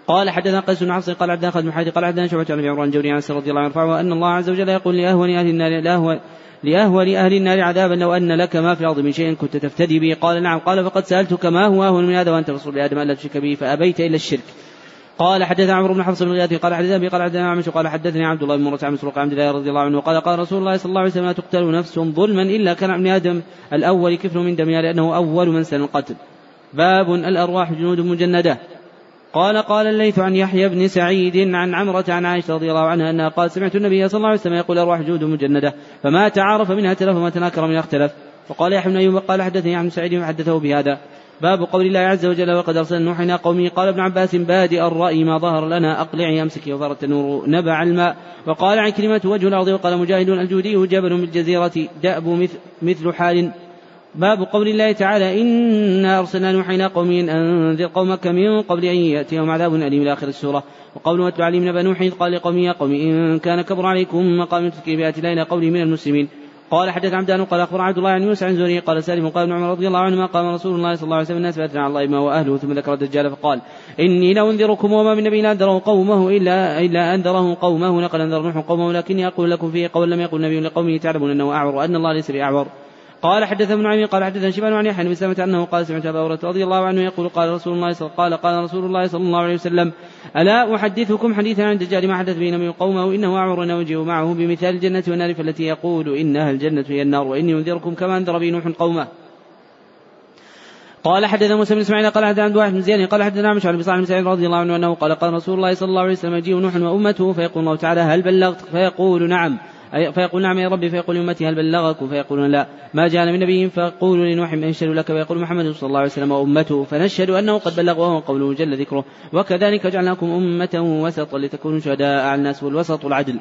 قال حدثنا قيس بن عاصم قال عبد خالد بن قال حدثنا شعبة عن ابي عمران جوري عن رضي الله عنه وان الله عز وجل يقول لاهون أهل النار لاهون لأهول أهل النار عذابا لو أن لك ما في الأرض من شيء كنت تفتدي به. قال نعم. قال فقد سألتك ما هو أهون من هذا وأنت رسول لآدم ألا تشرك به فأبيت إلا الشرك. قال حدثنا عمرو بن حفص بن غياث قال حدثني قال حدثنا عمش قال حدثني عبد الله بن مرة عن عبد الله رضي الله عنه قال قال رسول الله صلى الله عليه وسلم لا تقتل نفس ظلما إلا كان ابن آدم الأول كفر من دمها لأنه أول من سن القتل. باب الأرواح جنود مجندة. قال قال الليث عن يحيى بن سعيد عن عمرة عن عائشة رضي الله عنها أنها قال سمعت النبي صلى الله عليه وسلم يقول الأرواح جنود مجندة فما تعارف منها تلف وما تناكر منها اختلف. فقال يحيى بن أيوب قال حدثني عن سعيد وحدثه بهذا. باب قول الله عز وجل وقد أرسلنا نوح إلى قومه قال ابن عباس بادئ الرأي ما ظهر لنا أقلعي أمسكي وفرت النور نبع الماء وقال عن كلمة وجه الأرض وقال مجاهد الجودي جبل بالجزيرة دأب مثل حال باب قول الله تعالى إنا أرسلنا نوحا إلى قوم أن أنذر قومك من قبل أن يأتيهم عذاب أليم إلى آخر السورة. وقول واتل عليهم نبأ نوح قال لقومه يا قوم إن كان كبر عليكم مقام تذكير بآيات الله إلى قوله من المسلمين. قال حدث عبدان قال اخبر عبد الله عن يونس عن زوري قال سالم قال ابن عمر رضي الله عنهما قام رسول الله صلى الله عليه وسلم الناس فاتنا على الله ما واهله ثم ذكر الدجال فقال إني لانذركم وما من نبي أنذره قومه إلا إلا أنذره قومه لقد أنذر نوح قومه لكني أقول لكم فيه قول لم يقل نبي لقومه تعلمون أنه أعور وأن الله ليس بأعور. قال حدث ابن عمي قال حدثنا شبان عن يحيى بن سلمة أنه قال سمعت أبا هريرة رضي الله عنه يقول قال رسول الله صلى قال قال رسول الله صلى الله عليه وسلم ألا أحدثكم حديثا عن الدجال ما حدث به نبي قومه انه أعور وجه معه بمثال الجنة والنار فالتي يقول إنها الجنة هي النار وإني أنذركم كما أنذر بي نوح قومه. قال حدثنا موسى بن إسماعيل قال حدثنا عبد واحد بن زياد قال حدثنا عمش عن بن سعيد رضي الله عنه أنه قال قال رسول الله صلى الله عليه وسلم يجيء نوح وأمته فيقول الله تعالى هل بلغت؟ فيقول نعم. فيقول نعم يا ربي فيقول أمتي هل بلغكم فيقولون لا. ما جاءنا من نبي فقول لنوح من يشهد لك فيقول محمد صلى الله عليه وسلم وأمته فنشهد أنه قد بلغ وهو قوله جل ذكره. وكذلك جعلناكم أمة وسطا لتكونوا شهداء على الناس والوسط العدل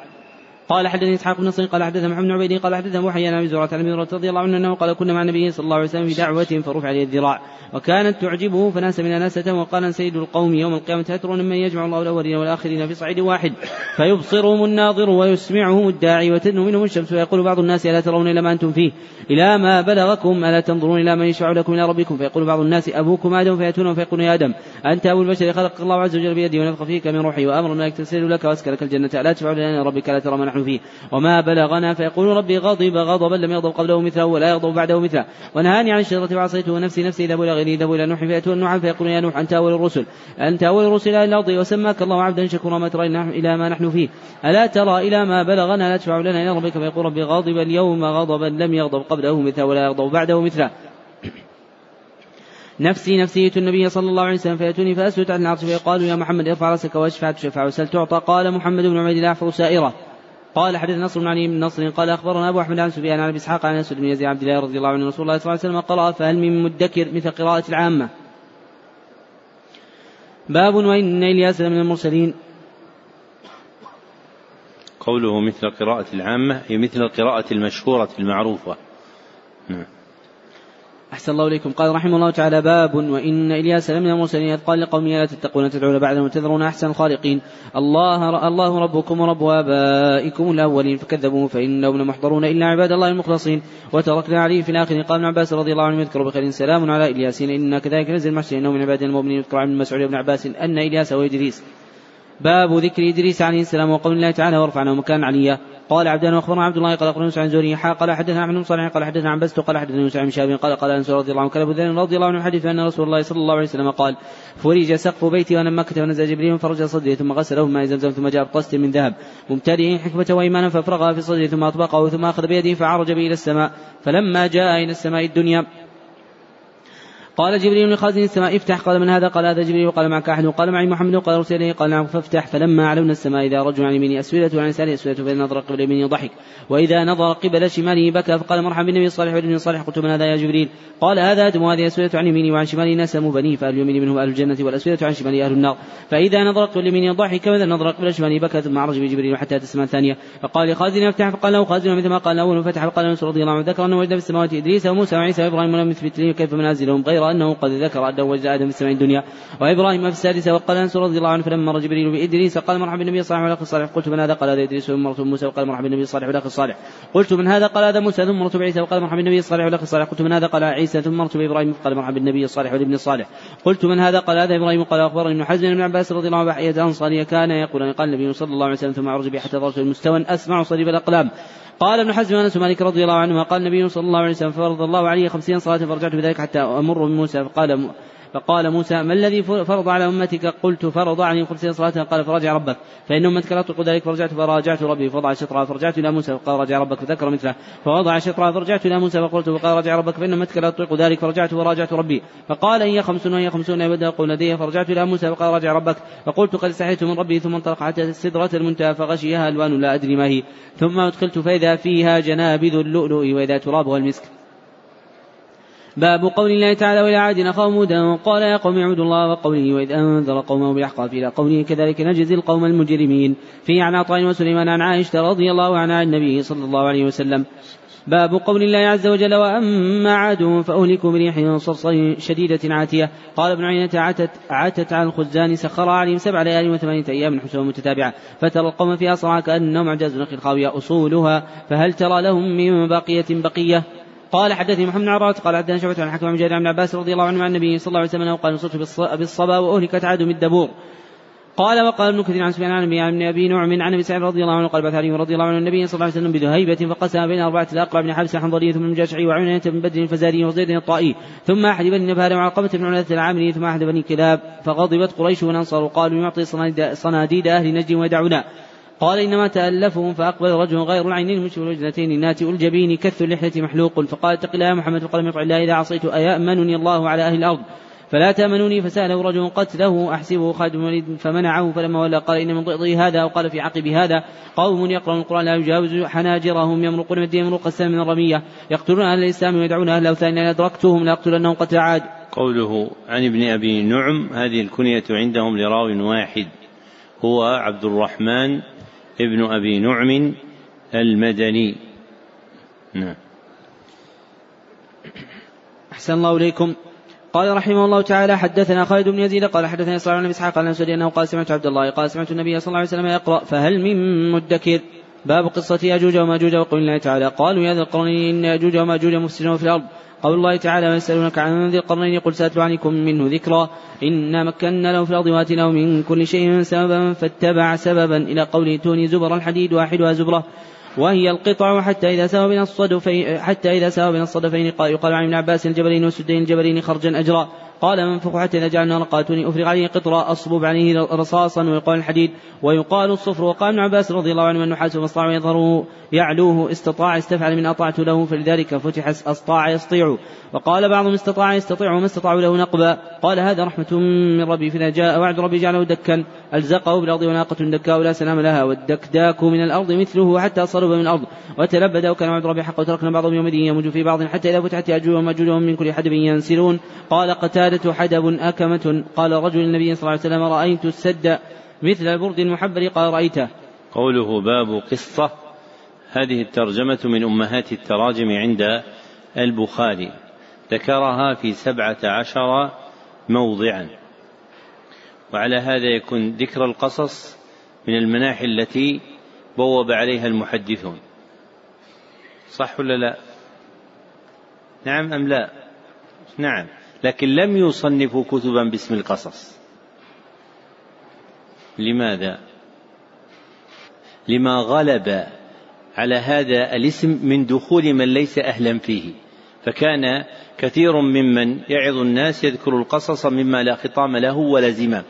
قال حدثني إسحاق بن نصر قال حدثنا محمد بن عبيد قال حدثنا أبو حيان أبي زرعة عن رضي الله عنه أنه قال كنا مع النبي صلى الله عليه وسلم في دعوة فرفع عليه الذراع وكانت تعجبه فناس من ناسة وقال سيد القوم يوم القيامة أترون من يجمع الله الأولين والآخرين في صعيد واحد فيبصرهم الناظر ويسمعهم الداعي وتدنو منهم الشمس ويقول بعض الناس ألا ترون إلى ما أنتم فيه إلى ما بلغكم ألا تنظرون إلى من يشفع لكم إلى ربكم فيقول بعض الناس أبوكم آدم فيأتون فيقول يا آدم أنت أبو البشر خلق الله عز وجل بيده ونفخ فيك من روحي وأمر الملائكة تسير لك وأسكنك الجنة ألا تشفع لنا ربك لا ترى ما نحن فيه. وما بلغنا فيقول ربي غضب غضبا لم يغضب قبله مثله ولا يغضب بعده مثله. ونهاني عن الشجرة وعصيته نفسي نفسي إذا بلغني إذا بلغ نوح فيأتون نوحا فيقول يا نوح أنت أول الرسل. أنت أول الرسل إلى الأرض وسماك الله عبدا شكورا ما ترى إلى ما نحن فيه. ألا ترى إلى ما بلغنا لا تشفع لنا إلى ربك؟ فيقول ربي غاضب اليوم غضبا لم يغضب قبله مثله ولا يغضب بعده مثله. <coughs> نفسي نفسية النبي صلى الله عليه وسلم فيأتوني فأسجد عن العرش فيقال يا محمد ارفع رأسك واشفع تشفع وسل تعطى. قال محمد بن عبيد الله احفظ سائرة. قال حدث نصر بن علي بن نصر قال أخبرنا أبو أحمد عن سفيان عن أبي إسحاق عن اسود بن يزيد عبد الله رضي الله عنه رسول الله صلى الله عليه وسلم قرأ فهل من مدكر مثل قراءة العامة؟ باب وإن إلياس لمن المرسلين. قوله مثل قراءة العامة هي مثل القراءة المشهورة المعروفة. نعم. أحسن الله إليكم. قال رحمه الله تعالى باب وإن إلياس لمن المرسلين قال لقومه لا تتقون تدعون بعد وتذرون أحسن الخالقين. الله الله ربكم ورب آبائكم الأولين. فكذبوه فإنهم لمحضرون إلا عباد الله المخلصين. وتركنا عليه في الآخر. قال ابن عباس رضي الله عنه يذكر بخير. سلام على إلياسين إنا كذلك نزل المحسن إنه من عباد المؤمنين. يذكر عن مسعود بن عباس أن إلياس وإدريس باب ذكر إدريس عليه السلام وقول الله تعالى ورفعناه مكان عليا. قال عبدنا واخبرنا عبد الله قال أخبرنا عن زوري قال حدثنا بن صالح قال حدثنا عن بست قال حدثنا موسى عن شهاب قال قال أنس رضي الله عنه كان أبو رضي الله عنه حديث أن رسول الله صلى الله عليه وسلم قال فرج سقف بيتي وأنا مكة ونزل جبريل فرج صدري ثم غسله ماء زمزم ثم جاء بطست من ذهب. ممتلئ حكمة وإيمانا فافرغها في صدري ثم أطبقه ثم أخذ بيده فعرج به إلى السماء. فلما جاء إلى السماء الدنيا قال جبريل لخازن السماء افتح. قال من هذا؟ قال هذا جبريل. قال معك احد قال معي محمد. قال ارسل اليه قال نعم فافتح. فلما علونا السماء إذا رجل عن يمينه أسودة وعن يساره أسودة فإذا نظر قبل يمينه ضحك. وإذا نظر قبل شماله بكى فقال مرحبا بالنبي الصالح. والنبي الصالح قلت من هذا يا جبريل؟ قال هذا أدم. وهذه أسودة عن يمينه وعن شماله نسم بني فأهل اليمين منهم أهل الجنة والأسودة عن شماله أهل النار. فإذا نظر قبل يمينه ضحك واذا نظر قبل شماله بكى ثم عرج بجبريل حتى أتى السماء الثانية. فقال لخازن افتح. فقال له خازن مثل ما قال الأول فتح فقال انس رضي الله عنه ذكر أنه وجد في السماوات إدريس وموسى وعيسى وإبراهيم ولم يثبت لي كيف منازلهم غير أنه قد ذكر وعد وجد آدم في السماء الدنيا. وإبراهيم في السادسة وقال أنس رضي الله عنه فلما مر جبريل بإدريس قال مرحبا بالنبي الصالح والأخ الصالح؟ قلت من هذا؟ قال هذا إدريس ثم مرت موسى وقال مرحبا بالنبي الصالح والأخ الصالح؟ قلت من هذا؟ قال هذا موسى ثم مرت بعيسى وقال مرحبا بالنبي الصالح والأخ الصالح؟ قلت من هذا؟ قال عيسى ثم مرت بإبراهيم قال مرحبا بالنبي الصالح والابن الصالح؟ قلت من هذا؟ قال هذا إبراهيم. قال أخبرني ابن حزم بن عباس رضي الله عنه بحية أنصارية كان يقول قال النبي صلى الله عليه وسلم ثم أعرج بي حتى ضربت المستوى أسمع صليب الأقلام. قال ابن حزم أنس مالك رضي الله عنه قال النبي صلى الله عليه وسلم فرض الله علي خمسين صلاة فرجعت بذلك حتى أمر بموسى. فقال فقال موسى ما الذي فرض على أمتك؟ قلت فرض عليهم خمسين صلاة قال فراجع ربك فإن أمتك لا تطيق ذلك فرجعت فراجعت ربي فوضع شطرها فرجعت إلى موسى فقال راجع ربك فذكر مثله فوضع شطرها فرجعت إلى موسى فقلت فقال راجع ربك فإن أمتك لا تطيق ذلك فرجعت وراجعت ربي فقال هي خمس وهي خمسون يبدأ قول لدي فرجعت إلى موسى فقال راجع ربك فقلت قد استحيت من ربي ثم انطلق حتى السدرة المنتهى فغشيها ألوان لا أدري ما هي ثم أدخلت فإذا فيها جنابذ اللؤلؤ وإذا ترابها المسك باب قول الله تعالى وإلى عاد أخاهم هودا قال يا قوم اعبدوا الله وقوله وإذ أنذر قومه بالأحقاف إلى قوله كذلك نجزي القوم المجرمين. في عن عطاء وسليمان عن عائشة رضي الله عنها عن النبي صلى الله عليه وسلم. باب قول الله عز وجل وأما عاد فأهلكوا بريح صرصر شديدة عاتية. قال ابن عيينة عتت عتت على الخزان سخر عليهم سبع ليال وثمانية أيام حسوم متتابعة. فترى القوم فيها صرعى كأنهم أعجاز نخل خاوية أصولها. فهل ترى لهم من باقية بقية؟ قال حدثني محمد بن عرات قال حدثنا شعبة عن حكم بن عن عباس رضي الله عنه عن النبي صلى الله عليه وسلم قال نصرت بالصبا وأهلكت عاد بالدبور قال وقال ابن كثير عن سفيان عن ابي نعم عن أبي سعيد رضي الله عنه قال بعث علي رضي الله عنه النبي صلى الله عليه وسلم بذهيبة فقسم بين أربعة الاقرع بن حبس الحنظلي ثم المجاشعي وعينة بن بدر الفزاري وزيد الطائي ثم أحد بني نفار وعلقمه بن علاة العامري ثم أحد بني كلاب فغضبت قريش والانصار وقالوا يعطي صناديد أهل نجد ويدعنا قال إنما تألفهم فأقبل رجل غير العينين مشبه الوجنتين ناتئ الجبين كث اللحية محلوق فقال اتق الله يا محمد فقال يطع الله إذا عصيت أيأمنني الله على أهل الأرض فلا تأمنوني فسأله رجل قتله أحسبه خالد بن الوليد فمنعه فلما ولى قال إن من ضئضي هذا وقال في عقب هذا قوم يقرأون القرآن لا يجاوز حناجرهم يمرقون الدين يمرق السلام من الرمية يقتلون أهل الإسلام ويدعون أهل الأوثان إن أدركتهم لأقتلنهم قتل عاد قوله عن ابن أبي نعم هذه الكنية عندهم لراو واحد هو عبد الرحمن ابن أبي نعم المدني. نعم. أحسن الله إليكم. قال رحمه الله تعالى حدثنا خالد بن يزيد قال حدثنا صالح بن إسحاق عن اسود أنه قال سمعت عبد الله قال سمعت النبي صلى الله عليه وسلم يقرأ فهل من مدكر؟ باب قصة يأجوج وماجوج وقول الله تعالى قالوا يا ذا القرنين إن يأجوج وماجوج مفسدون في الأرض. قول الله تعالى ويسألونك عن ذي القرنين قل سأتلو عنكم منه ذكرا إنا مكنا له في الأرض وآتيناه من كل شيء سببا فاتبع سببا إلى قوله توني زبر الحديد واحدها زبرة وهي القطع حتى إذا سوى بين الصدفين حتى إذا سوى بين الصدفين يقال عن ابن عباس الجبلين والسدين الجبلين خرجا أجرا قال منفخ حتى إذا جعلنا رقاتني أفرغ عليه قطرة أصبب عليه رصاصا ويقال الحديد ويقال الصفر. وقال ابن عباس رضي الله عنه أنه حاسب أصطاع يظهره يعلوه استطاع استفعل من أطعت له فلذلك فتح أسطاع يسطيع وقال بعضهم استطاع يستطيع وما استطاعوا له نقبا. قال هذا رحمة من ربي فإذا جاء وعد ربي جعله دكا. ألزقه بالأرض وناقة دكاء لا سلام لها والدكداك من الأرض مثله حتى صلب من الأرض. وتلبد وكان وعد ربي حقا وتركنا بعضهم يومئذ يموج في بعض حتى إذا فتحت يأجوج ومأجوج من كل حدب ينسلون. قال قتادة حدب أكمة قال رجل النبي صلى الله عليه وسلم رأيت السد مثل البرد المحبر قال رأيته. قوله باب قصة. هذه الترجمة من أمهات التراجم عند البخاري. ذكرها في سبعة عشر موضعا. وعلى هذا يكون ذكر القصص من المناحي التي بوب عليها المحدثون. صح ولا لا؟ نعم أم لا؟ نعم. لكن لم يصنفوا كتبا باسم القصص. لماذا؟ لما غلب على هذا الاسم من دخول من ليس أهلا فيه. فكان كثير ممن يعظ الناس يذكر القصص مما لا خطام له ولا زمام.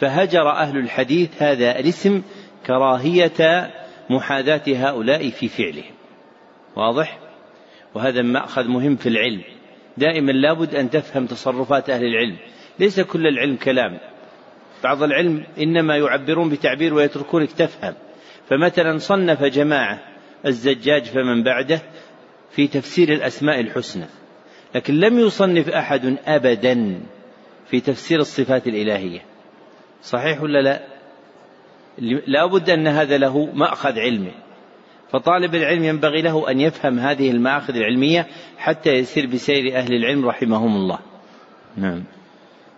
فهجر أهل الحديث هذا الاسم كراهية محاذاة هؤلاء في فعلهم. واضح؟ وهذا مأخذ مهم في العلم. دائما لابد أن تفهم تصرفات أهل العلم. ليس كل العلم كلام. بعض العلم إنما يعبرون بتعبير ويتركونك تفهم. فمثلا صنف جماعة الزجاج فمن بعده في تفسير الأسماء الحسنى لكن لم يصنف أحد ابدا في تفسير الصفات الإلهية. صحيح ولا لا؟ لا بد أن هذا له مأخذ علمي. فطالب العلم ينبغي له أن يفهم هذه المآخذ العلمية حتى يسير بسير أهل العلم رحمهم الله. نعم.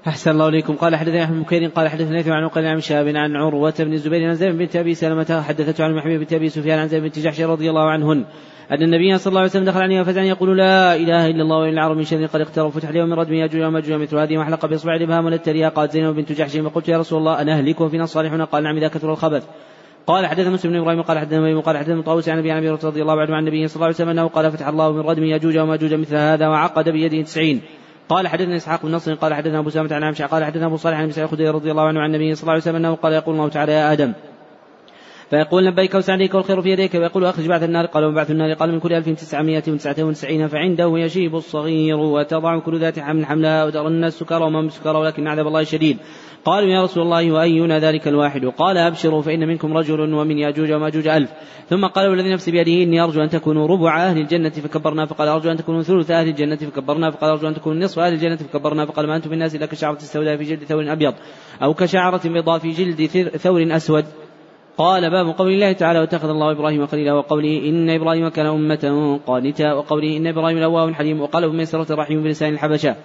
أحسن الله إليكم. قال حدثنا أحمد بكير قال حدثنا عن عقيل عن شهاب عن عروة بن الزبير عن زيد بنت أبي سلمة حدثته عن محمد بنت أبي سفيان عن زيد بنت جحش رضي الله عنهن أن النبي صلى الله عليه وسلم دخل عليها فزعا يقول لا إله إلا الله وإن العرب من شر قد اقترب فتح اليوم من ردم ياجوج وماجوج مثل هذه محلقة بإصبع الإبهام وللتريا قالت زينب بنت جحش فقلت يا رسول الله أنا أهلك وفينا الصالحون؟ قال نعم إذا كثر الخبث. قال حدث مسلم بن إبراهيم قال حدثنا أبي قال حدثنا طاووس عن أبي عن رضي الله عنه عن النبي صلى الله عليه وسلم أنه قال فتح الله من ردم ياجوج وماجوج مثل هذا وعقد بيده تسعين. قال حدثنا إسحاق بن نصر قال حدثنا أبو سامة عن عائشة قال حدثنا أبو صالح عن أبي سعيد رضي الله عنه عن النبي صلى الله عليه وسلم أنه قال يقول الله تعالى يا آدم فيقول لبيك وسعديك والخير في يديك ويقول أخرج بعث النار قال وبعث النار قال من كل ألف تسعمائة وتسعة وتسعين فعنده يشيب الصغير وتضع كل ذات حمل حملها وترى الناس سكارى وما سكارى ولكن عذاب الله شديد. قالوا يا رسول الله وأينا ذلك الواحد؟ قال أبشروا فإن منكم رجل ومن ياجوج وماجوج ألف. ثم قال والذي نفسي بيده إني أرجو أن تكونوا ربع أهل الجنة فكبرنا فقال أرجو أن تكونوا ثلث أهل الجنة فكبرنا فقال أرجو أن تكونوا نصف أهل الجنة فكبرنا فقال ما أنتم في الناس إلا كشعرة السوداء في جلد ثور أبيض أو كشعرة بيضاء في جلد ثور أسود. قال باب قول الله تعالى واتخذ الله إبراهيم خليلا وقوله إن إبراهيم كان أمة قانتا وقوله إن إبراهيم لواه حليم وقال ابن ميسرة رحيم بلسان الحبشة.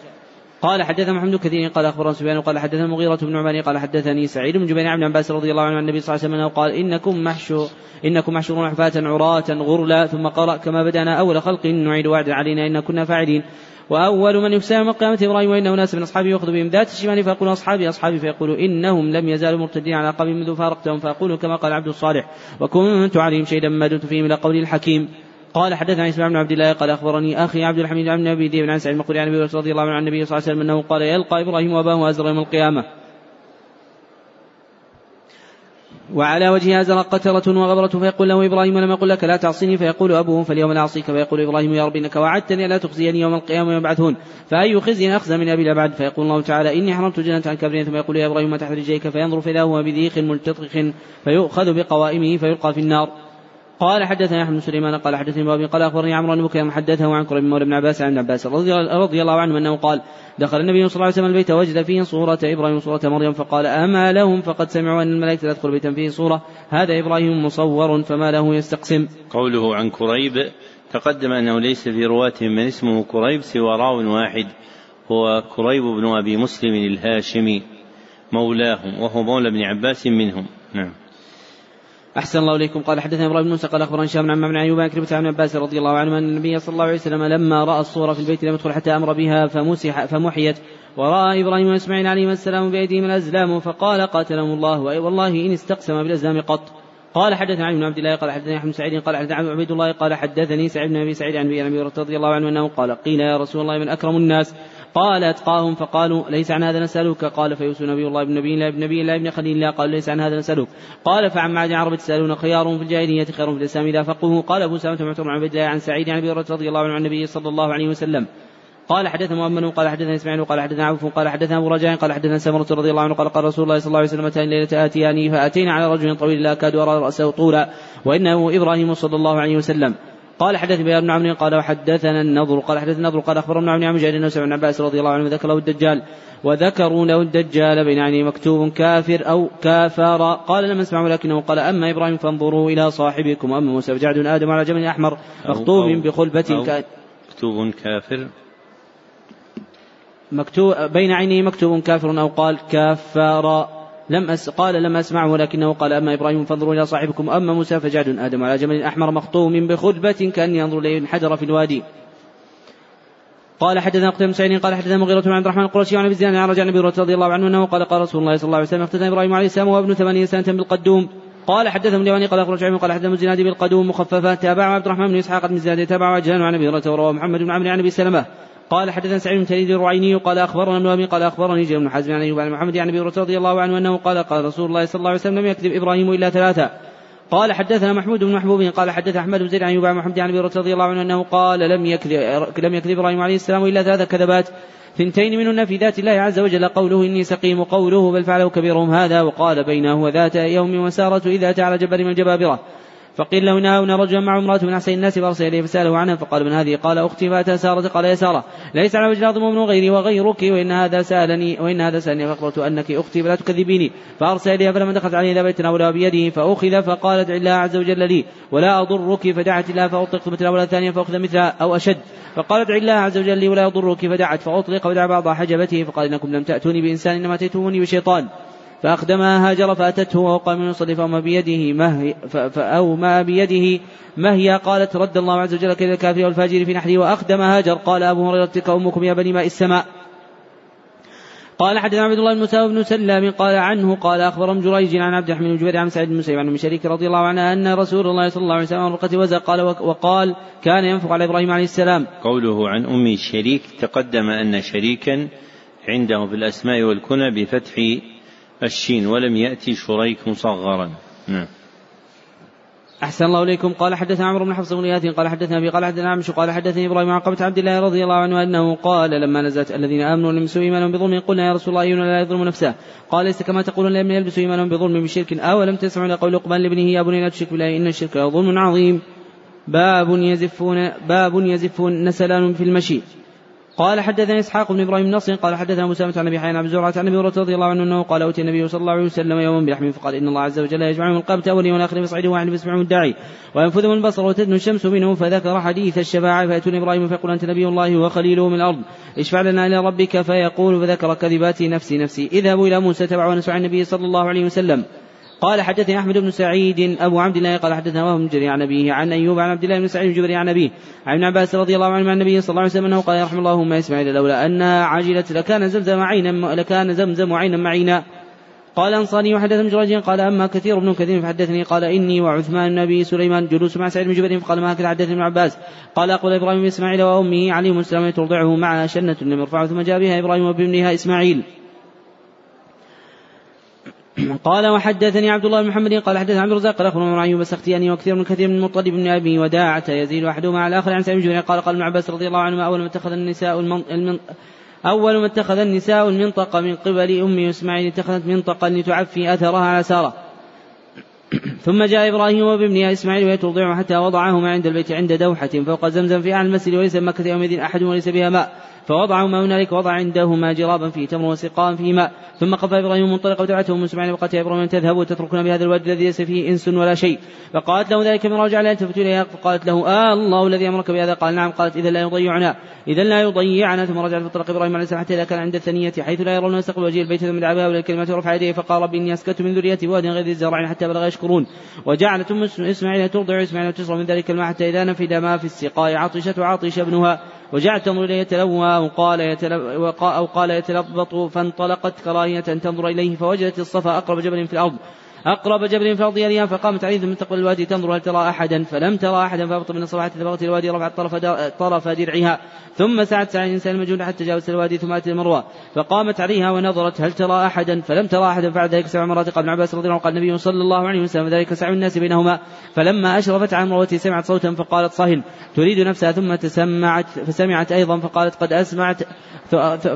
قال حدث محمد كثير قال أخبرنا سفيان قال حدثنا المغيرة بن عمر قال حدثني سعيد بن جبير عن عباس رضي الله عنه عن النبي صلى الله عليه وسلم قال إنكم محشو إنكم محشورون حفاة عراة غرلا ثم قرأ كما بدأنا أول خلق نعيد وعد علينا ان كنا فاعلين. وأول من يفسى يوم القيامة إبراهيم وإنه ناس من أصحابه يأخذ بهم ذات الشمال فيقول أصحابي أصحابي فيقول إنهم لم يزالوا مرتدين على قوم منذ فارقتهم فأقول كما قال عبد الصالح وكنت عليهم شيئا ما دمت فيهم إلى قول الحكيم. قال حدثنا إسماعيل بن عبد الله قال أخبرني أخي عبد الحميد بن أبي ذئب عن سعيد المقبري عن ابي رضي الله عنه عن النبي صلى الله عليه وسلم أنه قال يلقى إبراهيم واباه ازر يوم القيامة. وعلى وجهها زرق قترة وغبرة فيقول له إبراهيم لم يقل لك لا تعصني فيقول أبوه فاليوم لا أعصيك فيقول إبراهيم يا رب إنك وعدتني لا تخزيني يوم القيامة يبعثون. فأي خزي أخزى من أبي الأبعد فيقول الله تعالى إني حرمت الجنة عن كبرين ثم يقول يا إبراهيم تحت رجليك فينظر فإذا هو بذيخ ملتطخ فيؤخذ بقوائمه فيلقى في النار. قال حدثنا أحمد بن سليمان قال حدثني بابي قال أخبرني عمرو بن بكير حدثه عن كريم مولى بن عباس عن عباس رضي الله عنه أنه قال دخل النبي صلى الله عليه وسلم البيت وجد فيه صورة إبراهيم صورة مريم فقال أما لهم فقد سمعوا أن الملائكة تدخل بيتا فيه صورة هذا إبراهيم مصور فما له يستقسم. قوله عن كريب تقدم أنه ليس في رواتهم من اسمه كريب سوى راو واحد هو كريب بن أبي مسلم الهاشمي مولاهم وهو مولى ابن عباس منهم نعم. أحسن الله إليكم. قال حدثنا إبراهيم بن موسى قال أخبرنا هشام عن بن أيوب عن عن عباس رضي الله عنه أن النبي صلى الله عليه وسلم لما رأى الصورة في البيت لم يدخل حتى أمر بها فمسح فمحيت. ورأى إبراهيم وإسماعيل عليهما السلام بأيديهم الأزلام فقال قاتلهم الله. والله إن استقسم بالأزلام قط. قال حدثنا علي بن عبد الله قال حدثني احمد سعيد قال حدثني عبيد الله قال حدثني سعيد بن أبي سعيد عن ابي رضي الله عنه أنه قال قيل يا رسول الله من أكرم الناس؟ قال أتقاهم فقالوا ليس عن هذا نسألك. قال فيوسف نبي الله بن نبي الله بن نبي الله ابن خليل الله قال ليس عن هذا نسألك. قال فعن معد عرب تسألون خيار في الجاهلية خير في الإسلام إذا فقهوا قال أبو سلمة معتمر عن الله عن سعيد عن أبي رضي الله عنه عن النبي صلى الله عليه وسلم. قال حدثنا مؤمن قال حدثنا إسماعيل قال حدثنا عوف قال حدثنا أبو رجاء قال حدثنا سمرة رضي الله عنه قال قال رسول الله صلى الله عليه وسلم أتاني ليلة آتياني فأتينا على رجل طويل لا اكاد ارى رأسه طولا وإنه إبراهيم صلى الله عليه وسلم. قال حدث بن بن عمرو قال وحدثنا النضر قال حدثنا النضر قال أخبرنا ابن عم مجاهد انه سمع عباس رضي الله عنه وذكر له الدجال وذكروا له الدجال بين عينيه مكتوب كافر أو كافر. قال لم أسمع ولكنه قال أما إبراهيم فانظروا إلى صاحبكم. واما موسى فجعد آدم على جبل أحمر مخطوب بخلبة مكتوب كافر. مكتوب بين عينيه مكتوب كافر أو قال كافر. لم أس قال لم أسمعه ولكنه قال أما إبراهيم فانظروا إلى صاحبكم أما موسى فجعد آدم على جمل أحمر مخطوم بخلبة كأني أنظر إليه انحدر في الوادي. قال حدثنا قتيبة سعيد قال حدثنا مغيرة بن عبد الرحمن القرشي عن أبي عن رجع النبي رضي الله عنه أنه قال قال رسول الله صلى الله عليه وسلم اختتم إبراهيم عليه السلام وابن ثمانين سنة بالقدوم. قال حدثهم اليماني قال أخرج عمي قال حدثنا الزنادي بالقدوم مخففة تابع عبد الرحمن بن إسحاق بن زياد تابع عجلان عن أبي هريرة ورواه محمد بن عمرو عن أبي سلمة. قال حدثنا سعيد بن تليد الرعيني قال أخبرنا ابن أبي قال أخبرني جابر بن حزم عن أيوب عن محمد عن أبي رضي الله عنه أنه قال قال رسول الله صلى الله عليه وسلم لم يكذب إبراهيم إلا ثلاثة. قال حدثنا محمود بن محبوب قال حدث أحمد بن زيد عن أيوب عن محمد عن أبي رضي الله عنه أنه قال لم يكذب لم يكذب إبراهيم عليه السلام إلا ثلاث كذبات. ثنتين منهن في ذات الله عز وجل قوله إني سقيم قوله بل فعله كبيرهم هذا وقال بينه وذات يوم وسارة إذا أتى على جبل من الجبابرة فقيل له نهاونا رجلا معه امرأة من أحسن الناس فأرسل إليه فسأله عنها فقال من هذه؟ قال أختي فأتى سارة قال يا سارة ليس على وجه الأرض مؤمن غيري وغيرك وإن هذا سألني وإن هذا سألني فأخبرت أنك أختي فلا تكذبيني. فأرسل إليها فلما دخلت عليه إذا بيت ولا بيده فأخذ فقالت الله عز وجل لي ولا أضرك فدعت الله فأطلق مثلها ولا ثانية فأخذ مثلها أو أشد. فقالت ادع الله عز وجل لي ولا يضرك فدعت فأطلق ودعا بعض حجبته فقال إنكم لم تأتوني بإنسان إنما أتيتموني بشيطان. فأخدمها هاجر فأتته وهو يصلي فأومى بيده مهي فأومى بيده مهيا قالت رد الله عز وجل كذا الكافر والفاجر في نحره وأخدم هاجر قال أبو هريرة تلك أمكم يا بني ماء السماء قال حدثنا عبد الله بن موسى بن سلام قال عنه قال أخبرهم جريج عن عبد الرحمن بن جبير عن سعيد بن مسيب عن ام شريك رضي الله عنها أن رسول الله صلى الله عليه وسلم رقة وزق قال وقال كان ينفق على إبراهيم عليه السلام. قوله عن أم شريك تقدم أن شريكا عنده في الأسماء والكنى بفتح الشين ولم يأتي شريك مصغرا. نعم. أحسن الله إليكم. قال حدثنا عمرو بن حفص بن ياتين قال حدثنا أبي قال حدثنا عمش قال حدثني إبراهيم عن قبة عبد الله رضي الله عنه أنه قال لما نزلت الذين آمنوا ولم يلبسوا إيمانهم بظلم قلنا يا رسول الله أينا لا يظلم نفسه. قال ليس كما تقولون لم يلبسوا إيمانهم بظلم بشرك أولم تسمعوا لقول لقمان لابنه يا بني لا تشرك بالله إن الشرك لظلم عظيم. باب يزفون باب يزفون نسلان في المشي. قال حدثني إسحاق بن إبراهيم النصر قال حدثنا مسامة عن أبي حيان عن زرعة عن أبي رضي الله عنه أنه قال أوتي النبي صلى الله عليه وسلم يوما بلحم فقال إن الله عز وجل يجمع من القبت اولي والاخر بصعيد واحد فيسمعه الداعي وينفذهم البصر وتدنو الشمس منه فذكر حديث الشفاعة فيأتون إبراهيم فيقول أنت نبي الله وخليله من الأرض اشفع لنا إلى ربك فيقول فذكر كذبات نفسي نفسي اذهبوا إلى موسى تبعوا ونسوا النبي صلى الله عليه وسلم قال حدثني أحمد بن سعيد أبو عبد الله قال حدثنا وهب بن جرير عن أبيه عن أيوب عن عبد الله بن سعيد بن جبري عن أبيه عن ابن عباس رضي الله عنه عن النبي صلى الله عليه وسلم أنه قال يرحم الله ام اسماعيل لولا انها عجلت لكان زمزم عينا لكان زمزم عينا معينا. قال أنصاري وحدث جريج قال أما كثير بن كثير فحدثني. قال إني وعثمان بن أبي سليمان جلوس مع سعيد بن جبير فقال ما هكذا حدثني ابن عباس. قال أقول إبراهيم اسماعيل وأمه عليهم السلام ترضعه معها شنة لم يرفعه ثم جاء بها إبراهيم وبابنها إسماعيل. قال وحدثني عبد الله بن محمد قال حدثنا عبد الرزاق قال أخبرنا ايوب السختياني وكثير من كثير من المطلب بن أبي وداعة يزيد أحدهما على الآخر عن سعيد بن قال قال ابن عباس رضي الله عنهما أول ما اتخذ النساء المن... المن... أول ما اتخذ النساء المنطقة من قبل أم اسماعيل اتخذت منطقا لتعفي أثرها على سارة. ثم جاء إبراهيم وابنها إسماعيل وهي ترضعه حتى وضعهما عند البيت عند دوحة فوق زمزم في اعلى المسجد وليس بمكة يومئذ أحد وليس بها ماء. فوضعهما هنالك وضع عندهما جرابا فيه تمر وسقاء فيه ماء. ثم قفى إبراهيم منطلقا ودعته ام سمعان وقالت يا إبراهيم تذهبوا وتتركنا بهذا الوادي الذي ليس فيه إنس ولا شيء. فقالت له ذلك من رجع لا يلتفت اليها فقالت له آه الله الذي أمرك بهذا؟ قال نعم. قالت اذا لا يضيعنا. اذا لا يضيعنا. ثم رجعت فطلق إبراهيم عليه السلام حتى إذا كان عند الثنية حيث لا يرون يستقبل وجه البيت ثم دعا بها الكلمات ورفع يديه. فقال ربي إني أسكت من ذريتي بواد غير ذي الزرع حتى بلغ يشكرون. وجعلت ام إسماعيل ترضع إسماعيل وتشرب من ذلك الماء حتى إذا نفد ما في السقاء عطشت وعطش ابنها. وجعلت إليه يتلوى أو قال أو قال يتلبط فانطلقت كراهية تنظر إليه فوجدت الصفا أقرب جبل في الأرض. أقرب جبل في الأرض يليها فقامت عليه من تقبل الوادي تنظر هل ترى أحدا؟ فلم ترى أحدا فهبط من الصفا حتى بلغت الوادي رفعت طرف طرف درعها. ثم سعت سعي الإنسان المجهول حتى جاوزت الوادي ثم أتت المروة. فقامت عليها ونظرت هل ترى أحدا؟ فلم ترى أحدا فعل ذلك سبع مرات قال ابن عباس رضي الله عنه قال النبي صلى الله عليه وسلم ذلك سعي الناس بينهما. فلما أشرفت عن مروتي سمعت صوتا فقالت صهن. تريد نفسها ثم تسمعت فسمعت أيضا فقالت قد أسمعت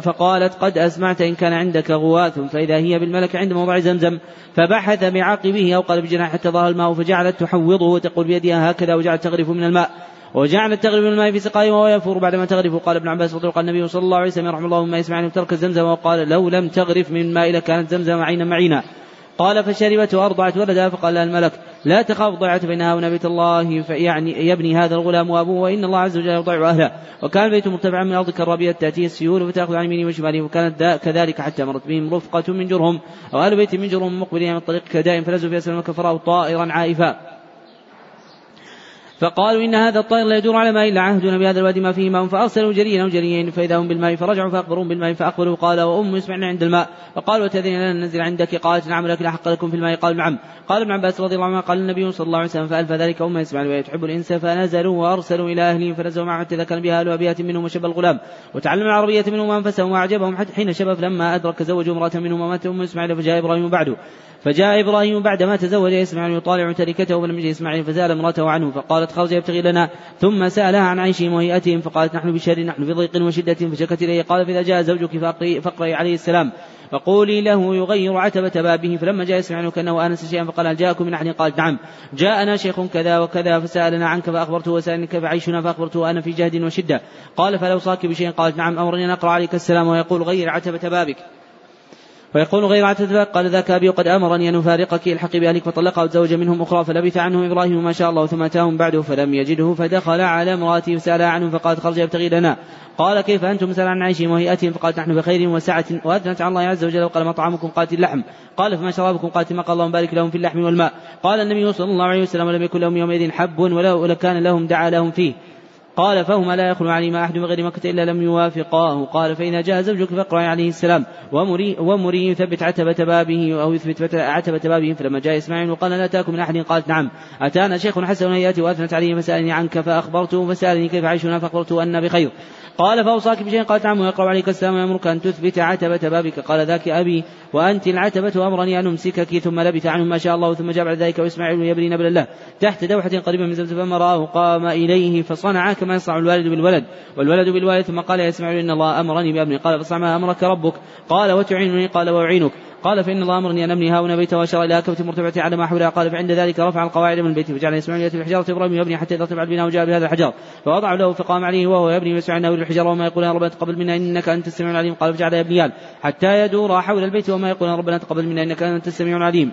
فقالت قد أسمعت إن كان عندك غواث فإذا هي بالملك عند موضع زمزم. فبحث بعقبه أو قال بجناح حتى ظهر الماء فجعلت تحوضه وتقول بيدها هكذا وجعلت تغرف من الماء. وجعلت تغرف من الماء في سقائه وهو يفور بعدما تغرف قال ابن عباس رضي الله النبي صلى الله عليه وسلم رحمه الله ما يسمعني ترك زمزم وقال لو لم تغرف من الماء لكانت زمزم عينا معينا. قال فشربت وأرضعت ولدها فقال لها الملك لا تخاف ضيعت بينها وبين بيت الله فيعني يبني هذا الغلام وأبوه وإن الله عز وجل يضيع أهله. وكان البيت مرتفعا من الأرض كالرابية تأتيه السيول فتأخذ عن يمينه وشماله وكانت كذلك حتى مرت بهم رفقة من جرهم. أهل بيت من جرهم مقبلين من الطريق كدائم فنزلوا في أسفل فراوا طائرا عائفا. فقالوا إن هذا الطائر لا يدور على ماء إلا عهدنا بهذا الوادي ما فيه ماء فأرسلوا جريا أو جريين فإذا هم بالماء فرجعوا فأخبرون بالماء فأقبلوا قال وأم يسمعنا عند الماء. فقالوا وتأذين لنا ننزل عندك؟ قالت نعم لك لا حق لكم في الماء. قال نعم. قال ابن عباس رضي الله عنه قال النبي صلى الله عليه وسلم فألف ذلك أم يسمع وهي تحب الإنس فنزلوا وأرسلوا إلى أهلهم فنزلوا معه حتى كان بها أبيات منهم وشب الغلام. وتعلم العربية منهم أنفسهم وأعجبهم حتى حين شباب لما أدرك زوجوا امرأة منهم ومات أم إسماعيل فجاء إبراهيم بعده فجاء إبراهيم بعدما تزوج إسماعيل يطالع تركته ولم يجد إسماعيل فزال امرأته عنه فقالت خرج يبتغي لنا. ثم سألها عن عيشهم وهيئتهم فقالت نحن بشر نحن في ضيق وشدة فشكت إليه قال فإذا جاء زوجك فاقرئي عليه السلام فقولي له يغير عتبة بابه. فلما جاء إسماعيل كأنه آنس شيئا فقال هل جاءكم من أحد؟ قالت نعم. جاءنا شيخ كذا وكذا فسألنا عنك فأخبرته وسألني كيف عيشنا فأخبرته أنا في جهد وشدة. قال فلو صاك بشيء؟ قالت نعم. أمرني أن أقرأ عليك السلام ويقول غير عتبة بابك. ويقول غير عتبة قال ذاك أبي وقد أمرني أن أفارقك الحقي بأهلك فطلقها وتزوج منهم أخرى فلبث عنه إبراهيم ما شاء الله ثم أتاهم بعده فلم يجده فدخل على امرأته فسألها عنهم فقالت خرج يبتغي لنا. قال كيف أنتم سأل عن عيشهم وهيئتهم؟ فقالت نحن بخير وسعة وأثنت على الله عز وجل وقال ما طعامكم؟ قالت اللحم. قال فما شرابكم؟ قالت ما قال اللهم بارك لهم في اللحم والماء. قال النبي صلى الله عليه وسلم ولم يكن لهم يومئذ حب ولو لكان لهم دعا لهم فيه. قال فهما لا يخلو عليهما أحد بغير مكة إلا لم يوافقاه. قال فإذا جاء زوجك فاقرأ عليه السلام. ومري, ومري يثبت عتبة بابه أو يثبت عتبة بابه فلما جاء إسماعيل وقال لا تأكل من أحد قالت نعم. أتانا شيخ حسن يأتي وأثنت عليه فسألني عنك فأخبرته فسألني كيف عيشنا فأخبرته أن بخير. قال فأوصاك بشيء؟ قالت نعم ويقرأ عليك السلام ويأمرك أن تثبت عتبة بابك. قال ذاك أبي وأنت العتبة أمرني أن أمسكك ثم لبث عنه ما شاء الله ثم جاء بعد ذلك وإسماعيل يبني نبل الله تحت دوحة قريبة من زمزم فما رآه قام إليه فصنع كما يصنع الوالد بالولد والولد بالوالد ثم قال يا إسماعيل إن الله أمرني بأبني قال فاصنع ما أمرك ربك قال وتعينني قال وأعينك قال فإن الله أمرني أن أبني هنا بيتا وأشار إلى كبت مرتفعة على ما حولها قال فعند ذلك رفع القواعد من البيت فجعل إسماعيل يأتي بحجارة إبراهيم يبني حتى إذا ارتفع البناء وجاء بهذا الحجر فوضع له فقام عليه وهو يبني ويسمع أنه الحجر وما يقول يا ربنا تقبل منا إنك أنت السميع العليم قال فجعل يبنيان حتى يدور حول البيت وما يقول يا ربنا تقبل منا إنك أنت السميع العليم.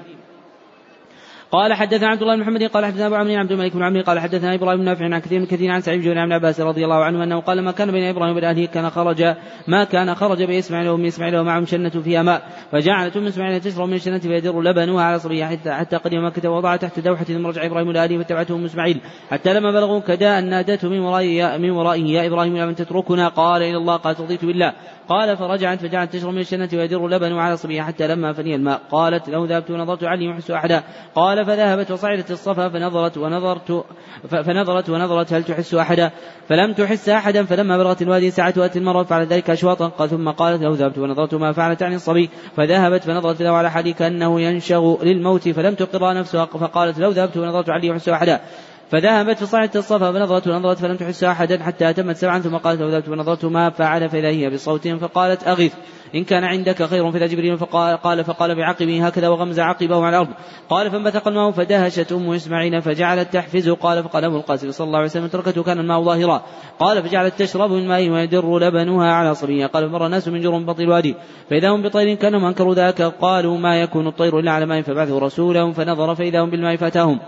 قال حدثنا عبد الله بن محمد قال حدثنا أبو عمرو عبد الملك بن عمرو قال حدثنا إبراهيم بن نافع عن كثير من كثير عن سعيد بن عباس رضي الله عنه أنه قال ما كان بين إبراهيم وبين اهله كان خرج ما كان خرج باسماعيل وام إسماعيل ومعهم شنة فيها ماء فجعلت أم إسماعيل تشرب من الشنه فيدر لبنها على صبيها حتى حتى قدم مكة ووضع تحت دوحة ثم رجع إبراهيم إلى أهله فتبعته أم إسماعيل. حتى لما بلغوا كداء نادته من ورائه من ورائه يا إبراهيم لمن تتركنا؟ قال إلى الله. قال رضيت بالله. قال فرجعت فجعلت تشرب من الشنة ويدر لبن على صبيها حتى لما فني الماء. قالت لو ذهبت ونظرت علي يحس أحدا. قال فذهبت وصعدت الصفا فنظرت ونظرت فنظرت ونظرت هل تحس أحدا. فلم تحس أحدا فلما بلغت الوادي ساعة وأتي المرة فعل ذلك أشواطا. قال ثم قالت لو ذهبت ونظرت ما فعلت عن الصبي. فذهبت فنظرت له على حالي كأنه ينشغ للموت فلم تقر نفسها. فقالت لو ذهبت ونظرت علي يحس أحدا. فذهبت فصعدت الصفا فنظرت ونظرت فلم تحس أحدا حتى أتمت سبعا ثم قالت وذهبت ونظرت ما فعل فإذا هي بصوت فقالت أغث إن كان عندك خير فإذا جبريل فقال قال فقال بعقبه هكذا وغمز عقبه على الأرض قال فانبثق الماء فدهشت أم إسماعيل فجعلت تحفزه قال فقال أبو القاسم صلى الله عليه وسلم تركته كان الماء ظاهرا قال فجعلت تشرب من ماء ويدر لبنها على صبيها قال فمر الناس من جرم بطن الوادي فإذا هم بطير كانهم أنكروا ذاك قالوا ما يكون الطير إلا على ماء فبعثوا رسولهم فنظر فإذا هم بالماء فأتاهم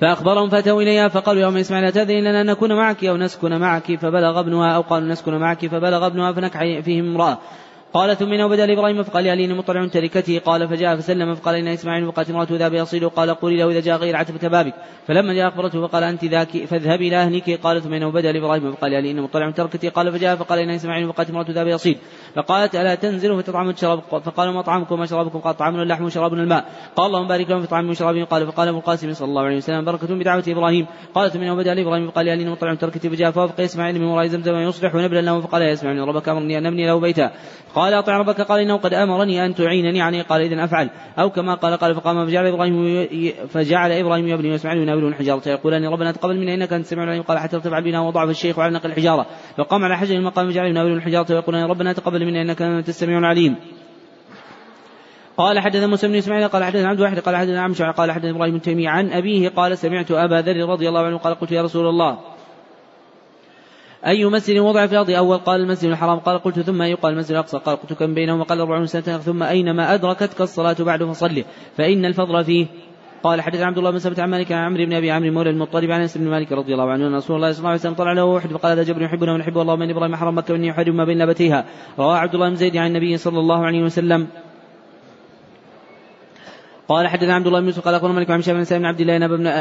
فأخبرهم فأتوا إليها فقالوا يوم إسماعيل تأذن لنا أن نكون معك أو نسكن معك؟ فبلغ ابنها أو قالوا نسكن معك فبلغ ابنها فنكح فيهم امرأة. قال ثم انه بدا لإبراهيم فقال يا لي مطلع تركته قال فجاء فسلم فقال إن إسماعيل وقالت امراته ذهب يصيل قال قولي له إذا جاء غير عتبة بابك. فلما جاء أخبرته فقال أنت ذاك فاذهبي إلى أهلك. قال ثم انه بدا لإبراهيم فقال يا لي ان مطلع تركتي. قال فجاء فقال إن إسماعيل وقالت امراته ذهب يصيل فقالت ألا تنزل فتطعم وتشرب فقال ما طعامكم وما قال طعامنا اللحم وشرابنا الماء. قال اللهم بارك لهم في طعام وشرابهم قال فقال أبو القاسم صلى الله عليه وسلم بركة بدعوة إبراهيم. قال ثم انه بدا لإبراهيم فقال يا لي مطلع تركتي. فجاء فوافق إسماعيل من وراء زمزم يصلح ونبلا له. فقال يا إسماعيل ربك أمرني أن أبني له بيتا. قال أطع ربك قال إنه قد أمرني أن تعينني عليه قال اذا أفعل. أو كما قال قال فقام فجعل إبراهيم فجعل إبراهيم يبني واسماعيل يناولون الحجارة. يقولان ربنا تقبل منا إنك أنت السميع العليم. قال حتى ارتفع البناء وضعف الشيخ على نقل الحجارة. فقام على حجر المقام فجعل يناولون الحجارة. ويقولان ربنا تقبل منا إنك أنت السميع العليم. قال حدثنا موسى بن إسماعيل قال حدثنا عبد الواحد قال حدثنا عمشع قال حدثنا إبراهيم التيمي عن أبيه قال سمعت أبا ذر رضي الله عنه قال قلت يا رسول الله. أي مسجد وضع في الأرض؟ أول قال المسجد الحرام قال قلت ثم أي؟ قال المسجد الأقصى قال قلت كم بينهما قال أربعون سنة. ثم أينما أدركتك الصلاة بعد فصلي فإن الفضل فيه. قال حدث عبد الله بن سبت عن مالك عن عمرو بن أبي عمرو مولى المطلب عن أنس بن مالك رضي الله عنه أن رسول الله صلى الله عليه وسلم طلع له واحد فقال هذا جبر يحبنا ونحبه اللهم اني إبراهيم حرم مكة وإني احرم ما بين لبتيها رواه عبد الله بن زيد عن النبي صلى الله عليه وسلم. قال حدثنا عبد الله بن يوسف قال أخبرنا مالك عن شيخ بن عبد الله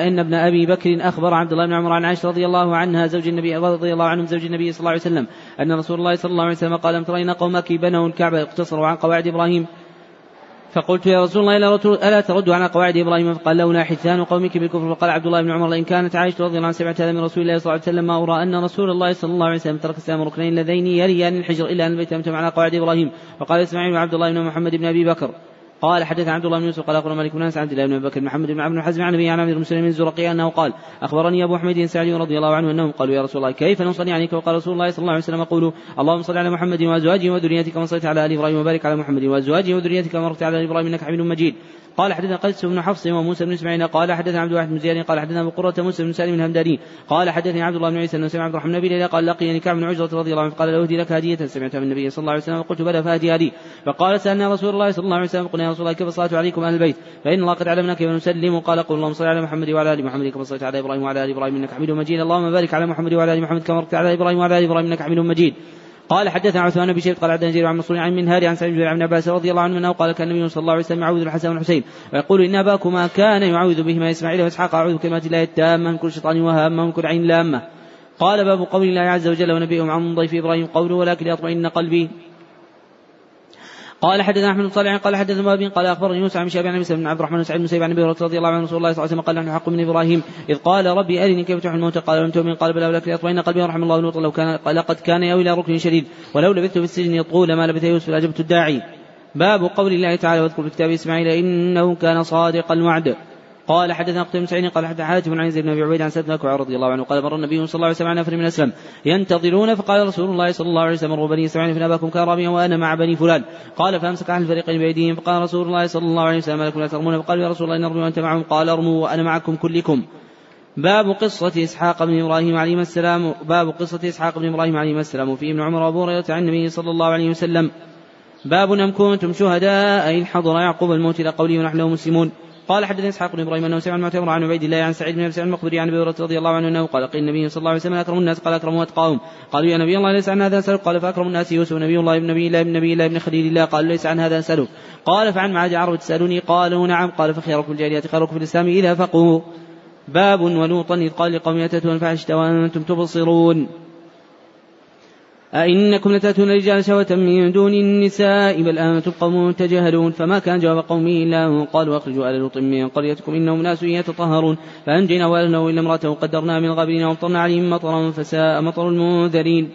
إن ابن أبي بكر أخبر عبد الله بن عمر عن عائشة رضي الله عنها زوج النبي رضي الله عنهم زوج النبي صلى الله عليه وسلم أن رسول الله صلى الله عليه وسلم قال لم ترين قومك بنوا الكعبه اقتصروا عن قواعد إبراهيم؟ فقلت يا رسول الله ألا ترد على قواعد إبراهيم؟ فقال لولا حثان قومك بالكفر. فقال عبد الله بن عمر ان كانت عائشة رضي الله عنها سمعت هذا من رسول الله صلى الله عليه وسلم ما أرى أن رسول الله صلى الله عليه وسلم ترك السلام ركنين اللذين يليان الحجر إلا أن البيت على قواعد إبراهيم. وقال اسماعيل وعبد الله بن محمد بن أبي بكر قال حدث عبد الله بن يوسف قال أخبرنا مالك بن أنس عبد الله بن بكر محمد بن عبد حزم عن أبي عن عبد المسلمين الزرقي أنه قال أخبرني أبو حميد سعدي رضي الله عنه أنهم قالوا يا رسول الله كيف نصلي عليك؟ وقال رسول الله صلى الله عليه وسلم يقول اللهم صل على محمد وأزواجه وذريته كما صليت على آل إبراهيم وبارك على محمد وأزواجه وذريته كما باركت على إبراهيم إنك حميد مجيد. قال حدثنا قيس بن حفص وموسى بن إسماعيل قال حدثنا عبد الواحد بن زياد قال حدثنا أبو قرة موسى بن سالم الهمداني قال حدثني عبد الله بن عيسى انه سمع عبد الرحمن بن قال لقيني كعب بن عجرة رضي الله عنه قال له اهدي لك هدية سمعتها من النبي صلى الله عليه وسلم وقلت بلى فهديها لي فقال سألنا رسول الله صلى الله عليه وسلم قلنا يا رسول الله كيف الصلاة عليكم أهل البيت؟ فإن الله قد علمنا كيف نسلم قال قل اللهم صل على محمد وعلى آل محمد كما صليت على إبراهيم وعلى آل إبراهيم إنك حميد مجيد اللهم بارك على محمد وعلى آل محمد كما باركت على إبراهيم وعلى آل إبراهيم إنك حميد مجيد. قال حدثنا عثمان بن شيخ قال عبد جرير عن مسعود عن منهار عن سعيد بن عباس رضي الله عنه قال كان النبي صلى الله عليه وسلم يعوذ الحسن والحسين ويقول إن أباكما كان يعوذ بهما إسماعيل وإسحاق أعوذ بكلمات الله التامة من كل شيطان وهامه ومن كل عين لامة قال باب قول الله عز وجل ونبيهم عن ضيف إبراهيم قوله ولكن يطمئن قلبي قال حدثنا أحمد بن صالح قال حدثنا ابي قال أخبرني موسى عن شاب عن بن عبد الرحمن بن سعيد بن سيب عن أبي رضي الله عنه رسول الله صلى الله عليه وسلم قال نحن حق من إبراهيم إذ قال ربي أرني كيف تحيي الموتى قال لم تؤمن؟ قال بلى ولكن يطمئن قلبي ورحم الله لوطا لو كان لقد كان يوي إلى ركن شديد ولو لبثت في السجن طول ما لبث يوسف لاجبت الداعي. باب قول الله تعالى واذكر في كتاب إسماعيل إنه كان صادق الوعد. قال حدثنا قتيبة بن سعيد قال حدث حاتم عن زيد بن أبي عبيد عن سيدنا بن رضي الله عنه قال مر النبي صلى الله عليه وسلم على نفر من أسلم ينتظرون فقال رسول الله صلى الله عليه وسلم مروا بني اسماعيل فان اباكم كان رابيا وأنا مع بني فلان. قال فأمسك عن الفريقين بأيديهم. فقال رسول الله صلى الله عليه وسلم لكم لا ترمون فقالوا يا رسول الله نرمي وانت معهم قال أرموا وأنا معكم كلكم. باب قصة إسحاق بن إبراهيم عليه السلام باب قصة إسحاق بن إبراهيم عليه السلام وفي ابن عمر وأبو هريرة عن النبي صلى الله عليه وسلم. باب أم كنتم شهداء إن حضر يعقوب الموت إلى قوله ونحن مسلمون. قال حدثني إسحاق بن إبراهيم أنه سمع المعتمر عن عبيد الله عن سعيد بن أبي المقبري عن أبي هريرة رضي الله عنه أنه قال قيل النبي صلى الله عليه وسلم أكرم الناس قال اكرم أتقاهم. قالوا يا نبي الله ليس عن هذا نسالك قال فأكرم الناس يوسف نبي الله ابن نبي الله ابن نبي الله ابن خليل الله. قال ليس عن هذا نسالك قال فعن معاد عرب تسألوني؟ قالوا نعم. قال فخيركم الجاريات خيركم في الإسلام. اذا فقهوا باب ولوطا إذ قال لقوم اتتوا الفاحشه وأنتم تبصرون. أئنكم لتأتون الرجال شهوة من دون النساء بل أنتم قوم تجهلون فما كان جواب قومه إلا أن قالوا أخرجوا آل لوط من قريتكم إنهم ناس يتطهرون فأنجينا وأهله إلا امرأته قدرنا من الغابرين وأمطرنا عليهم مطرا فساء مطر المنذرين.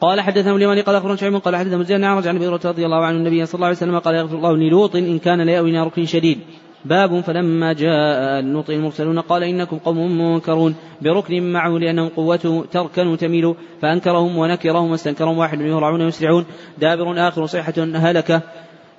قال حدثنا اليماني قال أخبرنا شعيب قال حدثنا مزيد عن عن ابي رضي الله عنه النبي صلى الله عليه وسلم قال يغفر الله للوط إن كان ليأوي ركن شديد. باب فلما جاء لوط المرسلون قال إنكم قوم منكرون بركن معه لأنهم قوته تركن تميل فأنكرهم ونكرهم واستنكرهم واحد يهرعون ويسرعون. دابر آخر صيحة هلكة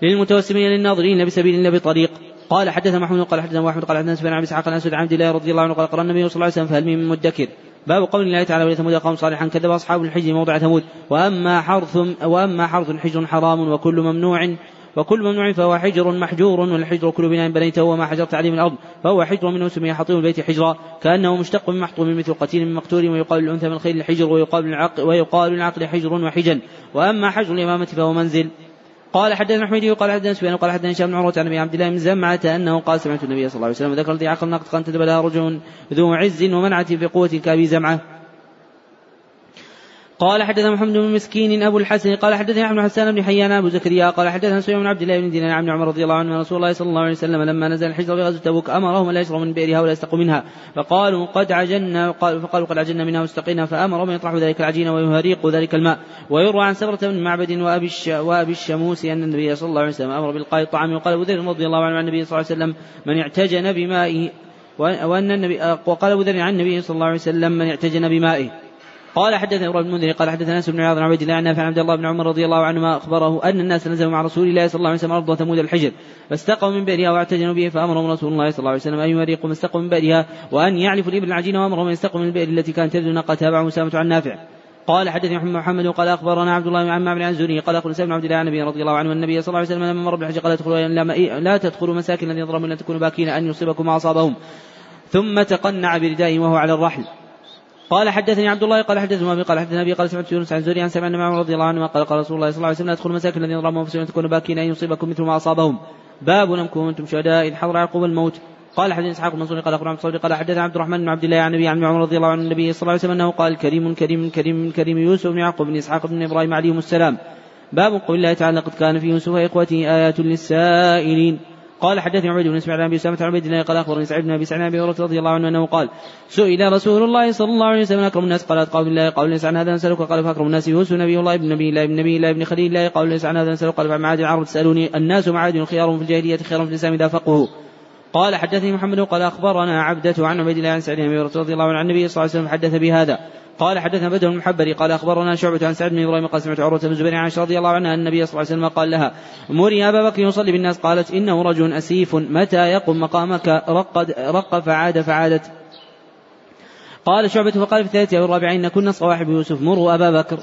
للمتوسمين للناظرين بسبيل الله بطريق قال حدث محمود قال حدثنا محمد قال حدثنا سفيان عن إسحاق عن اسود عبد الله رضي الله عنه قال قرأ النبي صلى الله عليه وسلم فهل من مدكر. باب قول الله تعالى ولثمود قوم صالحا كذب أصحاب الحج موضع ثمود. وأما حرث وأما حرث حجر حرام وكل ممنوع وكل ممنوع فهو حجر محجور والحجر كل بناء بنيته وما حجرت عليه من الأرض فهو حجر منه سمي حطيم البيت حجرا كأنه مشتق من محطوم مثل قتيل من مقتول ويقال الأنثى من الخيل الحجر ويقال العقل ويقال العقل حجر وحجن. وأما حجر الإمامة فهو منزل. قال حدثنا حميدي وقال حدثنا سفيان وقال حدثنا هشام بن عروة عن أبي عبد الله بن زمعة أنه قال سمعت النبي صلى الله عليه وسلم ذكر الذي عقل نقد قد لها رجل ذو عز ومنعة في قوه كأبي زمعة. قال حدثنا محمد بن مسكين أبو الحسن قال حدثنا احمد حسان بن حيان أبو زكريا قال حدثنا سليمان بن عبد الله بن دينار عن عمر رضي الله عنه رسول الله صلى الله عليه وسلم لما نزل الحجر بغزوه تبوك أمرهم لا يشربوا من بئرها ولا يستقوا منها. فقالوا قد عجلنا فقالوا قد عجلنا منها واستقينا فأمرهم أن يطرحوا ذلك العجين ويهريقوا ذلك الماء. ويروى عن سبرة بن معبد وأبي وأبي الشموس أن النبي صلى الله عليه وسلم أمر بإلقاء الطعام وقال أبو ذر رضي الله عنه عن النبي صلى الله عليه وسلم من اعتجن بمائه وأن النبي وقال أبو ذر عن النبي صلى الله عليه وسلم من اعتجن بمائه. قال حدثنا إبراهيم بن المنذر قال حدثنا أنس بن عياض عن عبيد الله عن عبد الله بن عمر رضي الله عنهما أخبره أن الناس نزلوا مع رسول الله صلى الله عليه وسلم أرض ثمود الحجر فاستقوا من بئرها واعتجنوا به فأمرهم رسول الله صلى الله عليه وسلم أن يريقوا ما استقوا من بئرها وأن يعلفوا الإبل العجين وأمرهم أن يستقوا من البئر التي كانت تبدو ناقه تابعه مسامة عن نافع. قال حدثني محمد محمد وقال أخبرنا عبد الله بن عمرو عن الزهري قال أخبرنا سيدنا عبد الله عن النبي رضي الله عنه النبي صلى الله عليه وسلم لما مر بالحج قال ادخلوا لا تدخلوا مساكن الذين ظلموا لا تكونوا باكين أن يصيبكم ما اصابهم ثم تقنع بردائه وهو على الرحل. قال حدثني عبد الله قال حدثنا أبي قال حدثنا أبي قال سمعت يونس عن زوري عن سمع معه رضي الله عنه قال قال رسول الله صلى الله عليه وسلم ادخلوا مساكن الذين ظلموا انفسهم تكونوا باكين ان يصيبكم مثل ما أصابهم. باب لم كنتم شهداء إذ حضر يعقوب الموت. قال حدثنا إسحاق بن قال أخبرنا عبد قال حدثنا عبد الرحمن بن عبد الله عن أبي عن عمر رضي الله عنه النبي صلى الله عليه وسلم أنه قال كريم كريم كريم كريم يوسف بن يعقوب بن إسحاق بن إبراهيم عليهم السلام. باب قول الله تعالى لقد كان في يوسف وإخوته آيات للسائلين. قال حدثني عبيد بن إسماعيل عن أبي اسامه عن عبيد الله قال أخبرني سعيد بن أبي سعيد أبي هريرة رضي الله عنه أنه قال سئل رسول الله صلى الله عليه وسلم أكرم الناس؟ قال اتقوا بالله قال ليس عن هذا نسالك قال فأكرم الناس. يوسف نبي الله ابن نبي الله ابن نبي الله ابن خليل الله قال ليس عن هذا نسالك قال فمعاد العرب تسالوني الناس معادن خيار في الجاهلية خيار في الإسلام إذا فقهوا. قال حدثني محمد قال أخبرنا عبدة عن عبيد الله عن سعيد بن أبي رضي الله عنه عن النبي صلى الله عليه وسلم حدث بهذا. قال حدثنا بدر المحبري قال أخبرنا شعبة عن سعد بن إبراهيم قال سمعت عروة بن الزبير عن رضي الله عنها أن النبي صلى الله عليه وسلم قال لها مري أبا بكر يصلي بالناس. قالت إنه رجل أسيف متى يقم مقامك؟ رقد رق فعاد فعادت. قال شعبة فقال في الثالثة أو الرابعة إن كنا صواحب يوسف مروا أبا بكر.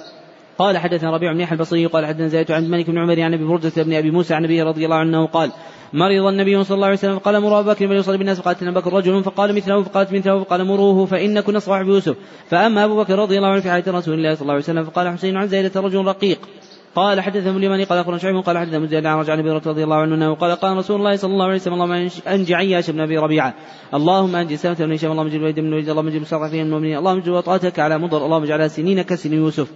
قال حدثنا ربيع بن يحيى البصري قال حدثنا زيد عن مالك بن عمر عن أبي برده بن أبي موسى عن النبي رضي الله عنه قال مرض النبي صلى الله عليه وسلم فقال مروا أبا بكر فليصلي بالناس فقالت ابو بكر رجل فقال مثله فقالت مثله فقال مروه فان كنا صواحب يوسف فأما أبو بكر رضي الله عنه في حياه رسول الله صلى الله عليه وسلم فقال حسين عن زيدة رجل رقيق. قال حدثنا اليماني قال أخبرنا شعيب قال حدثنا مزيد عن رجع النبي رضي الله عنه أنه قال قال رسول الله صلى الله عليه وسلم اللهم أنجي عياش بن أبي ربيعة. اللهم أنجي سلمه بن هشام اللهم اجعل وليد بن وليد اللهم اجعل مستضعفين المؤمنين اللهم اجعل وطأتك على مضر اللهم اجعلها سنين كسن يوسف.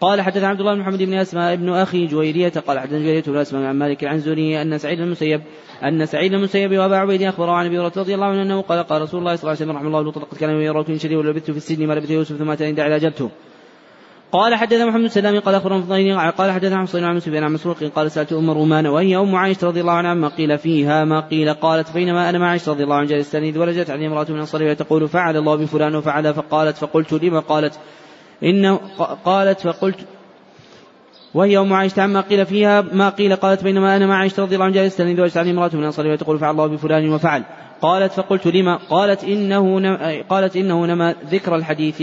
قال حدثنا عبد الله بن محمد بن أسماء ابن أخي جويرية قال حدثنا جويرية بن أسماء عن مالك عن زوري أن سعيد المسيب أن سعيد المسيب وأبا عبيد اخبره عن أبي رضي الله عنه أنه قال قال رسول الله صلى الله عليه وسلم رحمه الله لقد كان يراكم شديد ولبثت في السجن ما لبث يوسف ثم أتاني داعي اجبته قال حدثنا محمد السلام قال أخبرنا فضيل قال حدثنا حسين عن سفيان عن مسروق قال سألت أم رومان وهي أم عائشة رضي الله عنها ما قيل فيها ما قيل قالت بينما أنا مع عائشة رضي الله عنها جالس اذ ولجت علي امرأة من الصلاه تقول فعل الله بفلان وفعل فقالت فقلت لما قالت؟ إنه قالت فقلت وهي أم عائشة عما قيل فيها ما قيل قالت بينما أنا مع عائشة رضي الله عنها جالسة إذ وجدت علي امرأة من الأنصار وتقول فعل الله بفلان وفعل. قالت فقلت لما قالت إنه قالت إنه نما ذكر الحديث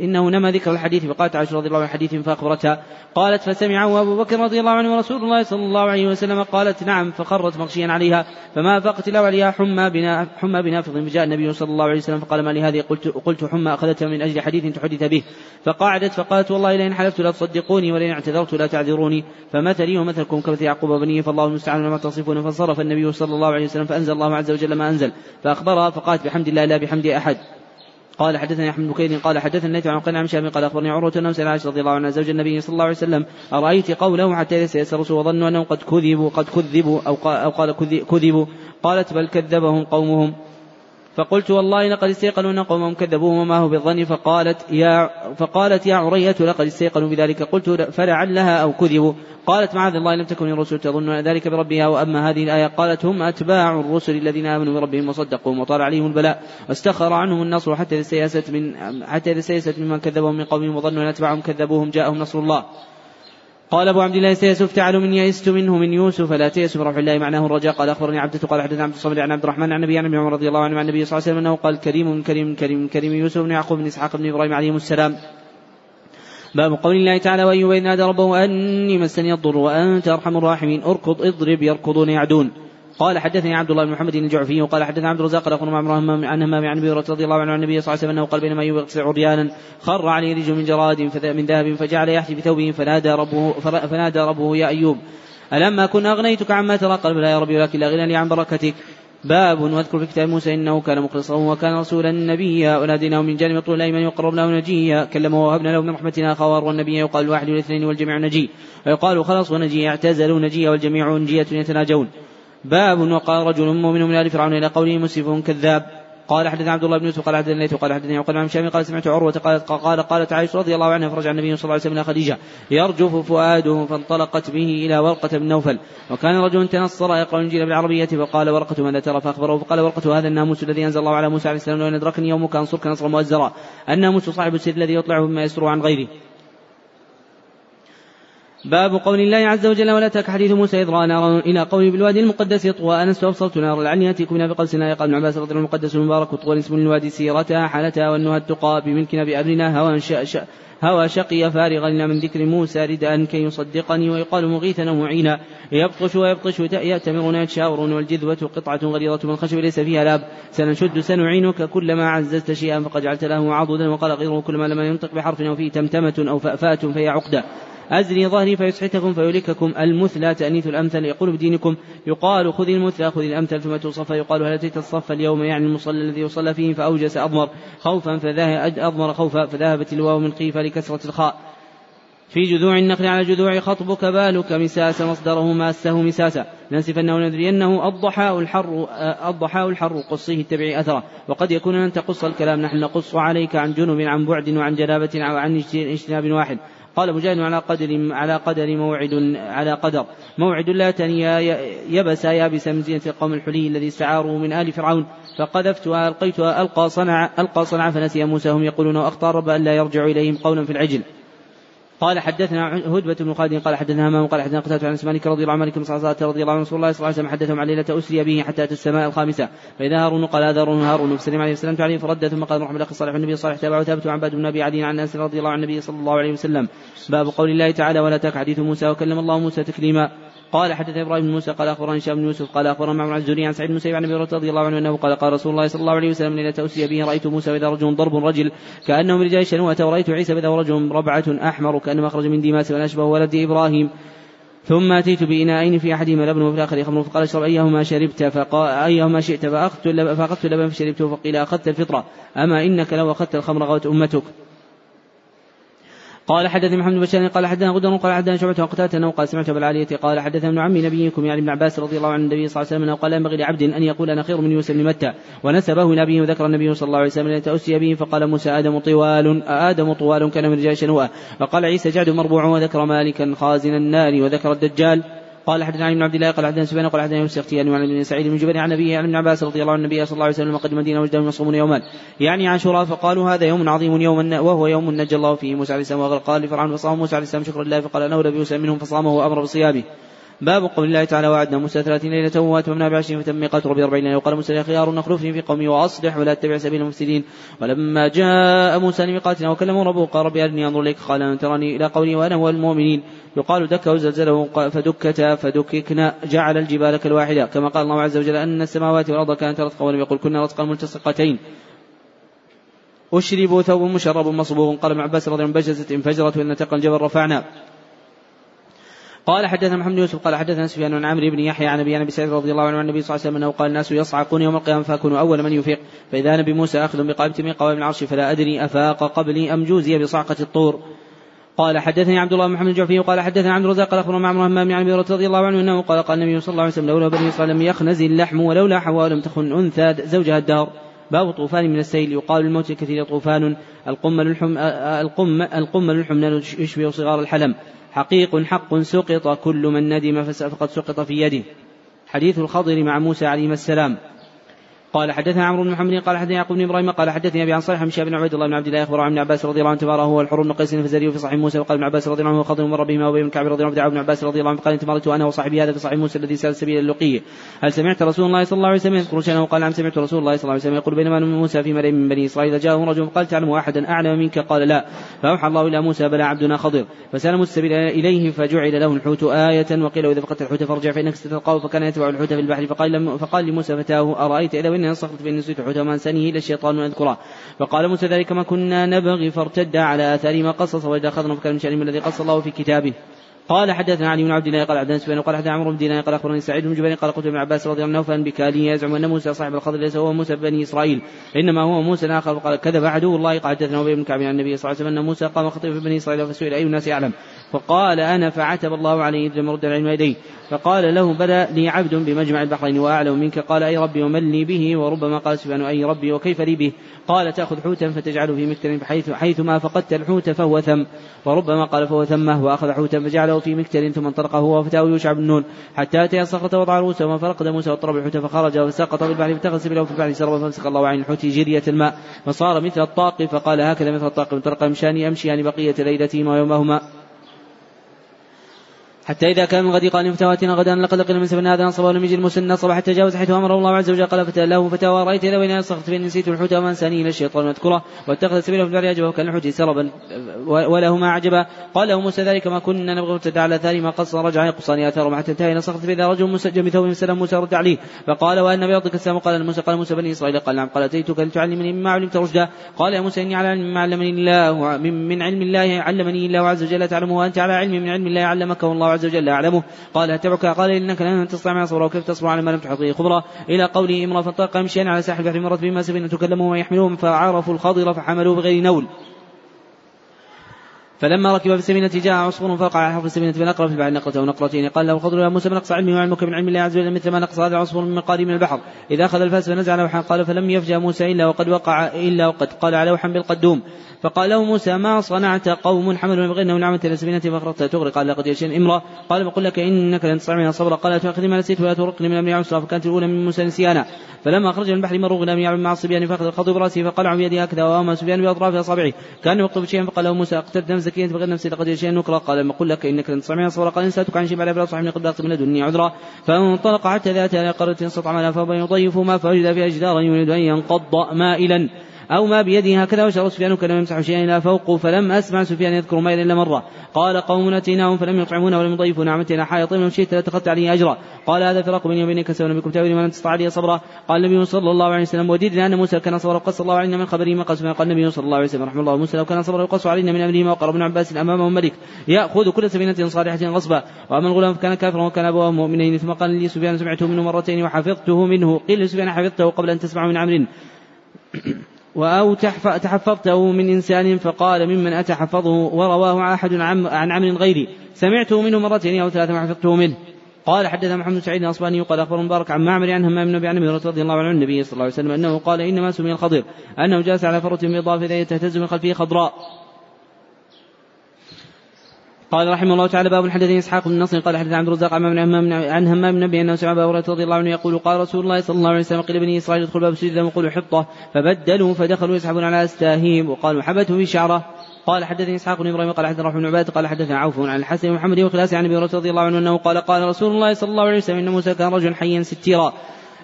إنه نما ذكر الحديث فقالت عائشة رضي الله عنها حديث فأخبرتها. قالت فسمعه أبو بكر رضي الله عنه ورسول الله صلى الله عليه وسلم قالت نعم فخرت مغشيا عليها. فما أفاقت له عليها حمى بنا حمى بنافض فجاء النبي صلى الله عليه وسلم فقال ما لهذه؟ قلت قلت حمى أخذتها من أجل حديث تحدث به. فقعدت فقالت والله لئن حلفت لا تصدقوني ولئن اعتذرت لا تعذروني. فمثلي ومثلكم كمثل يعقوب بنيه فالله المستعان ما تصفون. فانصرف النبي صلى الله عليه وسلم فأنزل الله عز وجل ما أنزل فأخبرها فقالت بحمد الله لا بحمد أحد. قال حدثني أحمد بن قال حدثني النبي عن قنع عن قال أخبرني عروة انه سال عائشة رضي الله عنها زوج النبي صلى الله عليه وسلم أرأيت قوله حتى سيسرسوا وظنوا أنهم قد كذبوا قد كذبوا أو أو قال كذبوا؟ قالت بل كذبهم قومهم. فقلت والله لقد استيقنوا ان قومهم كذبوهم وما هو بالظن. فقالت يا فقالت يا عرية لقد استيقنوا بذلك. قلت فلعلها أو كذبوا. قالت معاذ الله لم تكن الرسل تظن ذلك بربها وأما هذه الآية. قالت هم أتباع الرسل الذين آمنوا بربهم وصدقوا وطال عليهم البلاء واستخر عنهم النصر حتى إذا استيأست من حتى إذا استيأست ممن كذبهم من قومهم وظنوا أن أتباعهم كذبوهم جاءهم نصر الله. قال أبو عبد الله سيس افتعل من يئست منه من يوسف لا تيأس من روح الله معناه الرجاء؟ قال أخبرني عبدة قال حدثنا عبد الصمد عن عبد الرحمن عن النبي عن عمر رضي الله عنه عن النبي صلى الله عليه وسلم أنه قال كريم كريم كريم كريم يوسف بن يعقوب بن إسحاق بن إبراهيم عليهم السلام. باب قول الله تعالى وأيوب نادى ربه أني مسني الضر وأنت أرحم الراحمين اركض اضرب يركضون يعدون. قال حدثني عبد الله بن محمد الجعفي وقال حدثنا عبد الرزاق قال أخبرنا عمرو عن عن أبي رضي الله عنه عن النبي صلى الله عليه وسلم أنه قال بينما ايوب عريانا خر عليه رجل من جراد من ذهب فجعل يحثي بثوبه فنادى ربه فنادى ربه يا أيوب. ألما كن أغنيتك عما ترى قال لا يا ربي ولكن لا غنى لي عن بركتك. باب واذكر في كتاب موسى إنه كان مخلصا وكان رسولا نبيا. وناديناه من جانب الطول الأيمن وقربناه نجيا. كلمه وهبنا له من رحمتنا خوار والنبي يقال الواحد والاثنين والجميع نجي. ويقال خلص ونجي اعتزلوا نجيا والجميع نجية يتناجون. باب وقال رجل مؤمن من آل فرعون إلى قوله مسرف كذاب. قال حدثنا عبد الله بن يوسف قال حدثنا الليث قال حدثني عقيل عن شامي قال سمعت عروة قالت قال قالت عائشة رضي الله عنها فرجع النبي صلى الله عليه وسلم إلى خديجة يرجف فؤاده فانطلقت به إلى ورقة بن نوفل. وكان رجل تنصر يقرأ الإنجيل بالعربية فقال ورقة ماذا ترى فأخبره فقال ورقة هذا الناموس الذي أنزل الله على موسى عليه السلام وان أدركني يومك أنصرك نصرا مؤزرا. الناموس صاحب السر الذي يطلعه مما يسر عن غيره. باب قول الله عز وجل ولا تك حديث موسى إذ رأى نارا إلى قول بالوادي المقدس طوى أنست وأبصرت نار العلي يأتيكم منها بقلس لا يقال ابن عباس رضي المقدس المبارك طول اسم الوادي سيرتها حالتها والنهى التقى بملكنا بأمرنا هوى هوى شقي فارغا من ذكر موسى رداء كي يصدقني ويقال مغيثا ومعينا. يبطش ويبطش يأتمرون يتشاورون والجذوة قطعة غليظة من خشب ليس فيها لاب. سنشد سنعينك كلما عززت شيئا فقد جعلت له عضدا وقال غيره كلما لم ينطق بحرف أو فيه تمتمة أو فأفاة فهي عقدة. أزري ظهري فيسحتكم فيهلككم المثلى تأنيث الأمثل يقول بدينكم يقال خذ المثلى خذ الأمثل ثم توصف يقال هل أتيت الصف اليوم؟ يعني المصلى الذي يصلى فيه فأوجس أضمر خوفا فذهب أضمر خوفا فذهبت الواو من خيفة لكسرة الخاء. في جذوع النخل على جذوع خطبك بالك مساس مصدره ماسه مساسا. ننسفنه ندرينه الضحاء الحر الضحاء الحر قصيه اتبع أثره. وقد يكون أن تقص الكلام نحن نقص عليك عن جنب عن بعد وعن جنابة وعن اجتناب واحد. قال مجاهد على قدر على قدر موعد على قدر. موعد لا تنيا يبس يابس من زينة القوم الحلي الذي استعاروا من آل فرعون. فقذفتها ألقيتها ألقى صنع ألقى صنع فنسي موسى. هم يقولون وأخطى رب ألا يرجع إليهم قولا في العجل. قال حدثنا هدبة بن خالد قال حدثنا همام قال حدثنا قتادة عن مالك رضي الله عنه مالك بن رضي الله عنه رسول الله صلى الله عليه وسلم حدثهم عن ليلة أسري به حتى أتى السماء الخامسة. فإذا هارون قال هذا هارون هارون فسلم عليه السلام عليه فرد ثم قال محمد أخي صالح النبي صالح تابعه ثابت عن بن أبي عدي عن أنس رضي الله عن النبي صلى الله عليه وسلم. باب قول الله تعالى ولا تك حديث موسى وكلم الله موسى تكليما. قال حدث إبراهيم بن موسى قال اخبرني هشام بن يوسف قال أخبرنا معمر عن الزهري عن سعيد بن مسيب عن أبي رضي الله عنه أنه قال قال رسول الله صلى الله عليه وسلم ليلة أوسي به رأيت موسى وإذا رجل ضرب رجل كأنه من رجال شنوة ورأيت عيسى وإذا رجل ربعة أحمر كأنما اخرج من ديماس أشبه ولد إبراهيم. ثم أتيت بإناءين في أحدهما لبن وفي الآخر خمر فقال اشرب أيهما شربت؟ فقال أيهما شئت؟ فأخذت اللبن, فأخذت اللبن فشربته فقيل أخذت الفطرة. أما إنك لو أخذت الخمر غوت أمتك. قال حدثني محمد بن بشار قال حدثنا غدر قال حدثنا شعبة وقتادة أنه قال سمعت ابا العالية قال حدثنا ابن عمي نبيكم يعني ابن عباس رضي الله عنه النبي صلى الله عليه وسلم أنه قال ينبغي لعبد أن يقول أنا خير من يوسف بن متى ونسبه إلى أبيه وذكر النبي صلى الله عليه وسلم أن تأسي به فقال موسى آدم طوال آدم طوال كان من رجال شنوءه فقال عيسى جعد مربوع وذكر مالكا خازن النار وذكر الدجال قال حدثنا علي بن عبد الله قال حدثنا سفيان قال حدثنا يوسف اختياني وعن ابن سعيد بن جبير عن أبيه عن ابن عباس رضي الله عنه النبي صلى الله عليه وسلم قدم المدينة وجدهم يصومون يوما يعني عاشوراء فقالوا هذا يوم عظيم يوم وهو يوم نجى الله فيه موسى عليه السلام قال لفرعون فصام موسى عليه السلام شكرا لله فقال انه لبي منهم فصامه وأمر بصيامه. باب قول الله تعالى وعدنا موسى ثلاثين ليلة واتممنا بعشرين فتم ميقات ربي أربعين ليلة وقال موسى يا خيار نخلفني في قومي وأصلح ولا تتبع سبيل المفسدين. ولما جاء موسى لميقاتنا وكلمه ربه قال ربي أرني أنظر إليك. قال أن تراني إلى قولي وأنا هو المؤمنين. يقال دك وزلزله فدكتا فدككنا. جعل الجبال كالواحدة. كما قال الله عز وجل أن السماوات والأرض كانت رتقا ولم يقل. كنا رتقا ملتصقتين. أشربوا ثوب مشرب مصبوغ قال ابن عباس رضي الله عنه انفجرت وإن تقى الجبل رفعنا. قال حدثنا محمد يوسف قال حدثنا سفيان عن عمرو بن يحيى عن أبي ابي سعيد رضي الله عنه عن النبي صلى الله عليه وسلم أنه قال الناس يصعقون يوم القيامة فأكونوا أول من يفيق. فإذا نبي موسى أخذ بقائمه من قوائم العرش فلا أدري أفاق قبلي أم جوزي بصعقة الطور. قال حدثني عبد الله بن محمد الجعفي وقال حدثنا عبد الرزاق قال أخبرنا معمر همام بن عبد رضي الله عنه أنه قال قال النبي صلى الله عليه وسلم لولا بني إسرائيل لم يخنز اللحم ولولا حواء لم تخن أنثى زوجها الدار. باب طوفان من السيل يقال الموت الكثير طوفان القمل الحم القم القمل الحمنان يشبه صغار الحلم. حقيق حق سقط كل من ندم فقد سقط في يده حديث الخضر مع موسى عليه السلام. قال حدثنا عمرو بن محمد قال حدثنا يعقوب بن إبراهيم قال حدثني أبي عن صالح بن بن عبيد الله بن عبد الله اخبر عن ابن عباس رضي الله عنه تبارك هو الحر بن قيس الفزاري في صحيح موسى وقال ابن عباس رضي الله عنه وخضر مر بهما وابي بن كعب رضي الله عنه ابن عباس رضي الله عنه قال انت أنا وصاحبي هذا في صحيح موسى الذي سأل سبيل اللقي. هل سمعت رسول الله صلى الله عليه وسلم يذكر شأنه؟ قال نعم سمعت رسول الله صلى الله عليه وسلم يقول بينما موسى في ملئ من بني إسرائيل جاءه رجل قال تعلم أحدا أعلم منك؟ قال لا. فأوحى الله إلى موسى بلى عبدنا خضر. فسلموا السبيل إليه فجعل له الحوت آية وقيل واذا فقدت الحوت فارجع فإنك ستلقاه. فكان يتبع الحوت في البحر فقال فقال لموسى فتاه أرأيت إذا واني انصخت فاني نسيت الحوت وما انسانيه الشيطان يذكره فقال موسى ذلك ما كنا نبغي فارتد على آثار ما قصص وإذا أخذنا فكان من شأنهم الذي قص الله في كتابه. قال حدثنا علي بن عبد الله قال عبد سفيان قال حدثنا عمرو بن دينار قال أخبرني سعيد بن جبير قال قلت ابن عباس رضي الله عنه فان بكالي يزعم أن موسى صاحب الخضر ليس هو موسى بني إسرائيل. إنما هو موسى اخر قال كذب عدو الله. قال حدثنا أبي بن كعب عن النبي صلى الله عليه وسلم أن موسى قام خطيب بني إسرائيل فسئل أي الناس يعلم فقال أنا فعتب الله عليه إذ رد العلم يديه فقال له بلى لي عبد بمجمع البحرين وأعلم منك. قال أي ربي ومن لي به؟ وربما قال سفيان أي ربي وكيف لي به؟ قال تأخذ حوتا فتجعله في مكتل حيث حيثما فقدت الحوت فهو ثم. وربما قال فهو ثمه وأخذ حوتا فجعله في مكتل ثم انطلق هو وفتاه يوشع بن نون. حتى اتي الصخره وضع رؤوسه فرقد موسى واضطرب الحوت فخرج وسقط في البحر فاتخذ سبيله في البحر سربا فامسك الله عن الحوت جرية الماء. فصار مثل الطاق فقال هكذا مثل الطاق انطلق يمشاني أمشيان بقية ليلتهما ويومهما. حتى إذا كان من غد قال فتواتنا غدا لقد لقينا من سفرنا هذا نصب ولم يجد المسنة صباح جاوز حيث أمر الله عز وجل قال فتى له فتى ورأيت إذا وين صخت فإن نسيت الحوت وما أنساني إلى الشيطان يذكره واتخذ سبيله في البر عجبا وكان الحوت سربا ولهما عجبا قال له موسى ذلك ما كنا نبغي ارتدى على ثاني ما قص رجع يقصان آثارهم حتى انتهى إلى صخرة فإذا رجل مسجل بثوب سلم موسى رد عليه. فقال وأن بيضك السلام قال موسى قال موسى بني إسرائيل قال نعم. قال أتيتك لتعلمني مما علمت رشدا؟ قال يا موسى إني على علم مما علمني الله من علم الله علمني الله عز وجل تعلمه وأنت على علم من علم الله علمك والله عز وجل أعلمه. قال أتبعك؟ قال إنك لن تستطيع معي صبرا وكيف تصبر على ما لم تحط خبرا. إلى قوله امرا فانطلق يمشيان على ساحل البحر مرت بما سفينه تكلموا ويحملوهم فعرفوا الخضر فحملوه بغير نول. فلما ركب في السفينة جاء عصفور فوقع على حفر السفينة فنقر في البحر نقرة أو نقرتين قال له الخضر يا موسى بنقص علمي وعلمك من علم الله عز وجل مثل ما نقص هذا العصفور من مقادير من البحر. إذا أخذ الفاس فنزع لوحا قال فلم يفجأ موسى إلا وقد وقع إلا وقد. قال لوحا بالقدوم. فقال له موسى ما صنعت قوم حملوا نعمة إلى سفينة فأخرجتها تغرق قال لقد يشين امرأة. قال بقول لك إنك لن تستطيع من صبرا قال تأخذ ما نسيت ولا ترقني من أمر عسرا. فكانت الأولى من موسى نسيانا. فلما خرج من البحر مروا غلام يعمل مع الصبيان فأخذ الخضر برأسه فقلع بيده هكذا وأما سفيان بأطراف أصابعه. كان يقطب شيئا فقال له موسى أقتلت نفس زكية بغير نفسي لقد يشين نكرا قال أقول لك إنك لن تستطيع من صبرا قال إن سألتك عن شيء بعد فلا صاحبني قد من لدني عذرا. فانطلق حتى ذات قرية استطعم لها فأبى يضيف ما فوجد فيها جدارا يريد أن ينقض مائلا. أو ما بيده هكذا وشر سفيان كان يمسح شيئا إلى فوق فلم أسمع سفيان يذكر ما إلا مرة. قال قوم أتيناهم فلم يطعمونا ولم يضيفونا عمتنا حائط لو شئت لاتخذت عليه أجرا. قال هذا فراق بيني وبينك سوى بكم تأويل ما لم تستطع عليه صبرا. قال النبي صلى الله عليه وسلم وددنا أن موسى كان صبرا وقص الله علينا من خبره ما قص. قال النبي صلى الله عليه وسلم رحمه الله موسى لو كان صبرا يقص علينا من أمره ما وقر ابن عباس أمامه ملك يأخذ كل سفينة صالحة غصبا. وأما الغلام فكان كافرا وكان أبواه مؤمنين. ثم قال لي سفيان سمعته منه مرتين وحفظته منه. قيل لسفيان حفظته قبل أن تسمع من عمرو. أو تحفظته من إنسان فقال ممن أتحفظه ورواه أحد عن عمرو غيري سمعته منه مرتين أو ثلاثة وحفظته منه. قال حدث محمد سعيد الأصباني قال أخبر مبارك عن معمر عن همام بن أبي رضي الله عنه النبي صلى الله عليه وسلم أنه قال إنما سمي الخضر أنه جالس على فرة بيضاء فإذا تهتز من خلفه خضراء. قال رحمه الله تعالى باب حدثني إسحاق بن نصر. قال حدث عبد الرزاق عن همام عن همام بن أبي انه سمع ابا هريرة رضي الله عنه يقول قال رسول الله صلى الله عليه وسلم قيل بني إسرائيل ادخلوا باب سجدا وقولوا حطة فبدلوا فدخلوا يسحبون على أستاهيم وقالوا حبته في شعره قال حدثني إسحاق بن إبراهيم قال حدثنا بن عباد قال حدثنا عوف عن الحسن محمد وخلاس عن أبي هريرة رضي الله عنه أنه قال قال رسول الله صلى الله عليه وسلم إن موسى كان رجلا حيا ستيرا.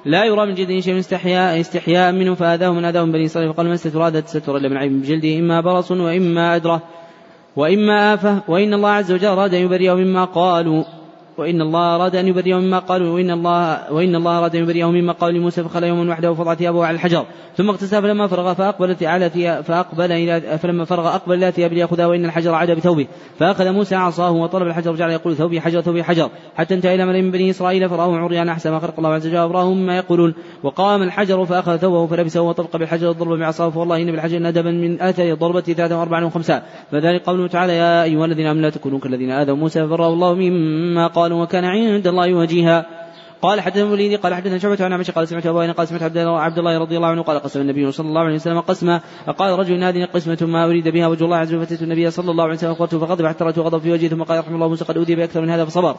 لا يرى من جلده شيء استحياء استحياء منه فاذاه من اذاه بني إسرائيل. فقال ما ستر ستر الا من عيب بجلده إما برص وإما ادره وإما آفة وإن الله عز وجل أراد أن يبرئه مما قالوا. وإن الله أراد أن يبرئه مما قالوا وإن الله وإن الله أراد أن يبرئه مما قال لموسى فخل يوما وحده وفضع ثيابه على الحجر. ثم اغتسل فلما فرغ فأقبل على فأقبل إلى فلما فرغ أقبل إلى ثياب ليأخذها وإن الحجر عاد بثوبه. فأخذ موسى عصاه وطلب الحجر وجعل يقول ثوبي حجر ثوبي حجر. حتى انتهى إلى ملئ من بني إسرائيل فرآه عريان أحسن ما خلق الله عز وجل أبراه مما يقولون. وقام الحجر فأخذ ثوبه فلبسه وطلق بالحجر الضرب بعصاه فوالله إن بالحجر ندبا من آثر الضربة ثلاثة وأربعا وخمسة. فذلك قوله تعالى يا أيها الذين آمنوا لا تكونوا كالذين آذوا موسى فبرأه الله مما قالوا وكان عند الله وجيها. قال حدثنا الوليد قال حدثنا شعبة عن عمش قال سمعت أبوين قال سمعت عبد الله رضي الله عنه قال قسم النبي صلى الله عليه وسلم قسما فقال رجل نادي قسمة ما أريد بها وجه الله عز وجل فتيت النبي صلى الله عليه وسلم أخبرته فغضب حتى رأته غضب في وجهه ثم قال رحمه الله موسى قد أوذي بأكثر من هذا فصبر.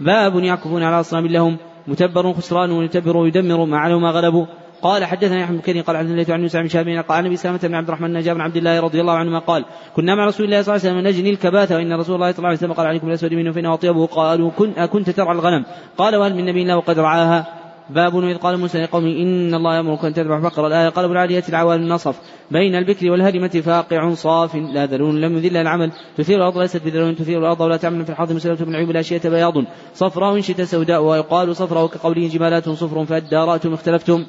باب يعكفون على أصنام لهم متبر خسران ويتبر ويدمر ما علوا ما غلبوا. قال حدثنا يحيى بن كثير قال حدثنا ليث عن موسى بن شهاب قال النبي سلمة بن عبد الرحمن بن عبد الله رضي الله عنهما قال كنا مع رسول الله صلى الله عليه وسلم نجني الكباث وإن رسول الله صلى الله عليه وسلم قال عليكم الأسود منه فإنه أطيبه. قالوا كن أكنت ترعى الغنم. قال وهل من نبي الله وقد رعاها؟ باب إذ قال موسى لقومه إن الله يأمرك أن تذبح بقرة الآية. قال ابن العالية العوال النصف بين البكر والهرمة فاقع صاف لا ذلول لم يذل العمل. تثير الأرض ليست بذلول تثير الأرض ولا تعمل في الحرث مسألة من عيوب الأشياء بياض صفراء إن شئت سوداء ويقال صفراء كقوله جمالات صفر فادارأتم اختلفتم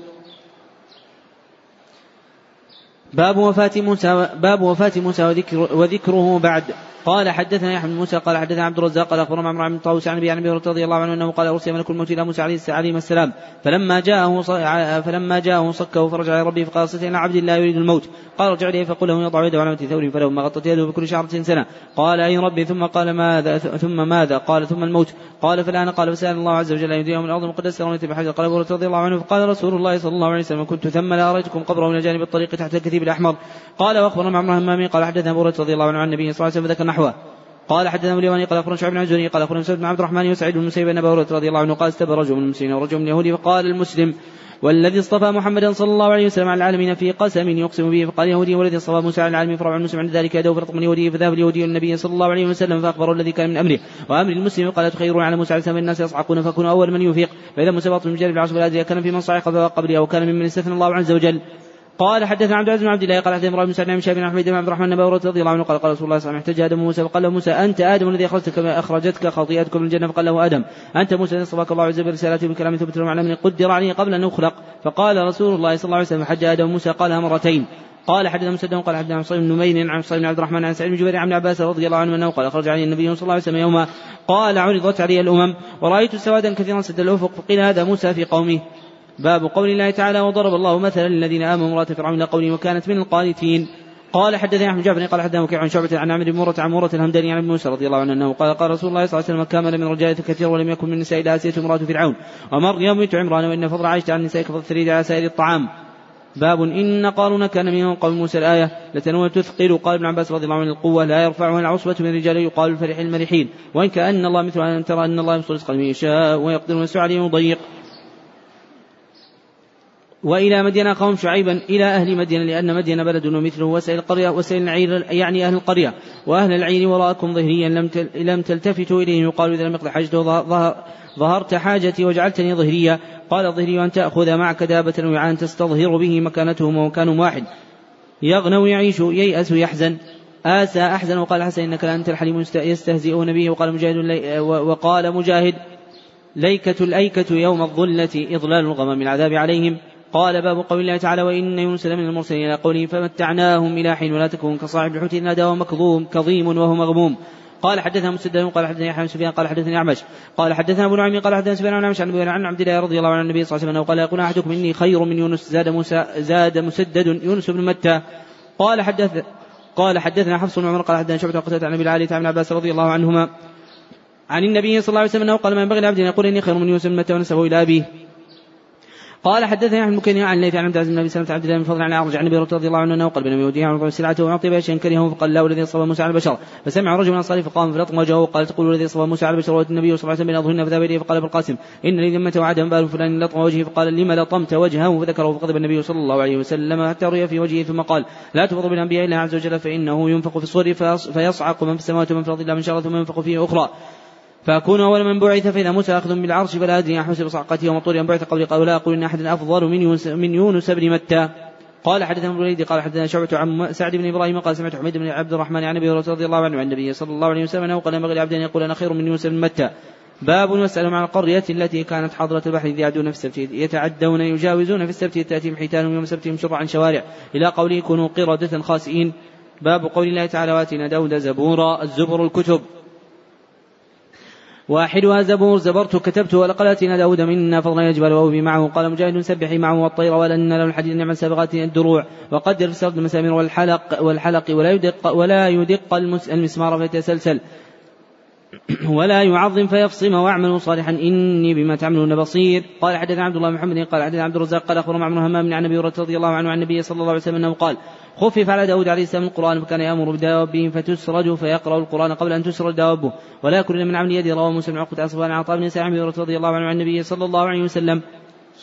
باب وفاة موسى باب وفاة موسى وذكر وذكره بعد. قال حدثنا يحيى بن موسى قال حدثنا عبد الرزاق قال أخبرنا عمرو بن طاووس عن ابي عن رضي الله عنه أنه قال أرسل ملك الموت إلى موسى عليه السلام. فلما جاءه فلما جاءه صكه فرجع إلى ربه فقال صلت إلى عبد الله يريد الموت. قال ارجع إليه فقل له يضع يده على متن ثور فلما غطت يده بكل شعرة سنة. قال أي ربي؟ ثم قال ماذا؟ ثم ماذا؟ قال ثم الموت. قال فالآن قال فسأل الله عز وجل أن يديهم الأرض المقدسة. رميت بحجر قال ابو رضي الله عنه فقال رسول الله صلى الله عليه وسلم كنت ثم لاريتكم قبره من جانب الطريق تحت الكثيب الاحمر قال وأخبرنا عمرو همامي قال حدثنا أبو رضي الله عنه عن النبي صلى الله عليه وسلم ذكر نحوه. قال حدثنا اليماني قال أخبرنا شعيب بن عزوني قال أخبرنا مسعود بن عبد الرحمن وسعيد بن مسيب بن ابي رضي الله عنه قال استبى رجل من المسلمين ورجل من اليهود فقال المسلم والذي اصطفى محمدا صلى الله عليه وسلم على العالمين في قسم يقسم به فقال يهودي والذي اصطفى موسى على العالمين فرع المسلم عند ذلك يده فرط من يهودي فذهب اليهودي النبي صلى الله عليه وسلم فأخبره الذي كان من أمره. وأمر المسلم قال تخيرون على موسى عليه السلام الناس يصعقون فكونوا أول من يفيق فإذا موسى من جانب العصر لا كان في من صعق فقبله أو كان ممن استثنى الله عز وجل. قال حدثنا عبد العزيز بن عبد الله قال حدثنا امرأة بن سعد بن بن احمد بن عبد الرحمن بن رضي الله عنه قال قال رسول الله صلى الله عليه وسلم احتج آدم موسى فقال له موسى أنت آدم الذي اخرجتك أخرجتك خطيئتك من الجنة؟ فقال له آدم أنت موسى الذي اصطفاك الله عز وجل برسالته بكلام ثبت له من قدر عليه قبل أن نخلق فقال رسول الله صلى الله عليه وسلم حج آدم موسى قالها مرتين. قال حدثنا مسدد قال حدثنا صليب بن نمير عن صليب بن عبد الرحمن عن سعيد بن جبير عن عباس رضي الله عنه أنه قال أخرج علي النبي صلى الله عليه وسلم يوما. قال عرضت علي الأمم ورأيت سوادا كثيرا سد الأفق فقيل هذا موسى في قومه. باب قول الله تعالى وضرب الله مثلا للذين آمنوا امرأة فرعون قوله وكانت من القانتين. قال حدثني أحمد جعفر قال حدثنا وكيع عن شعبة عن عمرو بن مرة عن مرة الهمداني عن موسى رضي الله عنه أنه قال قال رسول الله صلى الله عليه وسلم كامل من رجال كثير ولم يكن من النساء إلا آسية امرأة فرعون ومريم بنت عمران وإن فضل عائشة عن النساء كفضل الثريد على سائر الطعام. باب إن قارون كان من قوم موسى الآية لتنوى تثقل قال ابن عباس رضي الله عنه القوة لا يرفعها العصبة من الرجال يقال الفرح المرحين. وإن كأن الله مثل أن ترى أن الله يبسط رزقا من يشاء ويقدر ويسع عليه ويضيق. وإلى مدين أخاهم شعيبا إلى أهل مدين لأن مدين بلد ومثله وسائل القرية وسائل العير يعني أهل القرية. وأهل العير وراءكم ظهريا لم لم تلتفتوا إليه يقال إذا لم يقضي حاجته ظهر ظهرت حاجتي وجعلتني ظهريا. قال ظهري أن تأخذ معك دابة وعاء تستظهر به مكانتهم ومكان واحد. يغنو يعيش ييأس يحزن. آسى أحزن. وقال حسن إنك لأنت الحليم يستهزئون به وقال مجاهد وقال مجاهد ليكة الأيكة يوم الظلة إضلال الغمام العذاب عليهم. قال باب قول الله تعالى وإن يونس لمن المرسلين إلى قوله فمتعناهم إلى حين ولا تكون كصاحب الحوت إذ نادى مكظوم كظيم وهو مغموم. قال حدثنا مسدد قال حدثني يحيى بن سفيان قال حدثني أعمش. قال حدثنا أبو نعيم قال حدثنا سفيان عن أعمش عن عبد الله رضي الله عنه النبي صلى الله عليه وسلم قال يقول أحدكم إني خير من يونس زاد موسى زاد مسدد يونس بن متى؟ قال حدث قال حدثنا حفص بن عمر قال حدثنا شعبة قتادة عن أبي العالي عن عباس رضي الله عنهما. عن النبي صلى الله عليه وسلم أنه قال ما ينبغي لعبد ان يقول إني خير من يونس بن متى ونسبه إلى أبيه. قال حدثني عن مكين عن ليث عن عبد العزيز بن أبي سلمة عبد الله بن فضل عن اعرج عن أبي رضي الله عنه أنه قال بين يوديه عن سلعته ويعطي باشيا كرهه فقال له الذي صبى موسى على البشر. فسمع رجل من انصاره فقام فلطم وجهه وقال تقول الذي صبى موسى على البشر واتى النبي صلى الله عليه وسلم إلى ظهرنا فذهب إليه فقال ابو القاسم ان لي ذمه وعدم بال فلان لطم وجهه فقال لما لطمت وجهه؟ فذكره فغضب النبي صلى الله عليه وسلم حتى رؤي في وجهه ثم قال لا تفض بالانبياء إلا عز وجل فإنه ينفق في الصور فيصعق من في السماوات ومن في الأرض إلا من شاء ثم ينفق فيه أخرى. فأكون أول من بعث فإذا موسى أخذ بالعرش فلا أدري أحسب صعقته ومطور بعث قولي قال لا أقول إن أحدا أفضل من يونس, من يونس بن متى. قال حدثنا ابن الوليد قال حدثنا شعبة عن سعد بن إبراهيم قال سمعت حميد بن عبد الرحمن عن أبي رضي الله عنه عن النبي صلى الله عليه وسلم أنه قال ينبغي لعبد أن يقول أنا خير من يونس بن متى. باب واسأل عن القرية التي كانت حاضرة البحر إذ يعدون في السبت يتعدون يجاوزون في السبت تأتيهم حيتانهم يوم سبتهم شرعا شوارع. إلى قوله كونوا قردة خاسئين. باب قول الله تعالى وآتنا داود زبورا الزبر الكتب. واحدها زبور زبرت كتبت ولقد آتينا داود منا فضلا يجبل وهو معه. قال مجاهد سبحي معه والطير ولن له الحديد نعم السابقات الدروع. وقدر في المسامير والحلق والحلق ولا يدق ولا يدق المسمار فيتسلسل. <clears throat> ولا يعظم فيفصم واعملوا صالحا. إني بما تعملون بصير. قال حدثنا عبد الله محمد قال حدثنا عبد الرزاق قال اخبر معمر همام عن أبي هريرة رضي الله عنه عن النبي صلى الله عليه وسلم أنه قال خفف على داود عليه السلام القرآن فكان يأمر بدوابه فتسرج فيقرأ القرآن قبل أن تسرج دوابه. ولا يكون من عمل يدي رواه مسلم عقبة عصفان عطاء بن سعيد رضي الله عنه عن النبي صلى الله عليه وسلم.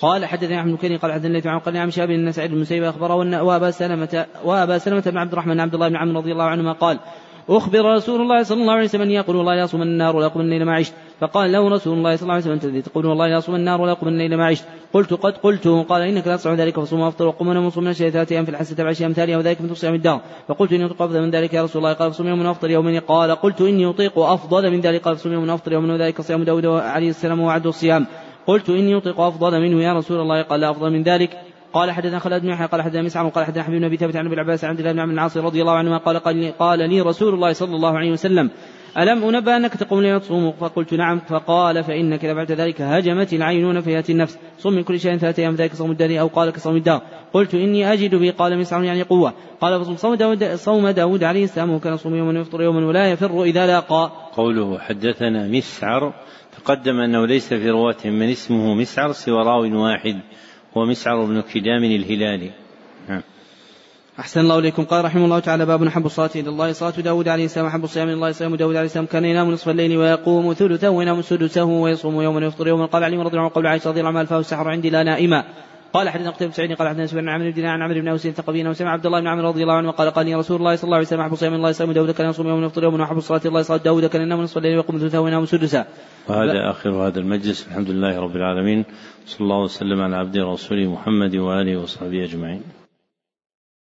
قال حدثني أحمد بن قال حدثني عن قال عن شهاب بن سعيد بن المسيب أخبره وأبا سلمة وأبا سلمة بن عبد الرحمن عبد الله بن عمرو رضي الله عنهما قال أخبر رسول الله صلى الله عليه وسلم يقول والله لا يصوم النار ولا يقوم الليل ما عشت. فقال له رسول الله صلى الله عليه وسلم الذي تقول والله لا يصوم النار ولا يقوم الليل ما عشت. قلت قد قلت. قال إنك لا تصح ذلك فصوم وافطر وقم ونم وصوم الشهر ثلاثة أيام في الحسنة أيام تالية وذلك من صيام الدار. فقلت إني أطيق أفضل من ذلك يا رسول الله. قال فصوم يوم وأفطر يوم. قال قلت إني أطيق أفضل من ذلك. قال فصوم يوم وأفطر يوم. وذلك صيام داود عليه السلام وعد الصيام. قلت إني أطيق أفضل منه يا رسول الله. قال لا أفضل من ذلك. قال حدثنا خالد بن يحيى قال حدثنا مسعر قال حدثنا حبيب بن أبي ثابت عن ابي العباس عن عبد الله بن عمرو العاص رضي الله عنهما قال قال لي رسول الله صلى الله عليه وسلم ألم أنبأ أنك تقوم ليلة تصوم؟ فقلت نعم. فقال فإنك إذا بعد ذلك هجمت العينون فيأتي النفس. صم من كل شيء ثلاثة أيام ذلك صوم الدار أو قال كصوم الدار. قلت إني أجد به قال مسعر يعني قوة. قال فصوم صوم داود, صوم داود عليه السلام وكان يصوم يوما ويفطر يوما ولا يفر إذا لاقى. قوله حدثنا مسعر تقدم أنه ليس في رواة من اسمه مسعر سوى راو واحد. هو مسعر بن كدام الهلالي. أحسن الله إليكم. قال رحمه الله تعالى باب حب الصلاة إلى الله. صلاة داود عليه السلام حب الصيام إلى الله صيام داود عليه السلام. كان ينام نصف الليل ويقوم ثلثه وينام سدسه ويصوم يوما ويفطر يوما قال علي رضي الله عنه قول عائشة رضي الله عنها الفاه السحر عندي لا نائما قال حدثنا قتيبة سعيد قال حدثنا سفيان بن عمرو بن عن عمرو بن أوس الثقفي وسمع عبد الله بن عمرو رضي الله عنه قال قال يا رسول الله صلى الله عليه وسلم أحب صيام الله صيام داود كان يصوم يوما ويفطر يوما واحب الصلاه الله صلاة داود كان ينام نصف الليل ويقوم ثلثه وينام سدسا. وهذا آخر هذا المجلس الحمد لله رب العالمين صلى الله وسلم على عبده ورسوله محمد وآله وصحبه أجمعين.